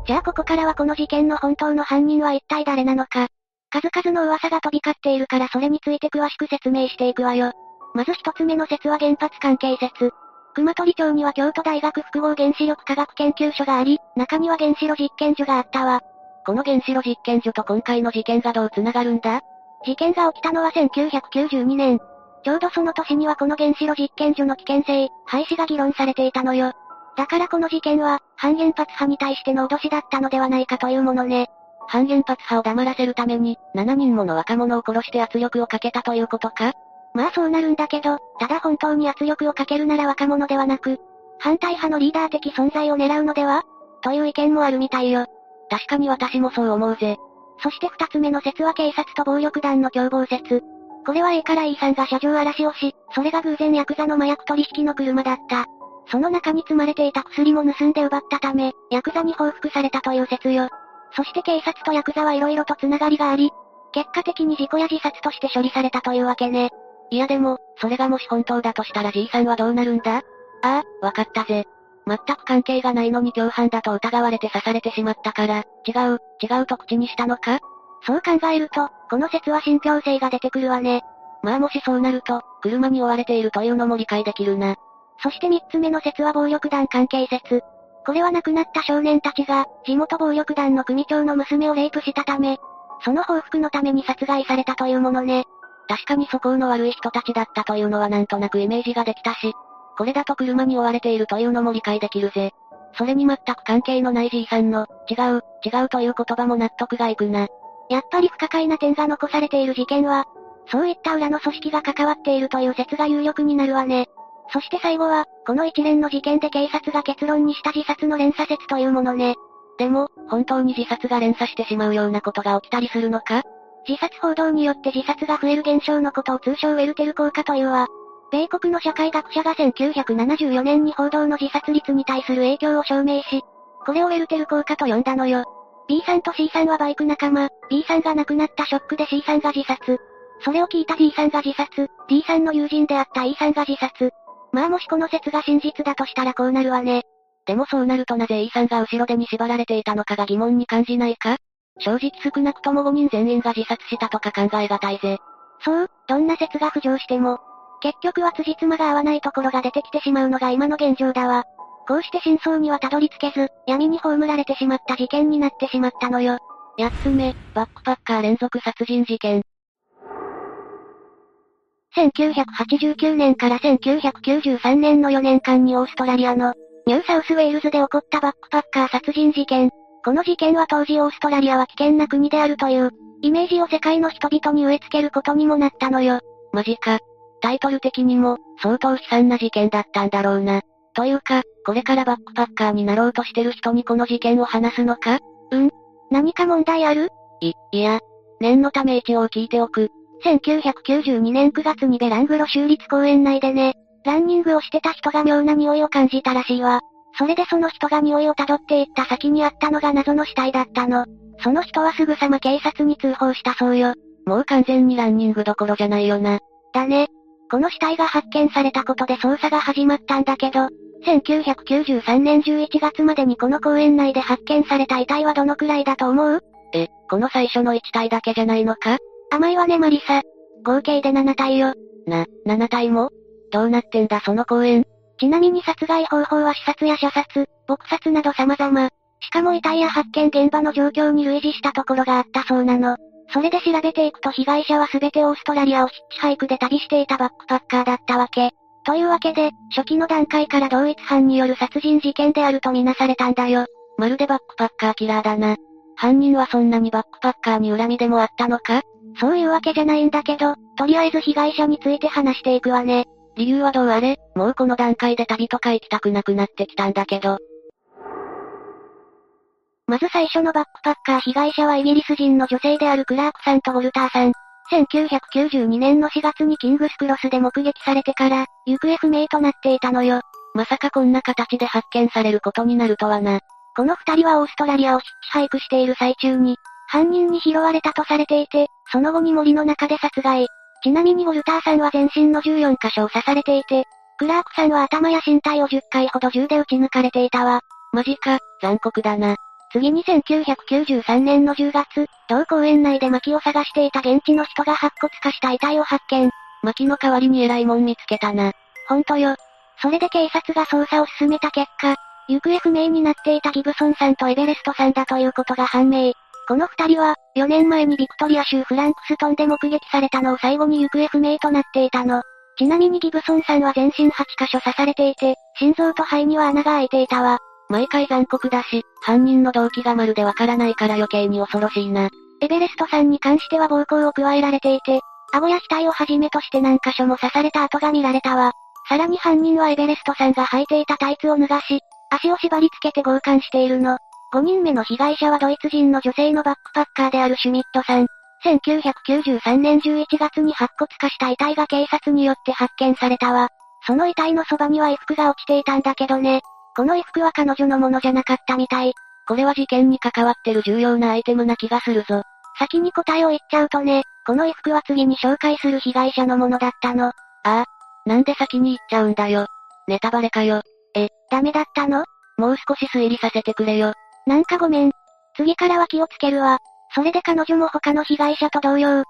じゃあここからはこの事件の本当の犯人は一体誰なのか。数々の噂が飛び交っているからそれについて詳しく説明していくわよ。まず一つ目の説は原発関係説。熊取町には京都大学複合原子力科学研究所があり、中には原子炉実験所があったわ。この原子炉実験所と今回の事件がどう繋がるんだ？事件が起きたのは1992年。ちょうどその年にはこの原子炉実験所の危険性、廃止が議論されていたのよ。だからこの事件は、反原発派に対しての脅しだったのではないかというものね。反原発派を黙らせるために、7人もの若者を殺して圧力をかけたということか？まあそうなるんだけど、ただ本当に圧力をかけるなら若者ではなく、反対派のリーダー的存在を狙うのでは？という意見もあるみたいよ。確かに私もそう思うぜ。そして二つ目の説は警察と暴力団の共謀説。これは A から E さんが車上荒らしをし、それが偶然ヤクザの麻薬取引の車だった。その中に積まれていた薬も盗んで奪ったため、ヤクザに報復されたという説よ。そして警察とヤクザは色々と繋がりがあり、結果的に事故や自殺として処理されたというわけね。いやでも、それがもし本当だとしたら G さんはどうなるんだ？ああ、わかったぜ。全く関係がないのに共犯だと疑われて刺されてしまったから、違う、違うと口にしたのか？そう考えると、この説は信憑性が出てくるわね。まあもしそうなると、車に追われているというのも理解できるな。そして三つ目の説は暴力団関係説。これは亡くなった少年たちが、地元暴力団の組長の娘をレイプしたため、その報復のために殺害されたというものね。確かに素行の悪い人たちだったというのはなんとなくイメージができたし、これだと車に追われているというのも理解できるぜ。それに全く関係のないじいさんの、違う、違うという言葉も納得がいくな。やっぱり不可解な点が残されている事件は、そういった裏の組織が関わっているという説が有力になるわね。そして最後は、この一連の事件で警察が結論にした自殺の連鎖説というものね。でも、本当に自殺が連鎖してしまうようなことが起きたりするのか？自殺報道によって自殺が増える現象のことを通称ウェルテル効果というわ。米国の社会学者が1974年に報道の自殺率に対する影響を証明し、これをウェルテル効果と呼んだのよ。B さんと C さんはバイク仲間、B さんが亡くなったショックで C さんが自殺。それを聞いた D さんが自殺、D さんの友人であった E さんが自殺。まあもしこの説が真実だとしたらこうなるわね。でもそうなるとなぜ E さんが後ろ手に縛られていたのかが疑問に感じないか？正直少なくとも5人全員が自殺したとか考えがたいぜ。そう、どんな説が浮上しても、結局は辻褄が合わないところが出てきてしまうのが今の現状だわ。こうして真相にはたどり着けず、闇に葬られてしまった事件になってしまったのよ。八つ目、バックパッカー連続殺人事件。1989年から1993年の4年間にオーストラリアのニューサウスウェールズで起こったバックパッカー殺人事件。この事件は当時オーストラリアは危険な国であるという、イメージを世界の人々に植え付けることにもなったのよ。マジか。タイトル的にも、相当悲惨な事件だったんだろうな。というか、これからバックパッカーになろうとしてる人にこの事件を話すのか？うん何か問題ある？い、いや、念のため一応聞いておく。1992年9月にベラングロ州立公園内でね、ランニングをしてた人が妙な匂いを感じたらしいわ。それでその人が匂いを辿っていった先にあったのが謎の死体だったの。その人はすぐさま警察に通報したそうよ。もう完全にランニングどころじゃないよな。だね。この死体が発見されたことで捜査が始まったんだけど、1993年11月までにこの公園内で発見された遺体はどのくらいだと思う？え、この最初の1体だけじゃないのか？甘いわねマリサ。合計で7体よ。な、7体も？どうなってんだその公園？ちなみに殺害方法は刺殺や射殺、撲殺など様々。しかも遺体や発見現場の状況に類似したところがあったそうなの。それで調べていくと被害者は全てオーストラリアをヒッチハイクで旅していたバックパッカーだったわけ。というわけで、初期の段階から同一犯による殺人事件であるとみなされたんだよ。まるでバックパッカーキラーだな。犯人はそんなにバックパッカーに恨みでもあったのか？そういうわけじゃないんだけど、とりあえず被害者について話していくわね。理由はどうあれ、もうこの段階で旅とか行きたくなくなってきたんだけど。まず最初のバックパッカー被害者はイギリス人の女性であるクラークさんとウォルターさん。1992年の4月にキングスクロスで目撃されてから、行方不明となっていたのよ。まさかこんな形で発見されることになるとはな。この二人はオーストラリアをヒッチハイクしている最中に、犯人に拾われたとされていて、その後に森の中で殺害。ちなみにウォルターさんは全身の14箇所を刺されていて、クラークさんは頭や身体を10回ほど銃で撃ち抜かれていたわ。マジか、残酷だな。次に1993年の10月、同公園内で薪を探していた現地の人が白骨化した遺体を発見。薪の代わりに偉いもん見つけたな。ほんとよ。それで警察が捜査を進めた結果、行方不明になっていたギブソンさんとエベレストさんだということが判明。この二人は、4年前にビクトリア州フランクストンで目撃されたのを最後に行方不明となっていたの。ちなみにギブソンさんは全身8箇所刺されていて、心臓と肺には穴が開いていたわ。毎回残酷だし、犯人の動機がまるでわからないから余計に恐ろしいな。エベレストさんに関しては暴行を加えられていて、顎や額をはじめとして何箇所も刺された跡が見られたわ。さらに犯人はエベレストさんが履いていたタイツを脱がし、足を縛り付けて強姦しているの。5人目の被害者はドイツ人の女性のバックパッカーであるシュミットさん。1993年11月に白骨化した遺体が警察によって発見されたわ。その遺体のそばには衣服が落ちていたんだけどね。この衣服は彼女のものじゃなかったみたい。これは事件に関わってる重要なアイテムな気がするぞ。先に答えを言っちゃうとね、この衣服は次に紹介する被害者のものだったの。ああ。なんで先に言っちゃうんだよ。ネタバレかよ。え、ダメだったの？もう少し推理させてくれよ。なんかごめん。次からは気をつけるわ。それで彼女も他の被害者と同様、ヒッチ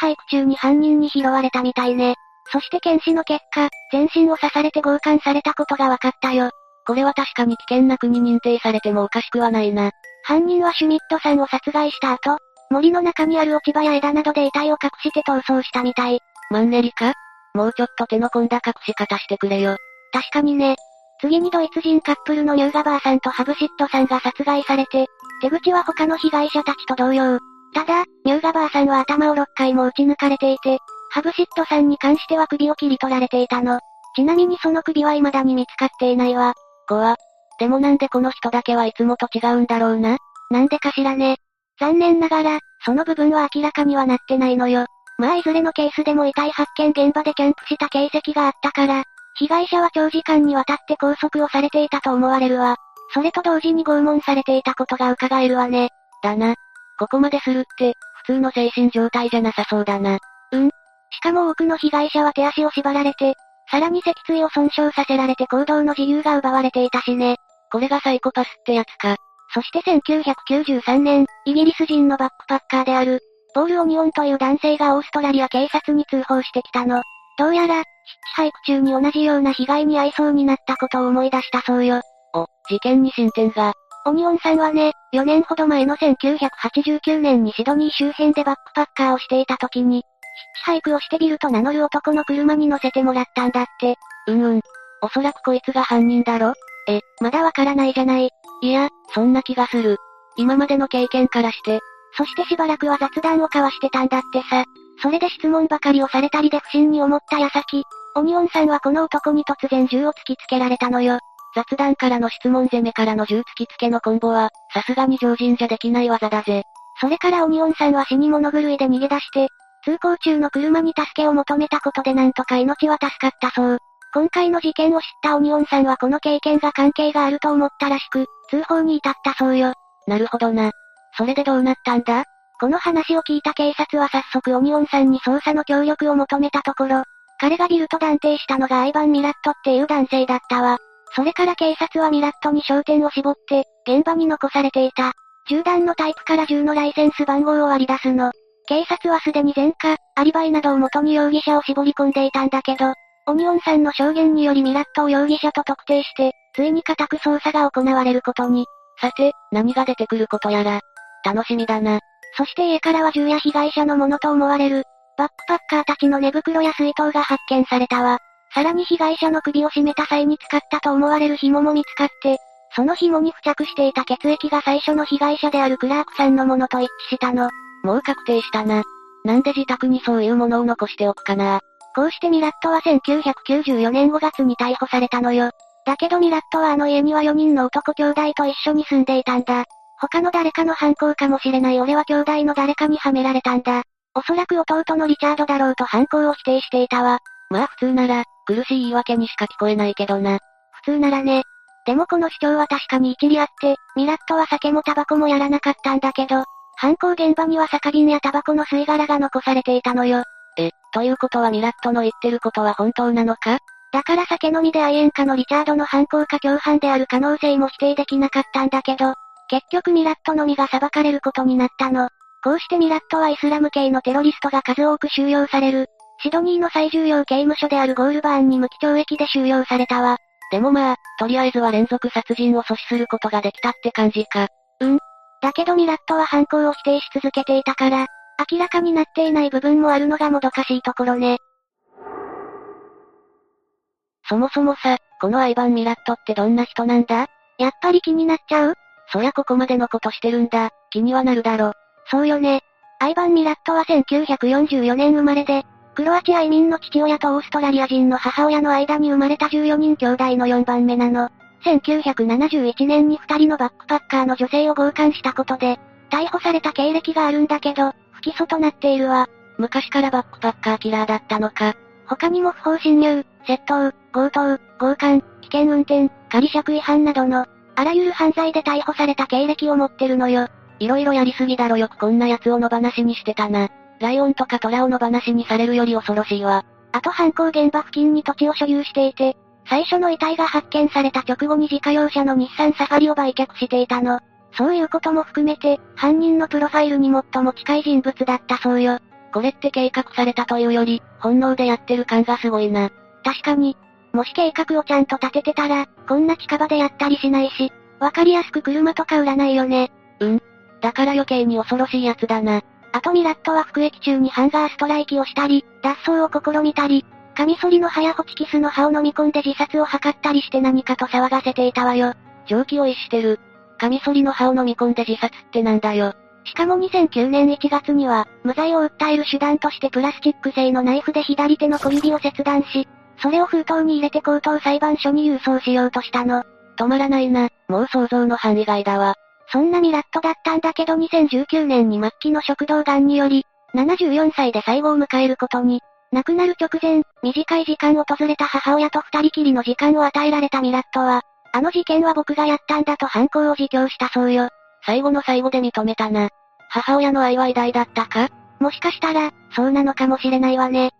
ハイク中に犯人に拾われたみたいね。そして検視の結果、全身を刺されて強姦されたことが分かったよ。これは確かに危険な国認定されてもおかしくはないな。犯人はシュミットさんを殺害した後、森の中にある落ち葉や枝などで遺体を隠して逃走したみたい。マンネリか？もうちょっと手の込んだ隠し方してくれよ。確かにね。次にドイツ人カップルのニューガバーさんとハブシットさんが殺害されて、手口は他の被害者たちと同様。ただ、ニューガバーさんは頭を6回も撃ち抜かれていて、ハブシットさんに関しては首を切り取られていたの。ちなみにその首は未だに見つかっていないわ。怖。でもなんでこの人だけはいつもと違うんだろうな？なんでかしらね。残念ながら、その部分は明らかにはなってないのよ。まあいずれのケースでも遺体発見現場でキャンプした形跡があったから、被害者は長時間にわたって拘束をされていたと思われるわ。それと同時に拷問されていたことが伺えるわね。だな。ここまでするって、普通の精神状態じゃなさそうだな。うん。しかも多くの被害者は手足を縛られて、さらに脊椎を損傷させられて行動の自由が奪われていたしね。これがサイコパスってやつか。そして1993年、イギリス人のバックパッカーである、ポール・オニオンという男性がオーストラリア警察に通報してきたの。どうやら、ヒッチハイク中に同じような被害に遭いそうになったことを思い出したそうよ。事件に進展が。オニオンさんはね、4年ほど前の1989年にシドニー周辺でバックパッカーをしていた時に、ヒッチハイクをしてビルと名乗る男の車に乗せてもらったんだって。うんうん。おそらくこいつが犯人だろ？え、まだわからないじゃない。いや、そんな気がする。今までの経験からして。そしてしばらくは雑談を交わしてたんだってさ。それで質問ばかりをされたりで不審に思った矢先、オニオンさんはこの男に突然銃を突きつけられたのよ。雑談からの質問攻めからの銃突きつけのコンボは、さすがに常人じゃできない技だぜ。それからオニオンさんは死に物狂いで逃げ出して、通行中の車に助けを求めたことでなんとか命は助かったそう。今回の事件を知ったオニオンさんはこの経験が関係があると思ったらしく、通報に至ったそうよ。なるほどな。それでどうなったんだ？この話を聞いた警察は早速オニオンさんに捜査の協力を求めたところ、彼がビルと断定したのがアイバン・ミラットっていう男性だったわ。それから警察はミラットに焦点を絞って、現場に残されていた。銃弾のタイプから銃のライセンス番号を割り出すの。警察はすでに前科、アリバイなどを元に容疑者を絞り込んでいたんだけど、オニオンさんの証言によりミラットを容疑者と特定して、ついに家宅捜査が行われることに。さて、何が出てくることやら。楽しみだな。そして家からは銃や被害者のものと思われる、バックパッカーたちの寝袋や水筒が発見されたわ。さらに被害者の首を絞めた際に使ったと思われる紐も見つかって、その紐に付着していた血液が最初の被害者であるクラークさんのものと一致したの。もう確定したな。なんで自宅にそういうものを残しておくかな。こうしてミラットは1994年5月に逮捕されたのよ。だけどミラットはあの家には4人の男兄弟と一緒に住んでいたんだ。他の誰かの犯行かもしれない俺は兄弟の誰かにはめられたんだ。おそらく弟のリチャードだろうと犯行を否定していたわ。まあ普通なら、苦しい言い訳にしか聞こえないけどな。普通ならね。でもこの主張は確かに一理あって、ミラットは酒もタバコもやらなかったんだけど、犯行現場には酒瓶やタバコの吸い殻が残されていたのよ。え、ということはミラットの言ってることは本当なのか？だから酒飲みで愛煙家のリチャードの犯行か共犯である可能性も否定できなかったんだけど、結局ミラットのみが裁かれることになったの。こうしてミラットはイスラム系のテロリストが数多く収容される、シドニーの最重要刑務所であるゴールバーンに無期懲役で収容されたわ。でもまあ、とりあえずは連続殺人を阻止することができたって感じか。うん。だけどミラットは犯行を否定し続けていたから、明らかになっていない部分もあるのがもどかしいところね。そもそもさ、このアイバン・ミラットってどんな人なんだ？やっぱり気になっちゃう？そりゃここまでのことしてるんだ、気にはなるだろ。そうよね。アイバン・ミラットは1944年生まれで、クロアチア移民の父親とオーストラリア人の母親の間に生まれた14人兄弟の4番目なの。1971年に2人のバックパッカーの女性を強姦したことで、逮捕された経歴があるんだけど、不起訴となっているわ。昔からバックパッカーキラーだったのか。他にも不法侵入、窃盗、強盗、強姦、危険運転、仮釈違反などの、あらゆる犯罪で逮捕された経歴を持ってるのよ。いろいろやりすぎだろよくこんな奴を野放しにしてたな。ライオンとかトラを野放しにされるより恐ろしいわ。あと犯行現場付近に土地を所有していて、最初の遺体が発見された直後に自家用車の日産サファリを売却していたの。そういうことも含めて、犯人のプロファイルに最も近い人物だったそうよ。これって計画されたというより、本能でやってる感がすごいな。確かに。もし計画をちゃんと立ててたら、こんな近場でやったりしないし、わかりやすく車とか売らないよね。うん。だから余計に恐ろしい奴だな。あとミラットは服役中にハンガーストライキをしたり、脱走を試みたり、カミソリの葉やホチキスの葉を飲み込んで自殺を図ったりして何かと騒がせていたわよ。蒸気を逸してる。カミソリの葉を飲み込んで自殺ってなんだよ。しかも2009年1月には、無罪を訴える手段としてプラスチック製のナイフで左手の小指を切断し、それを封筒に入れて高等裁判所に郵送しようとしたの。止まらないな、もう想像の範囲外だわ。そんなミラットだったんだけど2019年に末期の食道癌により、74歳で最後を迎えることに、亡くなる直前、短い時間を訪れた母親と二人きりの時間を与えられたミラットは、あの事件は僕がやったんだと犯行を自供したそうよ。最後の最後で認めたな。母親の愛は偉大だったか？もしかしたら、そうなのかもしれないわね。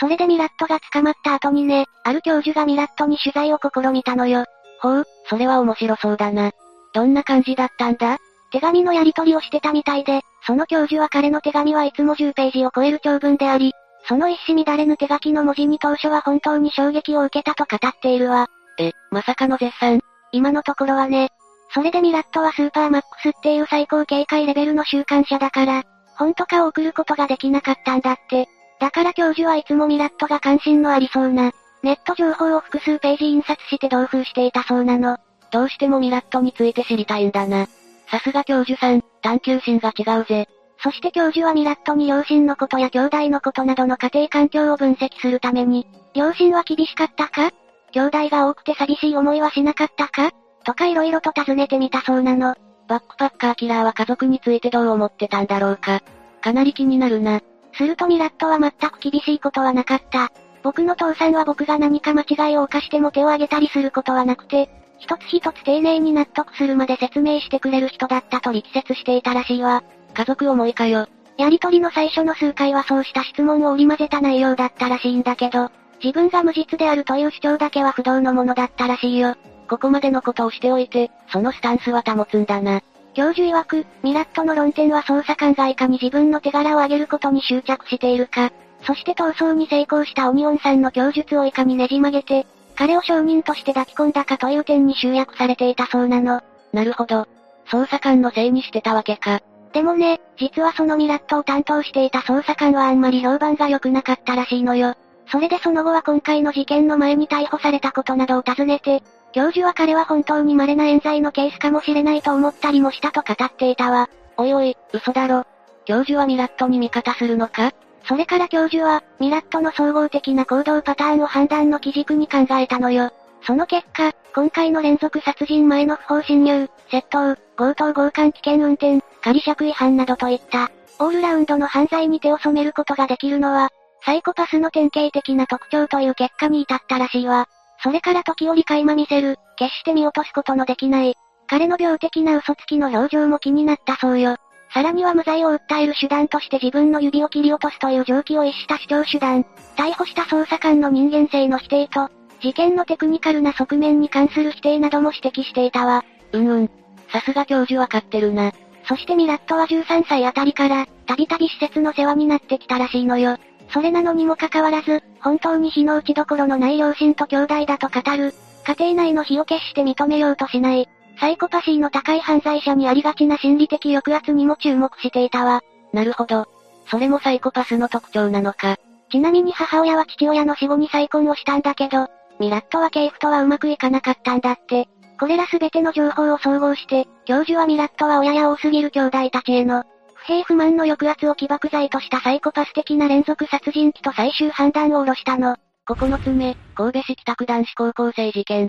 それでミラットが捕まった後にね、ある教授がミラットに取材を試みたのよ。ほう、それは面白そうだな。どんな感じだったんだ？手紙のやり取りをしてたみたいで、その教授は彼の手紙はいつも10ページを超える長文であり、その一糸乱れぬ手書きの文字に当初は本当に衝撃を受けたと語っているわ。え、まさかの絶賛？今のところはね。それでミラットはスーパーマックスっていう最高警戒レベルの週刊誌だから、本とかを送ることができなかったんだって。だから教授はいつもミラットが関心のありそうな、ネット情報を複数ページ印刷して同封していたそうなの。どうしてもミラットについて知りたいんだな。さすが教授さん、探求心が違うぜ。そして教授はミラットに両親のことや兄弟のことなどの家庭環境を分析するために、両親は厳しかったか？兄弟が多くて寂しい思いはしなかったか？とか色々と尋ねてみたそうなの。バックパッカーキラーは家族についてどう思ってたんだろうか。かなり気になるな。するとミラットは全く厳しいことはなかった。僕の父さんは僕が何か間違いを犯しても手を挙げたりすることはなくて、一つ一つ丁寧に納得するまで説明してくれる人だったと力説していたらしいわ。家族思いかよ。やりとりの最初の数回はそうした質問を織り交ぜた内容だったらしいんだけど、自分が無実であるという主張だけは不動のものだったらしいよ。ここまでのことをしておいて、そのスタンスは保つんだな。教授曰く、ミラットの論点は捜査官がいかに自分の手柄を上げることに執着しているか、そして逃走に成功したオニオンさんの供述をいかにねじ曲げて、彼を証人として抱き込んだかという点に集約されていたそうなの。なるほど。捜査官のせいにしてたわけか。でもね、実はそのミラットを担当していた捜査官はあんまり評判が良くなかったらしいのよ。それでその後は今回の事件の前に逮捕されたことなどを尋ねて、教授は彼は本当に稀な冤罪のケースかもしれないと思ったりもしたと語っていたわ。おいおい、嘘だろ。教授はミラットに味方するのか？それから教授は、ミラットの総合的な行動パターンを判断の基軸に考えたのよ。その結果、今回の連続殺人前の不法侵入、窃盗、強盗強姦危険運転、仮釈違反などといった、オールラウンドの犯罪に手を染めることができるのは、サイコパスの典型的な特徴という結果に至ったらしいわ。それから時折垣間見せる、決して見落とすことのできない。彼の病的な嘘つきの表情も気になったそうよ。さらには無罪を訴える手段として自分の指を切り落とすという常軌を逸した主張手段。逮捕した捜査官の人間性の否定と、事件のテクニカルな側面に関する否定なども指摘していたわ。うんうん。さすが教授わかってるな。そしてミラットは13歳あたりから、たびたび施設の世話になってきたらしいのよ。それなのにもかかわらず、本当に火の打ちどころのない両親と兄弟だと語る。家庭内の火を決して認めようとしない。サイコパシーの高い犯罪者にありがちな心理的抑圧にも注目していたわ。なるほど。それもサイコパスの特徴なのか。ちなみに母親は父親の死後に再婚をしたんだけど、ミラットは系譜とはうまくいかなかったんだって。これらすべての情報を総合して、教授はミラットは親や多すぎる兄弟たちへの、不平不満の抑圧を起爆剤としたサイコパス的な連続殺人鬼と最終判断を下ろしたの。9つ目、神戸市北区男子高校生事件。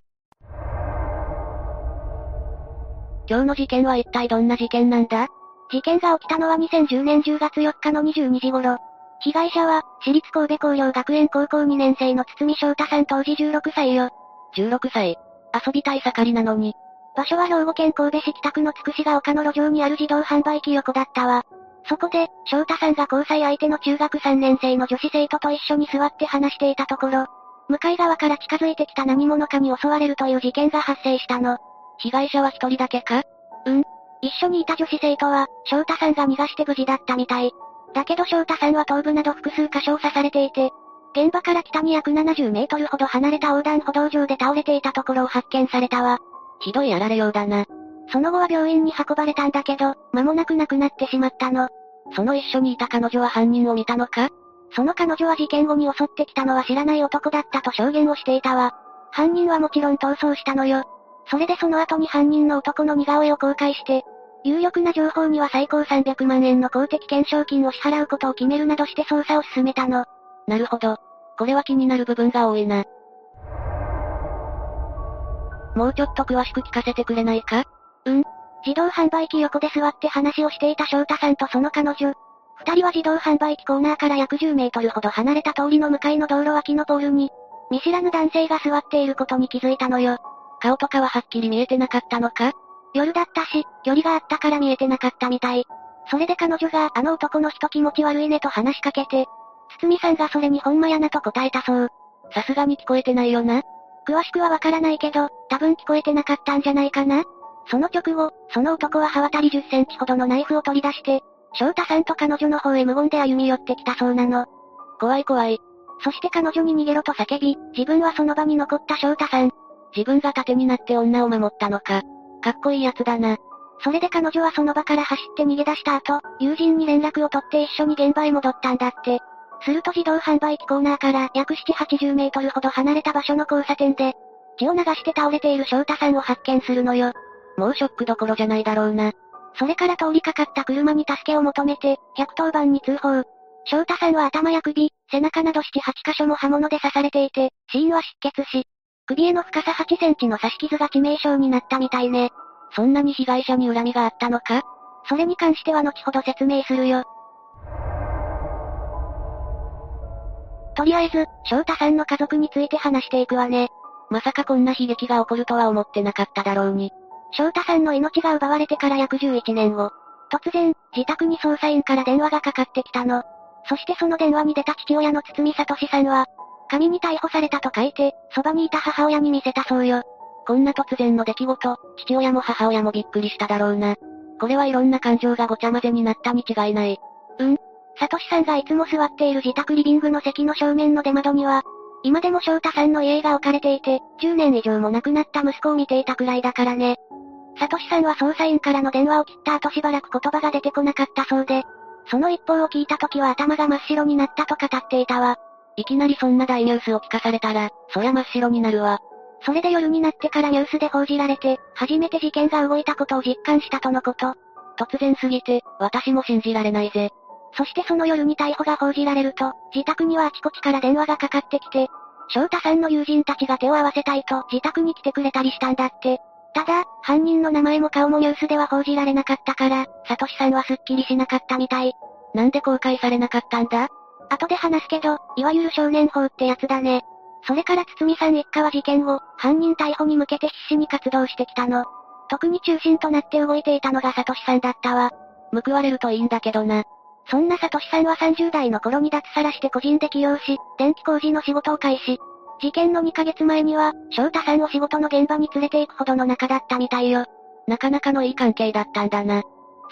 今日の事件は一体どんな事件なんだ？事件が起きたのは2010年10月4日の22時頃。被害者は、私立神戸工業学園高校2年生の堤翔太さん当時16歳よ。16歳遊びたい盛りなのに。場所は兵庫県神戸市北区のつくしが丘の路上にある自動販売機横だったわ。そこで、翔太さんが交際相手の中学3年生の女子生徒と一緒に座って話していたところ、向かい側から近づいてきた何者かに襲われるという事件が発生したの。被害者は一人だけか？うん。一緒にいた女子生徒は、翔太さんが逃がして無事だったみたい。だけど翔太さんは頭部など複数箇所を刺されていて、現場から北に約70メートルほど離れた横断歩道上で倒れていたところを発見されたわ。ひどいやられようだな。その後は病院に運ばれたんだけど、間もなく亡くなってしまったの。その一緒にいた彼女は犯人を見たのか？その彼女は事件後に襲ってきたのは知らない男だったと証言をしていたわ。犯人はもちろん逃走したのよ。それでその後に犯人の男の似顔絵を公開して、有力な情報には最高300万円の公的懸賞金を支払うことを決めるなどして捜査を進めたの。なるほど。これは気になる部分が多いな。もうちょっと詳しく聞かせてくれないか？うん。自動販売機横で座って話をしていた翔太さんとその彼女。二人は自動販売機コーナーから約10メートルほど離れた通りの向かいの道路脇のポールに、見知らぬ男性が座っていることに気づいたのよ。顔とかははっきり見えてなかったのか？夜だったし、距離があったから見えてなかったみたい。それで彼女があの男の人気持ち悪いねと話しかけて、堤さんがそれにほんまやなと答えたそう。さすがに聞こえてないよな。詳しくはわからないけど、多分聞こえてなかったんじゃないかなその直後、その男は刃渡り10センチほどのナイフを取り出して、翔太さんと彼女の方へ無言で歩み寄ってきたそうなの。怖い怖い。そして彼女に逃げろと叫び、自分はその場に残った翔太さん。自分が盾になって女を守ったのか。かっこいいやつだな。それで彼女はその場から走って逃げ出した後、友人に連絡を取って一緒に現場へ戻ったんだって。すると自動販売機コーナーから約7、80メートルほど離れた場所の交差点で、血を流して倒れている翔太さんを発見するのよ。もうショックどころじゃないだろうな。それから通りかかった車に助けを求めて、110番に通報。翔太さんは頭や首、背中など7、8箇所も刃物で刺されていて、死因は失血死。首への深さ8センチの刺し傷が致命傷になったみたいね。そんなに被害者に恨みがあったのか？それに関しては後ほど説明するよ。とりあえず、翔太さんの家族について話していくわね。まさかこんな悲劇が起こるとは思ってなかっただろうに。翔太さんの命が奪われてから約11年後、突然、自宅に捜査員から電話がかかってきたの。そしてその電話に出た父親の堤聡さんは、紙に逮捕されたと書いて、そばにいた母親に見せたそうよ。こんな突然の出来事、父親も母親もびっくりしただろうな。これはいろんな感情がごちゃ混ぜになったに違いない。うんサトシさんがいつも座っている自宅リビングの席の正面の出窓には、今でも翔太さんの家が置かれていて、10年以上も亡くなった息子を見ていたくらいだからね。サトシさんは捜査員からの電話を切った後しばらく言葉が出てこなかったそうで、その一報を聞いた時は頭が真っ白になったと語っていたわ。いきなりそんな大ニュースを聞かされたら、そりゃ真っ白になるわ。それで夜になってからニュースで報じられて、初めて事件が動いたことを実感したとのこと。突然すぎて、私も信じられないぜ。そしてその夜に逮捕が報じられると、自宅にはあちこちから電話がかかってきて、翔太さんの友人たちが手を合わせたいと自宅に来てくれたりしたんだって。ただ、犯人の名前も顔もニュースでは報じられなかったから、サトシさんはスッキリしなかったみたい。なんで公開されなかったんだ？後で話すけど、いわゆる少年法ってやつだね。それから堤さん一家は事件後、犯人逮捕に向けて必死に活動してきたの。特に中心となって動いていたのがサトシさんだったわ。報われるといいんだけどな。そんなサトシさんは30代の頃に脱サラして個人で起業し、電気工事の仕事を開始。事件の2ヶ月前には、翔太さんを仕事の現場に連れて行くほどの仲だったみたいよ。なかなかのいい関係だったんだな。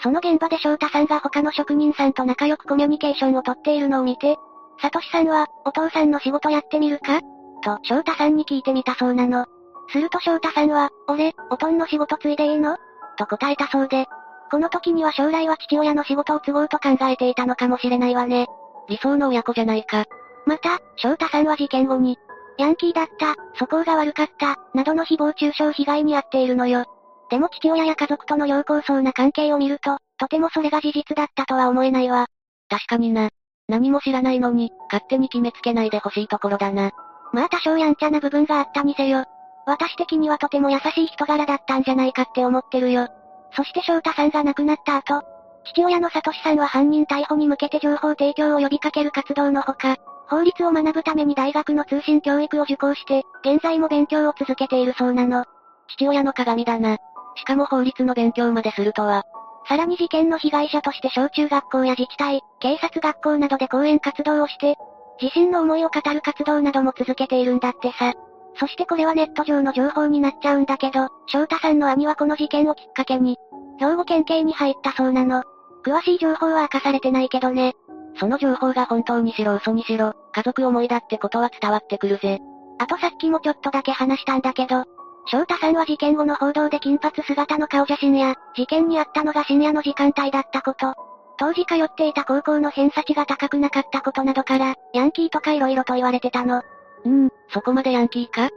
その現場で翔太さんが他の職人さんと仲良くコミュニケーションをとっているのを見て、サトシさんは、お父さんの仕事やってみるか？と、翔太さんに聞いてみたそうなの。すると翔太さんは、俺、おとんの仕事ついでいいの？と答えたそうで、この時には将来は父親の仕事を継ごうと考えていたのかもしれないわね。理想の親子じゃないか。また、翔太さんは事件後に、ヤンキーだった、素行が悪かった、などの誹謗中傷被害に遭っているのよ。でも父親や家族との良好そうな関係を見ると、とてもそれが事実だったとは思えないわ。確かにな。何も知らないのに、勝手に決めつけないでほしいところだな。まあ多少やんちゃな部分があったにせよ。私的にはとても優しい人柄だったんじゃないかって思ってるよ。そして翔太さんが亡くなった後、父親の聡さんは犯人逮捕に向けて情報提供を呼びかける活動のほか、法律を学ぶために大学の通信教育を受講して、現在も勉強を続けているそうなの。父親の鏡だな。しかも法律の勉強までするとは。さらに事件の被害者として小中学校や自治体、警察学校などで講演活動をして、自身の思いを語る活動なども続けているんだってさ。そしてこれはネット上の情報になっちゃうんだけど、翔太さんの兄はこの事件をきっかけに、兵庫県警に入ったそうなの。詳しい情報は明かされてないけどね。その情報が本当にしろ嘘にしろ、家族思いだってことは伝わってくるぜ。あとさっきもちょっとだけ話したんだけど、翔太さんは事件後の報道で金髪姿の顔写真や、事件にあったのが深夜の時間帯だったこと、当時通っていた高校の偏差値が高くなかったことなどから、ヤンキーとか色々と言われてたの。うーん、そこまでヤンキーか？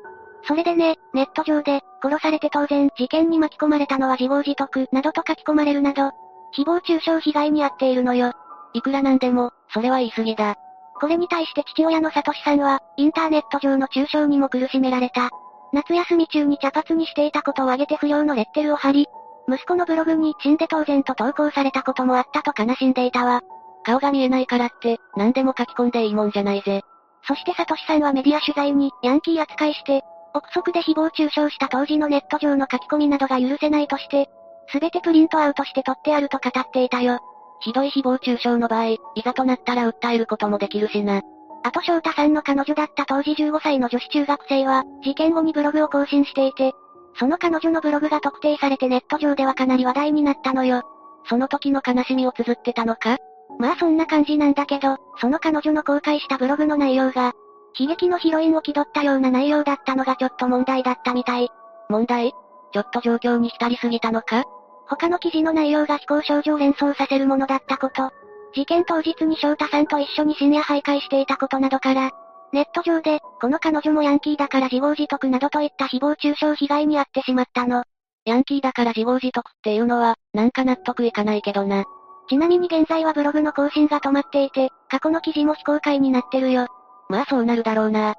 それでね、ネット上で、殺されて当然、事件に巻き込まれたのは自業自得、などと書き込まれるなど、誹謗中傷被害に遭っているのよ。いくらなんでも、それは言い過ぎだ。これに対して父親のサトシさんは、インターネット上の中傷にも苦しめられた。夏休み中に茶髪にしていたことを挙げて不良のレッテルを貼り、息子のブログに死んで当然と投稿されたこともあったと悲しんでいたわ。顔が見えないからって、何でも書き込んでいいもんじゃないぜ。そしてサトシさんはメディア取材に、ヤンキー扱いして、憶測で誹謗中傷した当時のネット上の書き込みなどが許せないとして、すべてプリントアウトして取ってあると語っていたよ。ひどい誹謗中傷の場合、いざとなったら訴えることもできるしな。あと翔太さんの彼女だった当時15歳の女子中学生は、事件後にブログを更新していて、その彼女のブログが特定されてネット上ではかなり話題になったのよ。その時の悲しみを綴ってたのか？まあそんな感じなんだけど、その彼女の公開したブログの内容が、悲劇のヒロインを気取ったような内容だったのがちょっと問題だったみたい。問題？ちょっと状況に浸りすぎたのか？他の記事の内容が非行少女を連想させるものだったこと。事件当日に翔太さんと一緒に深夜徘徊していたことなどから、ネット上で、この彼女もヤンキーだから自業自得などといった誹謗中傷被害に遭ってしまったの。ヤンキーだから自業自得っていうのは、なんか納得いかないけどな。ちなみに現在はブログの更新が止まっていて、過去の記事も非公開になってるよ。まあそうなるだろうな。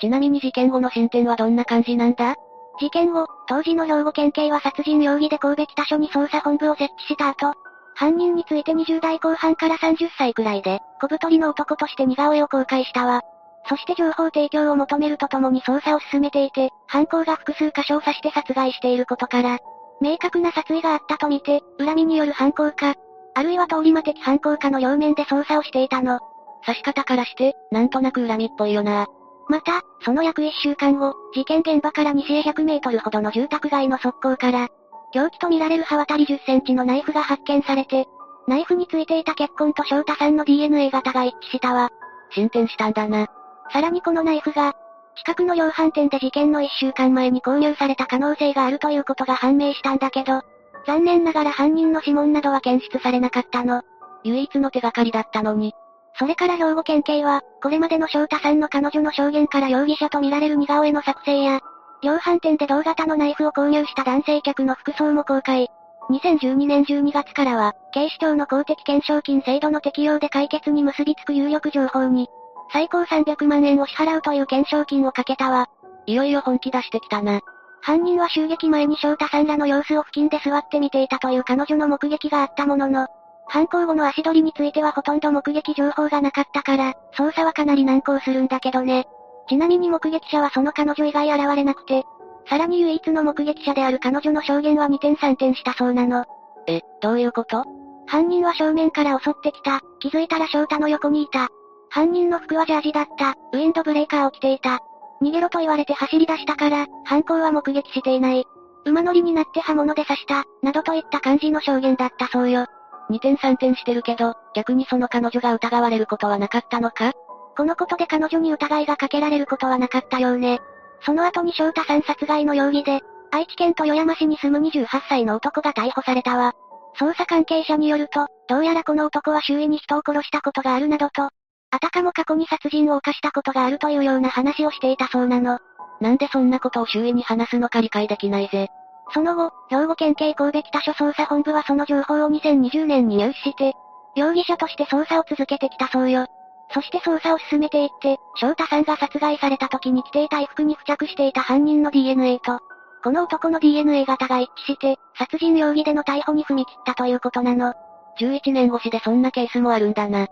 ちなみに事件後の進展はどんな感じなんだ？事件後、当時の兵庫県警は殺人容疑で神戸北署に捜査本部を設置した後、犯人について20代後半から30歳くらいで、小太りの男として似顔絵を公開したわ。そして情報提供を求めるとともに捜査を進めていて、犯行が複数箇所を刺して殺害していることから、明確な殺意があったとみて、恨みによる犯行か、あるいは通り魔的犯行かの両面で捜査をしていたの。刺し方からして、なんとなく恨みっぽいよな。また、その約1週間後、事件現場から西へ100メートルほどの住宅街の側溝から、凶器とみられる刃渡り10センチのナイフが発見されて、ナイフについていた血痕と翔太さんの DNA 型が一致したわ。進展したんだな。さらにこのナイフが、近くの量販店で事件の1週間前に購入された可能性があるということが判明したんだけど、残念ながら犯人の指紋などは検出されなかったの。唯一の手がかりだったのに。それから兵庫県警は、これまでの翔太さんの彼女の証言から容疑者とみられる似顔絵の作成や、量販店で同型のナイフを購入した男性客の服装も公開。2012年12月からは、警視庁の公的懸賞金制度の適用で解決に結びつく有力情報に、最高300万円を支払うという懸賞金をかけたわ。いよいよ本気出してきたな。犯人は襲撃前に翔太さんらの様子を付近で座って見ていたという彼女の目撃があったものの、犯行後の足取りについてはほとんど目撃情報がなかったから、捜査はかなり難航するんだけどね。ちなみに目撃者はその彼女以外現れなくて、さらに唯一の目撃者である彼女の証言は2点3点したそうなの。え、どういうこと？犯人は正面から襲ってきた、気づいたら翔太の横にいた。犯人の服はジャージだった、ウィンドブレーカーを着ていた。逃げろと言われて走り出したから、犯行は目撃していない。馬乗りになって刃物で刺した、などといった感じの証言だったそうよ。二点三点してるけど、逆にその彼女が疑われることはなかったのか？このことで彼女に疑いがかけられることはなかったようね。その後に翔太さん殺害の容疑で、愛知県豊山市に住む28歳の男が逮捕されたわ。捜査関係者によると、どうやらこの男は周囲に人を殺したことがあるなどと、あたかも過去に殺人を犯したことがあるというような話をしていたそうなの。なんでそんなことを周囲に話すのか理解できないぜ。その後、兵庫県警神戸北署捜査本部はその情報を2020年に入手して、容疑者として捜査を続けてきたそうよ。そして捜査を進めていって、翔太さんが殺害された時に着ていた衣服に付着していた犯人の DNA と、この男の DNA 型が一致して、殺人容疑での逮捕に踏み切ったということなの。11年越しでそんなケースもあるんだな。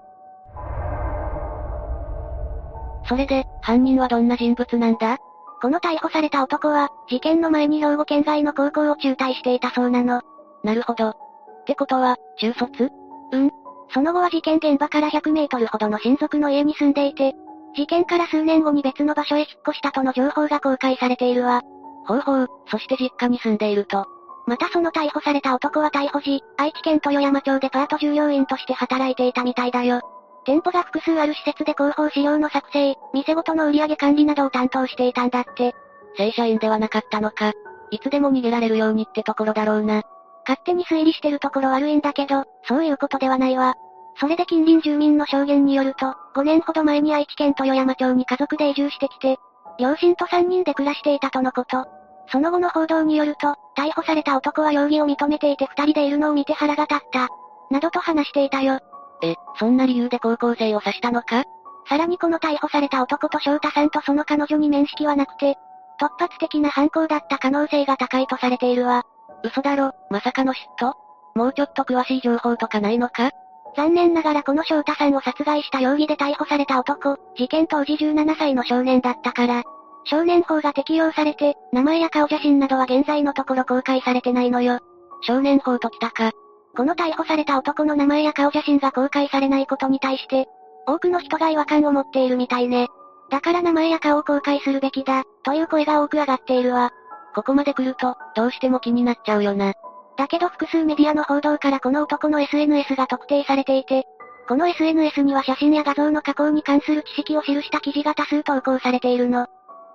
それで、犯人はどんな人物なんだ？この逮捕された男は、事件の前に兵庫県外の高校を中退していたそうなの。なるほど。ってことは、中卒？うん。その後は事件現場から100メートルほどの親族の家に住んでいて、事件から数年後に別の場所へ引っ越したとの情報が公開されているわ。ほうほう、そして実家に住んでいると。またその逮捕された男は逮捕時、愛知県豊山町でパート従業員として働いていたみたいだよ。店舗が複数ある施設で広報資料の作成、店ごとの売上管理などを担当していたんだって。正社員ではなかったのか。いつでも逃げられるようにってところだろうな。勝手に推理してるところ悪いんだけど、そういうことではないわ。それで近隣住民の証言によると、5年ほど前に愛知県豊山町に家族で移住してきて、両親と3人で暮らしていたとのこと。その後の報道によると、逮捕された男は容疑を認めていて2人でいるのを見て腹が立った。などと話していたよ。え、そんな理由で高校生を刺したのか？さらにこの逮捕された男と翔太さんとその彼女に面識はなくて、突発的な犯行だった可能性が高いとされているわ。嘘だろ、まさかの嫉妬？もうちょっと詳しい情報とかないのか？残念ながらこの翔太さんを殺害した容疑で逮捕された男、事件当時17歳の少年だったから、少年法が適用されて、名前や顔写真などは現在のところ公開されてないのよ。少年法ときたか。この逮捕された男の名前や顔写真が公開されないことに対して、多くの人が違和感を持っているみたいね。だから名前や顔を公開するべきだ、という声が多く上がっているわ。ここまで来ると、どうしても気になっちゃうよな。だけど複数メディアの報道からこの男の SNS が特定されていて、この SNS には写真や画像の加工に関する知識を記した記事が多数投稿されているの。っ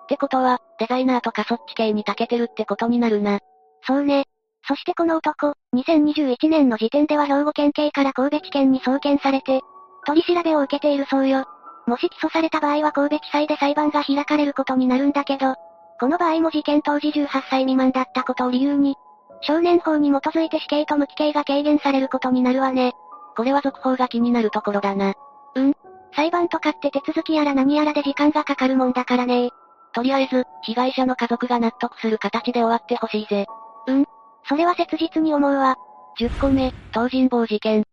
てことは、デザイナーとかそっち系に長けてるってことになるな。そうね。そしてこの男、2021年の時点では兵庫県警から神戸地検に送検されて、取り調べを受けているそうよ。もし起訴された場合は神戸地裁で裁判が開かれることになるんだけど、この場合も事件当時18歳未満だったことを理由に、少年法に基づいて死刑と無期刑が軽減されることになるわね。これは続報が気になるところだな。うん。裁判とかって手続きやら何やらで時間がかかるもんだからねとりあえず、被害者の家族が納得する形で終わってほしいぜ。うん。それは切実に思うわ。10個目、東尋坊事件。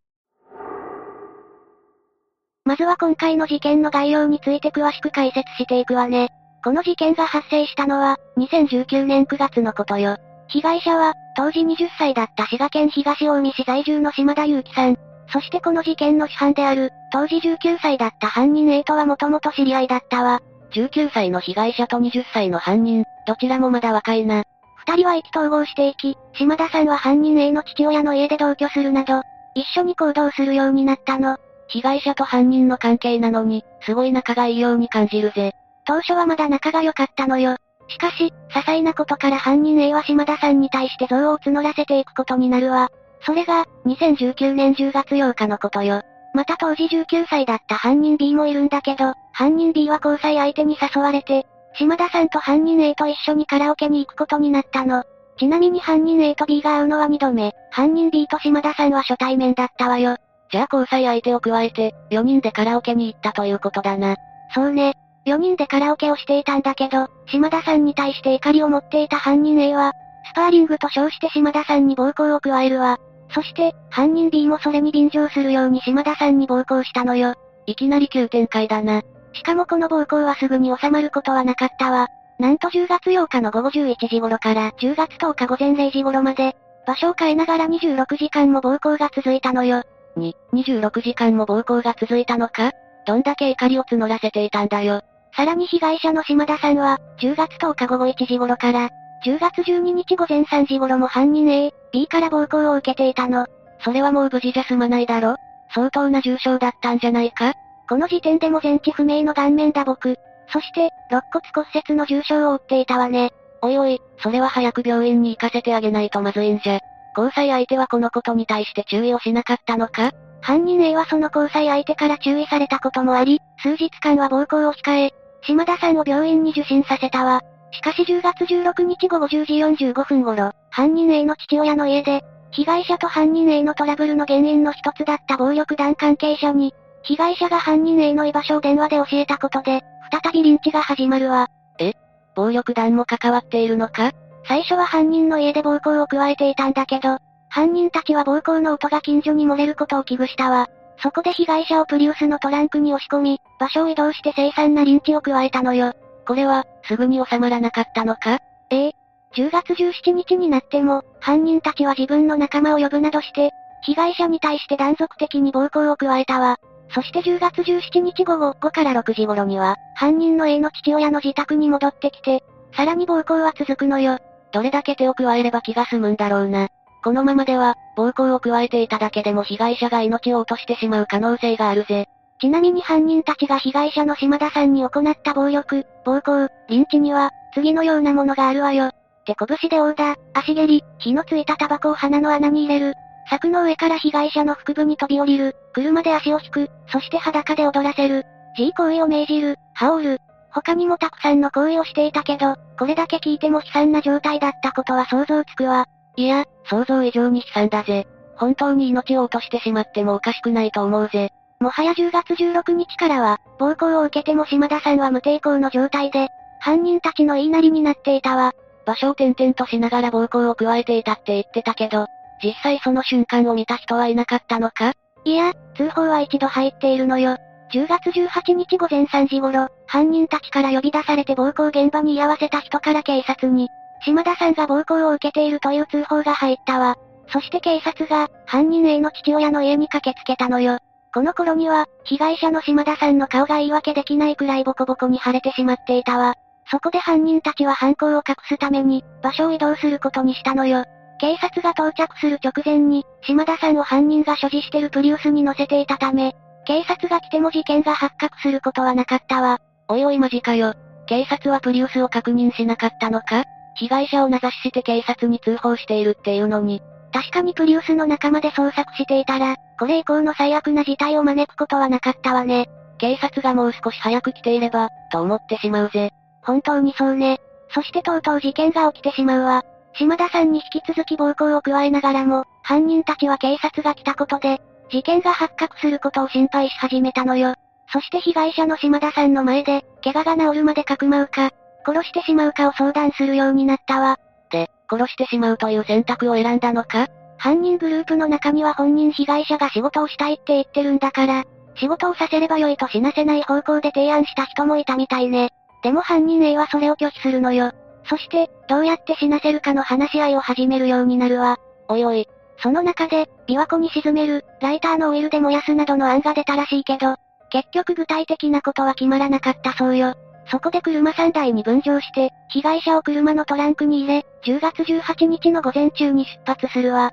まずは今回の事件の概要について詳しく解説していくわね。この事件が発生したのは、2019年9月のことよ。被害者は、当時20歳だった滋賀県東近江市在住の島田祐樹さん。そしてこの事件の主犯である、当時19歳だった犯人 A とはもともと知り合いだったわ。19歳の被害者と20歳の犯人、どちらもまだ若いな。二人は意気投合していき、島田さんは犯人 A の父親の家で同居するなど、一緒に行動するようになったの。被害者と犯人の関係なのに、すごい仲がいいように感じるぜ。当初はまだ仲が良かったのよ。しかし、些細なことから犯人 A は島田さんに対して憎悪を募らせていくことになるわ。それが、2019年10月8日のことよ。また当時19歳だった犯人 B もいるんだけど、犯人 B は交際相手に誘われて、島田さんと犯人 A と一緒にカラオケに行くことになったの。ちなみに犯人 A と B が会うのは2度目、犯人 B と島田さんは初対面だったわよ。じゃあ交際相手を加えて、4人でカラオケに行ったということだな。そうね。4人でカラオケをしていたんだけど、島田さんに対して怒りを持っていた犯人 A は、スパーリングと称して島田さんに暴行を加えるわ。そして、犯人 B もそれに便乗するように島田さんに暴行したのよ。いきなり急展開だな。しかもこの暴行はすぐに収まることはなかったわ。なんと10月8日の午後11時頃から10月10日午前0時頃まで、場所を変えながら26時間も暴行が続いたのよ。に、26時間も暴行が続いたのか？どんだけ怒りを募らせていたんだよ。さらに被害者の島田さんは、10月10日午後1時頃から、10月12日午前3時頃も犯人 A、B から暴行を受けていたの。それはもう無事じゃ済まないだろ相当な重傷だったんじゃないか？この時点でも全治不明の顔面打撲、そして、肋骨骨折の重傷を負っていたわね。おいおい、それは早く病院に行かせてあげないとまずいんじゃ。交際相手はこのことに対して注意をしなかったのか？犯人 A はその交際相手から注意されたこともあり、数日間は暴行を控え、島田さんを病院に受診させたわ。しかし10月16日午後10時45分頃、犯人 A の父親の家で、被害者と犯人 A のトラブルの原因の一つだった暴力団関係者に、被害者が犯人 A の居場所を電話で教えたことで、再びリンチが始まるわ。え？暴力団も関わっているのか？最初は犯人の家で暴行を加えていたんだけど、犯人たちは暴行の音が近所に漏れることを危惧したわ。そこで被害者をプリウスのトランクに押し込み、場所を移動して凄惨なリンチを加えたのよ。これは、すぐに収まらなかったのか？ええ。10月17日になっても、犯人たちは自分の仲間を呼ぶなどして、被害者に対して断続的に暴行を加えたわ。そして10月17日午後5から6時頃には、犯人の A の父親の自宅に戻ってきて、さらに暴行は続くのよ。どれだけ手を加えれば気が済むんだろうな。このままでは、暴行を加えていただけでも被害者が命を落としてしまう可能性があるぜ。ちなみに犯人たちが被害者の島田さんに行った暴力、暴行、リンチには、次のようなものがあるわよ。手拳で殴打、足蹴り、火のついたタバコを鼻の穴に入れる。柵の上から被害者の腹部に飛び降りる。車で足を引く。そして裸で踊らせる。G 行為を命じる。羽織る。他にもたくさんの行為をしていたけど、これだけ聞いても悲惨な状態だったことは想像つくわ。いや、想像以上に悲惨だぜ。本当に命を落としてしまってもおかしくないと思うぜ。もはや10月16日からは、暴行を受けても島田さんは無抵抗の状態で、犯人たちの言いなりになっていたわ。場所を転々としながら暴行を加えていたって言ってたけど、実際その瞬間を見た人はいなかったのか？いや、通報は一度入っているのよ。10月18日午前3時頃、犯人たちから呼び出されて暴行現場に居合わせた人から警察に、島田さんが暴行を受けているという通報が入ったわ。そして警察が、犯人 A の父親の家に駆けつけたのよ。この頃には、被害者の島田さんの顔が言い訳できないくらいボコボコに腫れてしまっていたわ。そこで犯人たちは犯行を隠すために、場所を移動することにしたのよ。警察が到着する直前に、島田さんを犯人が所持してるプリウスに乗せていたため、警察が来ても事件が発覚することはなかったわ。おいおいマジかよ。警察はプリウスを確認しなかったのか？被害者を名指しして警察に通報しているっていうのに。確かにプリウスの仲間で捜索していたら、これ以降の最悪な事態を招くことはなかったわね。警察がもう少し早く来ていれば、と思ってしまうぜ。本当にそうね。そしてとうとう事件が起きてしまうわ。島田さんに引き続き暴行を加えながらも、犯人たちは警察が来たことで、事件が発覚することを心配し始めたのよ。そして被害者の島田さんの前で、怪我が治るまでかくまうか、殺してしまうかを相談するようになったわ。で、殺してしまうという選択を選んだのか？犯人グループの中には本人被害者が仕事をしたいって言ってるんだから、仕事をさせれば良いと死なせない方向で提案した人もいたみたいね。でも犯人 A はそれを拒否するのよ。そして、どうやって死なせるかの話し合いを始めるようになるわ。おいおい。その中で、琵琶湖に沈める、ライターのオイルで燃やすなどの案が出たらしいけど、結局具体的なことは決まらなかったそうよ。そこで車3台に分乗して、被害者を車のトランクに入れ、10月18日の午前中に出発するわ。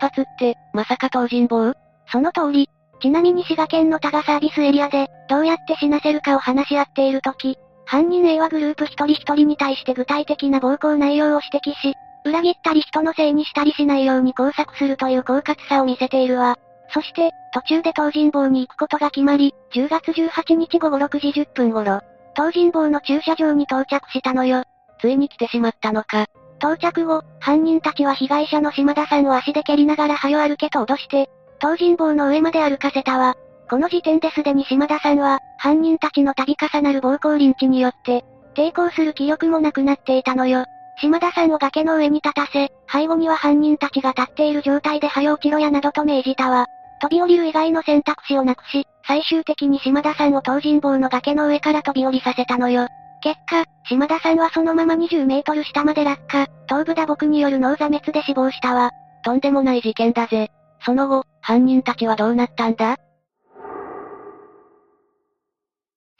出発って、まさか東尋坊？その通り。ちなみに滋賀県の多賀サービスエリアで、どうやって死なせるかを話し合っているとき、犯人 A はグループ一人一人に対して具体的な暴行内容を指摘し、裏切ったり人のせいにしたりしないように工作するという狡猾さを見せているわ。そして、途中で東尋坊に行くことが決まり、10月18日午後6時10分頃、東尋坊の駐車場に到着したのよ。ついに来てしまったのか。到着後、犯人たちは被害者の島田さんを足で蹴りながら早歩けと脅して、東尋坊の上まで歩かせたわ。この時点ですでに島田さんは、犯人たちの度重なる暴行リンチによって、抵抗する気力もなくなっていたのよ。島田さんを崖の上に立たせ、背後には犯人たちが立っている状態で早落ちろやなどと命じたわ。飛び降りる以外の選択肢をなくし、最終的に島田さんを東尋坊の崖の上から飛び降りさせたのよ。結果、島田さんはそのまま20メートル下まで落下、頭部打撲による脳挫滅で死亡したわ。とんでもない事件だぜ。その後、犯人たちはどうなったんだ？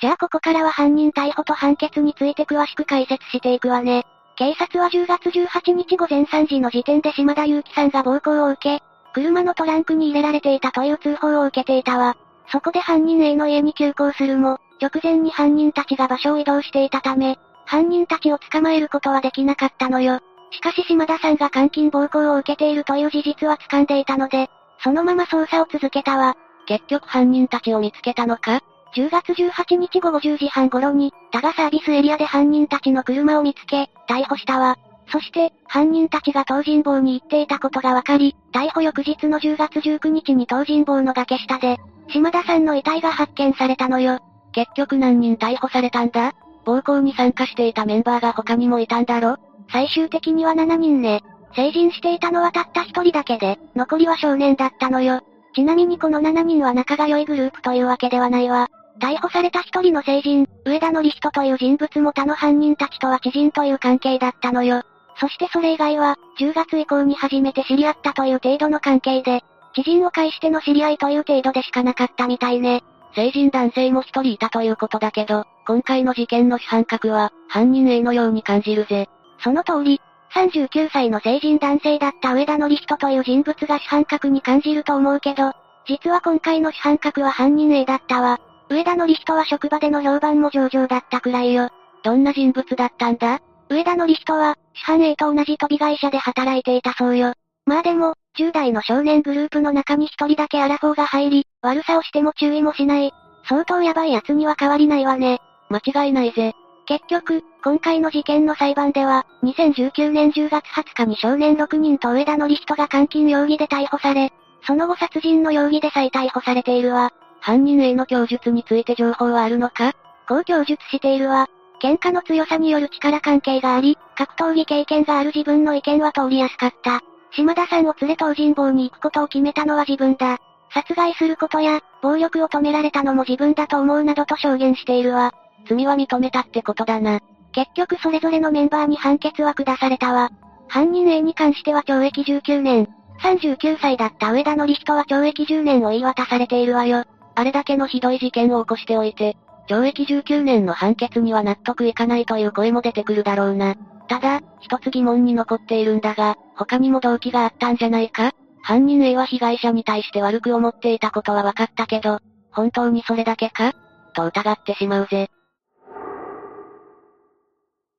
じゃあここからは犯人逮捕と判決について詳しく解説していくわね。警察は10月18日午前3時の時点で島田祐樹さんが暴行を受け、車のトランクに入れられていたという通報を受けていたわ。そこで犯人 A の家に急行するも、直前に犯人たちが場所を移動していたため、犯人たちを捕まえることはできなかったのよ。しかし島田さんが監禁暴行を受けているという事実は掴んでいたので、そのまま捜査を続けたわ。結局犯人たちを見つけたのか？?10 月18日午後10時半頃に、多賀サービスエリアで犯人たちの車を見つけ、逮捕したわ。そして、犯人たちが東尋坊に行っていたことが分かり、逮捕翌日の10月19日に東尋坊の崖下で、島田さんの遺体が発見されたのよ。結局何人逮捕されたんだ？暴行に参加していたメンバーが他にもいたんだろ？最終的には7人ね。成人していたのはたった1人だけで、残りは少年だったのよ。ちなみにこの7人は仲が良いグループというわけではないわ。逮捕された1人の成人、上田の人という人物も他の犯人たちとは知人という関係だったのよ。そしてそれ以外は、10月以降に初めて知り合ったという程度の関係で、知人を介しての知り合いという程度でしかなかったみたいね。成人男性も一人いたということだけど、今回の事件の主犯格は、犯人 A のように感じるぜ。その通り、39歳の成人男性だった上田の人という人物が主犯格に感じると思うけど、実は今回の主犯格は犯人 A だったわ。上田のり人は職場での評判も上々だったくらいよ。どんな人物だったんだ？上田のり人は、市販 A と同じ飛び会社で働いていたそうよ。まあでも、10代の少年グループの中に一人だけアラフォーが入り、悪さをしても注意もしない。相当ヤバい奴には変わりないわね。間違いないぜ。結局、今回の事件の裁判では、2019年10月20日に少年6人と上田のり人が監禁容疑で逮捕され、その後殺人の容疑で再逮捕されているわ。犯人 A の供述について情報はあるのか？こう供述しているわ。喧嘩の強さによる力関係があり、格闘技経験がある自分の意見は通りやすかった。島田さんを連れ東尋坊に行くことを決めたのは自分だ。殺害することや、暴力を止められたのも自分だと思うなどと証言しているわ。罪は認めたってことだな。結局それぞれのメンバーに判決は下されたわ。犯人 A に関しては懲役19年。39歳だった上田のり人は懲役10年を言い渡されているわよ。あれだけのひどい事件を起こしておいて、懲役19年の判決には納得いかないという声も出てくるだろうな。ただ、一つ疑問に残っているんだが、他にも動機があったんじゃないか？犯人 A は被害者に対して悪く思っていたことは分かったけど、本当にそれだけか？と疑ってしまうぜ。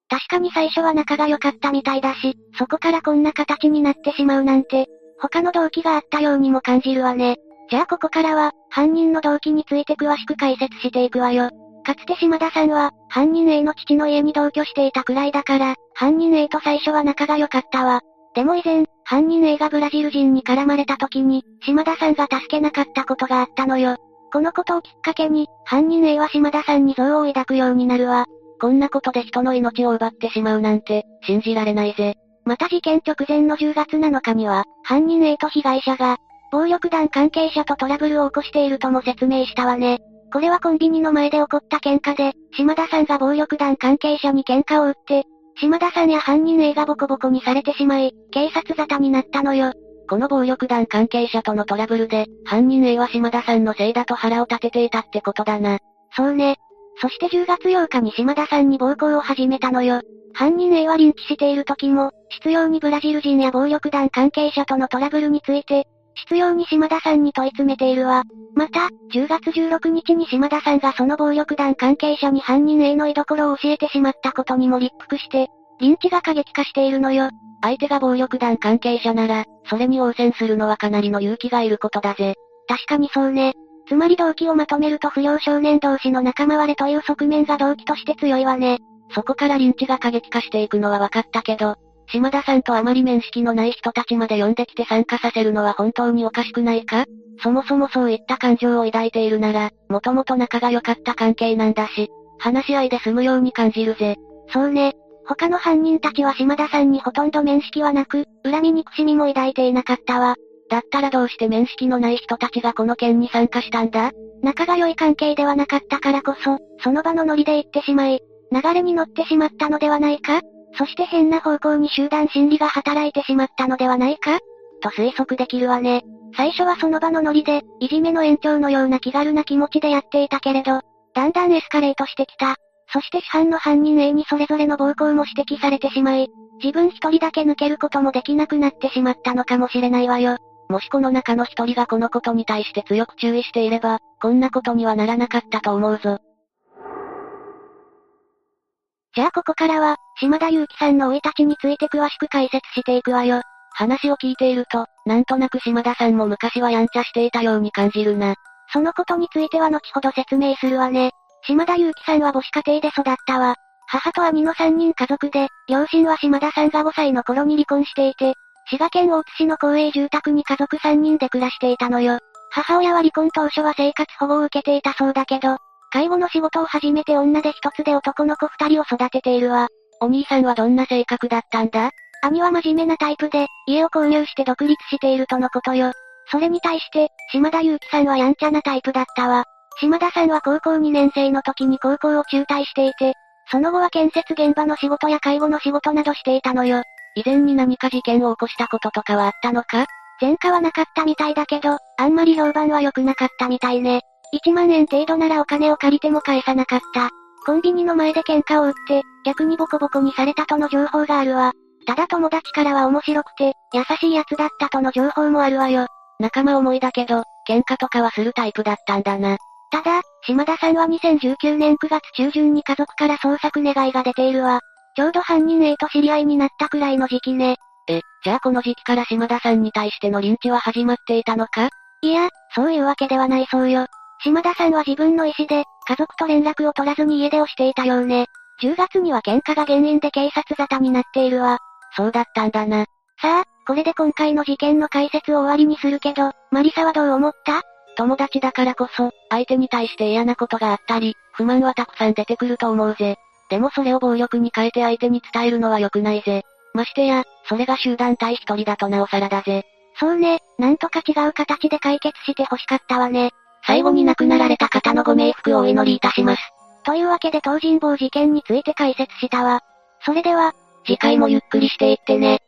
確かに最初は仲が良かったみたいだし、そこからこんな形になってしまうなんて、他の動機があったようにも感じるわね。じゃあここからは、犯人の動機について詳しく解説していくわよ。かつて島田さんは、犯人 A の父の家に同居していたくらいだから、犯人 A と最初は仲が良かったわ。でも以前、犯人 A がブラジル人に絡まれた時に、島田さんが助けなかったことがあったのよ。このことをきっかけに、犯人 A は島田さんに憎悪を抱くようになるわ。こんなことで人の命を奪ってしまうなんて、信じられないぜ。また事件直前の10月7日には、犯人 A と被害者が、暴力団関係者とトラブルを起こしているとも説明したわね。これはコンビニの前で起こった喧嘩で、島田さんが暴力団関係者に喧嘩を売って、島田さんや犯人 A がボコボコにされてしまい、警察沙汰になったのよ。この暴力団関係者とのトラブルで、犯人 A は島田さんのせいだと腹を立てていたってことだな。そうね。そして10月8日に島田さんに暴行を始めたのよ。犯人 A はリンチしている時も、執拗にブラジル人や暴力団関係者とのトラブルについて、執拗に島田さんに問い詰めているわ。また、10月16日に島田さんがその暴力団関係者に犯人 A の居所を教えてしまったことにも立腹して、リンチが過激化しているのよ。相手が暴力団関係者なら、それに応戦するのはかなりの勇気がいることだぜ。確かにそうね。つまり動機をまとめると不良少年同士の仲間割れという側面が動機として強いわね。そこからリンチが過激化していくのは分かったけど、島田さんとあまり面識のない人たちまで呼んできて参加させるのは本当におかしくないか？そもそもそういった感情を抱いているなら、もともと仲が良かった関係なんだし、話し合いで済むように感じるぜ。そうね。他の犯人たちは島田さんにほとんど面識はなく、恨み憎しみも抱いていなかったわ。だったらどうして面識のない人たちがこの件に参加したんだ？仲が良い関係ではなかったからこそ、その場のノリで行ってしまい、流れに乗ってしまったのではないか？そして変な方向に集団心理が働いてしまったのではないか？と推測できるわね。最初はその場のノリで、いじめの延長のような気軽な気持ちでやっていたけれど、だんだんエスカレートしてきた。そして市販の犯人 A にそれぞれの暴行も指摘されてしまい、自分一人だけ抜けることもできなくなってしまったのかもしれないわよ。もしこの中の一人がこのことに対して強く注意していれば、こんなことにはならなかったと思うぞ。じゃあここからは、島田祐希さんの生い立ちについて詳しく解説していくわよ。話を聞いていると、なんとなく島田さんも昔はやんちゃしていたように感じるな。そのことについては後ほど説明するわね。島田祐希さんは母子家庭で育ったわ。母と兄の3人家族で、両親は島田さんが5歳の頃に離婚していて、滋賀県大津市の公営住宅に家族3人で暮らしていたのよ。母親は離婚当初は生活保護を受けていたそうだけど、介護の仕事を始めて女で一つで男の子二人を育てているわ。お兄さんはどんな性格だったんだ？兄は真面目なタイプで、家を購入して独立しているとのことよ。それに対して、島田祐希さんはやんちゃなタイプだったわ。島田さんは高校2年生の時に高校を中退していて、その後は建設現場の仕事や介護の仕事などしていたのよ。以前に何か事件を起こしたこととかはあったのか？前科はなかったみたいだけど、あんまり評判は良くなかったみたいね。1万円程度ならお金を借りても返さなかった。コンビニの前で喧嘩を売って、逆にボコボコにされたとの情報があるわ。ただ友達からは面白くて、優しい奴だったとの情報もあるわよ。仲間思いだけど、喧嘩とかはするタイプだったんだな。ただ、島田さんは2019年9月中旬に家族から捜索願いが出ているわ。ちょうど犯人 A と知り合いになったくらいの時期ね。え、じゃあこの時期から島田さんに対してのリンチは始まっていたのか？いや、そういうわけではないそうよ。島田さんは自分の意思で、家族と連絡を取らずに家出をしていたようね。10月には喧嘩が原因で警察沙汰になっているわ。そうだったんだな。さあ、これで今回の事件の解説を終わりにするけど、マリサはどう思った？友達だからこそ、相手に対して嫌なことがあったり、不満はたくさん出てくると思うぜ。でもそれを暴力に変えて相手に伝えるのは良くないぜ。ましてや、それが集団対一人だとなおさらだぜ。そうね、なんとか違う形で解決して欲しかったわね。最後に亡くなられた方のご冥福をお祈りいたします。というわけで東尋坊事件について解説したわ。それでは、次回もゆっくりしていってね。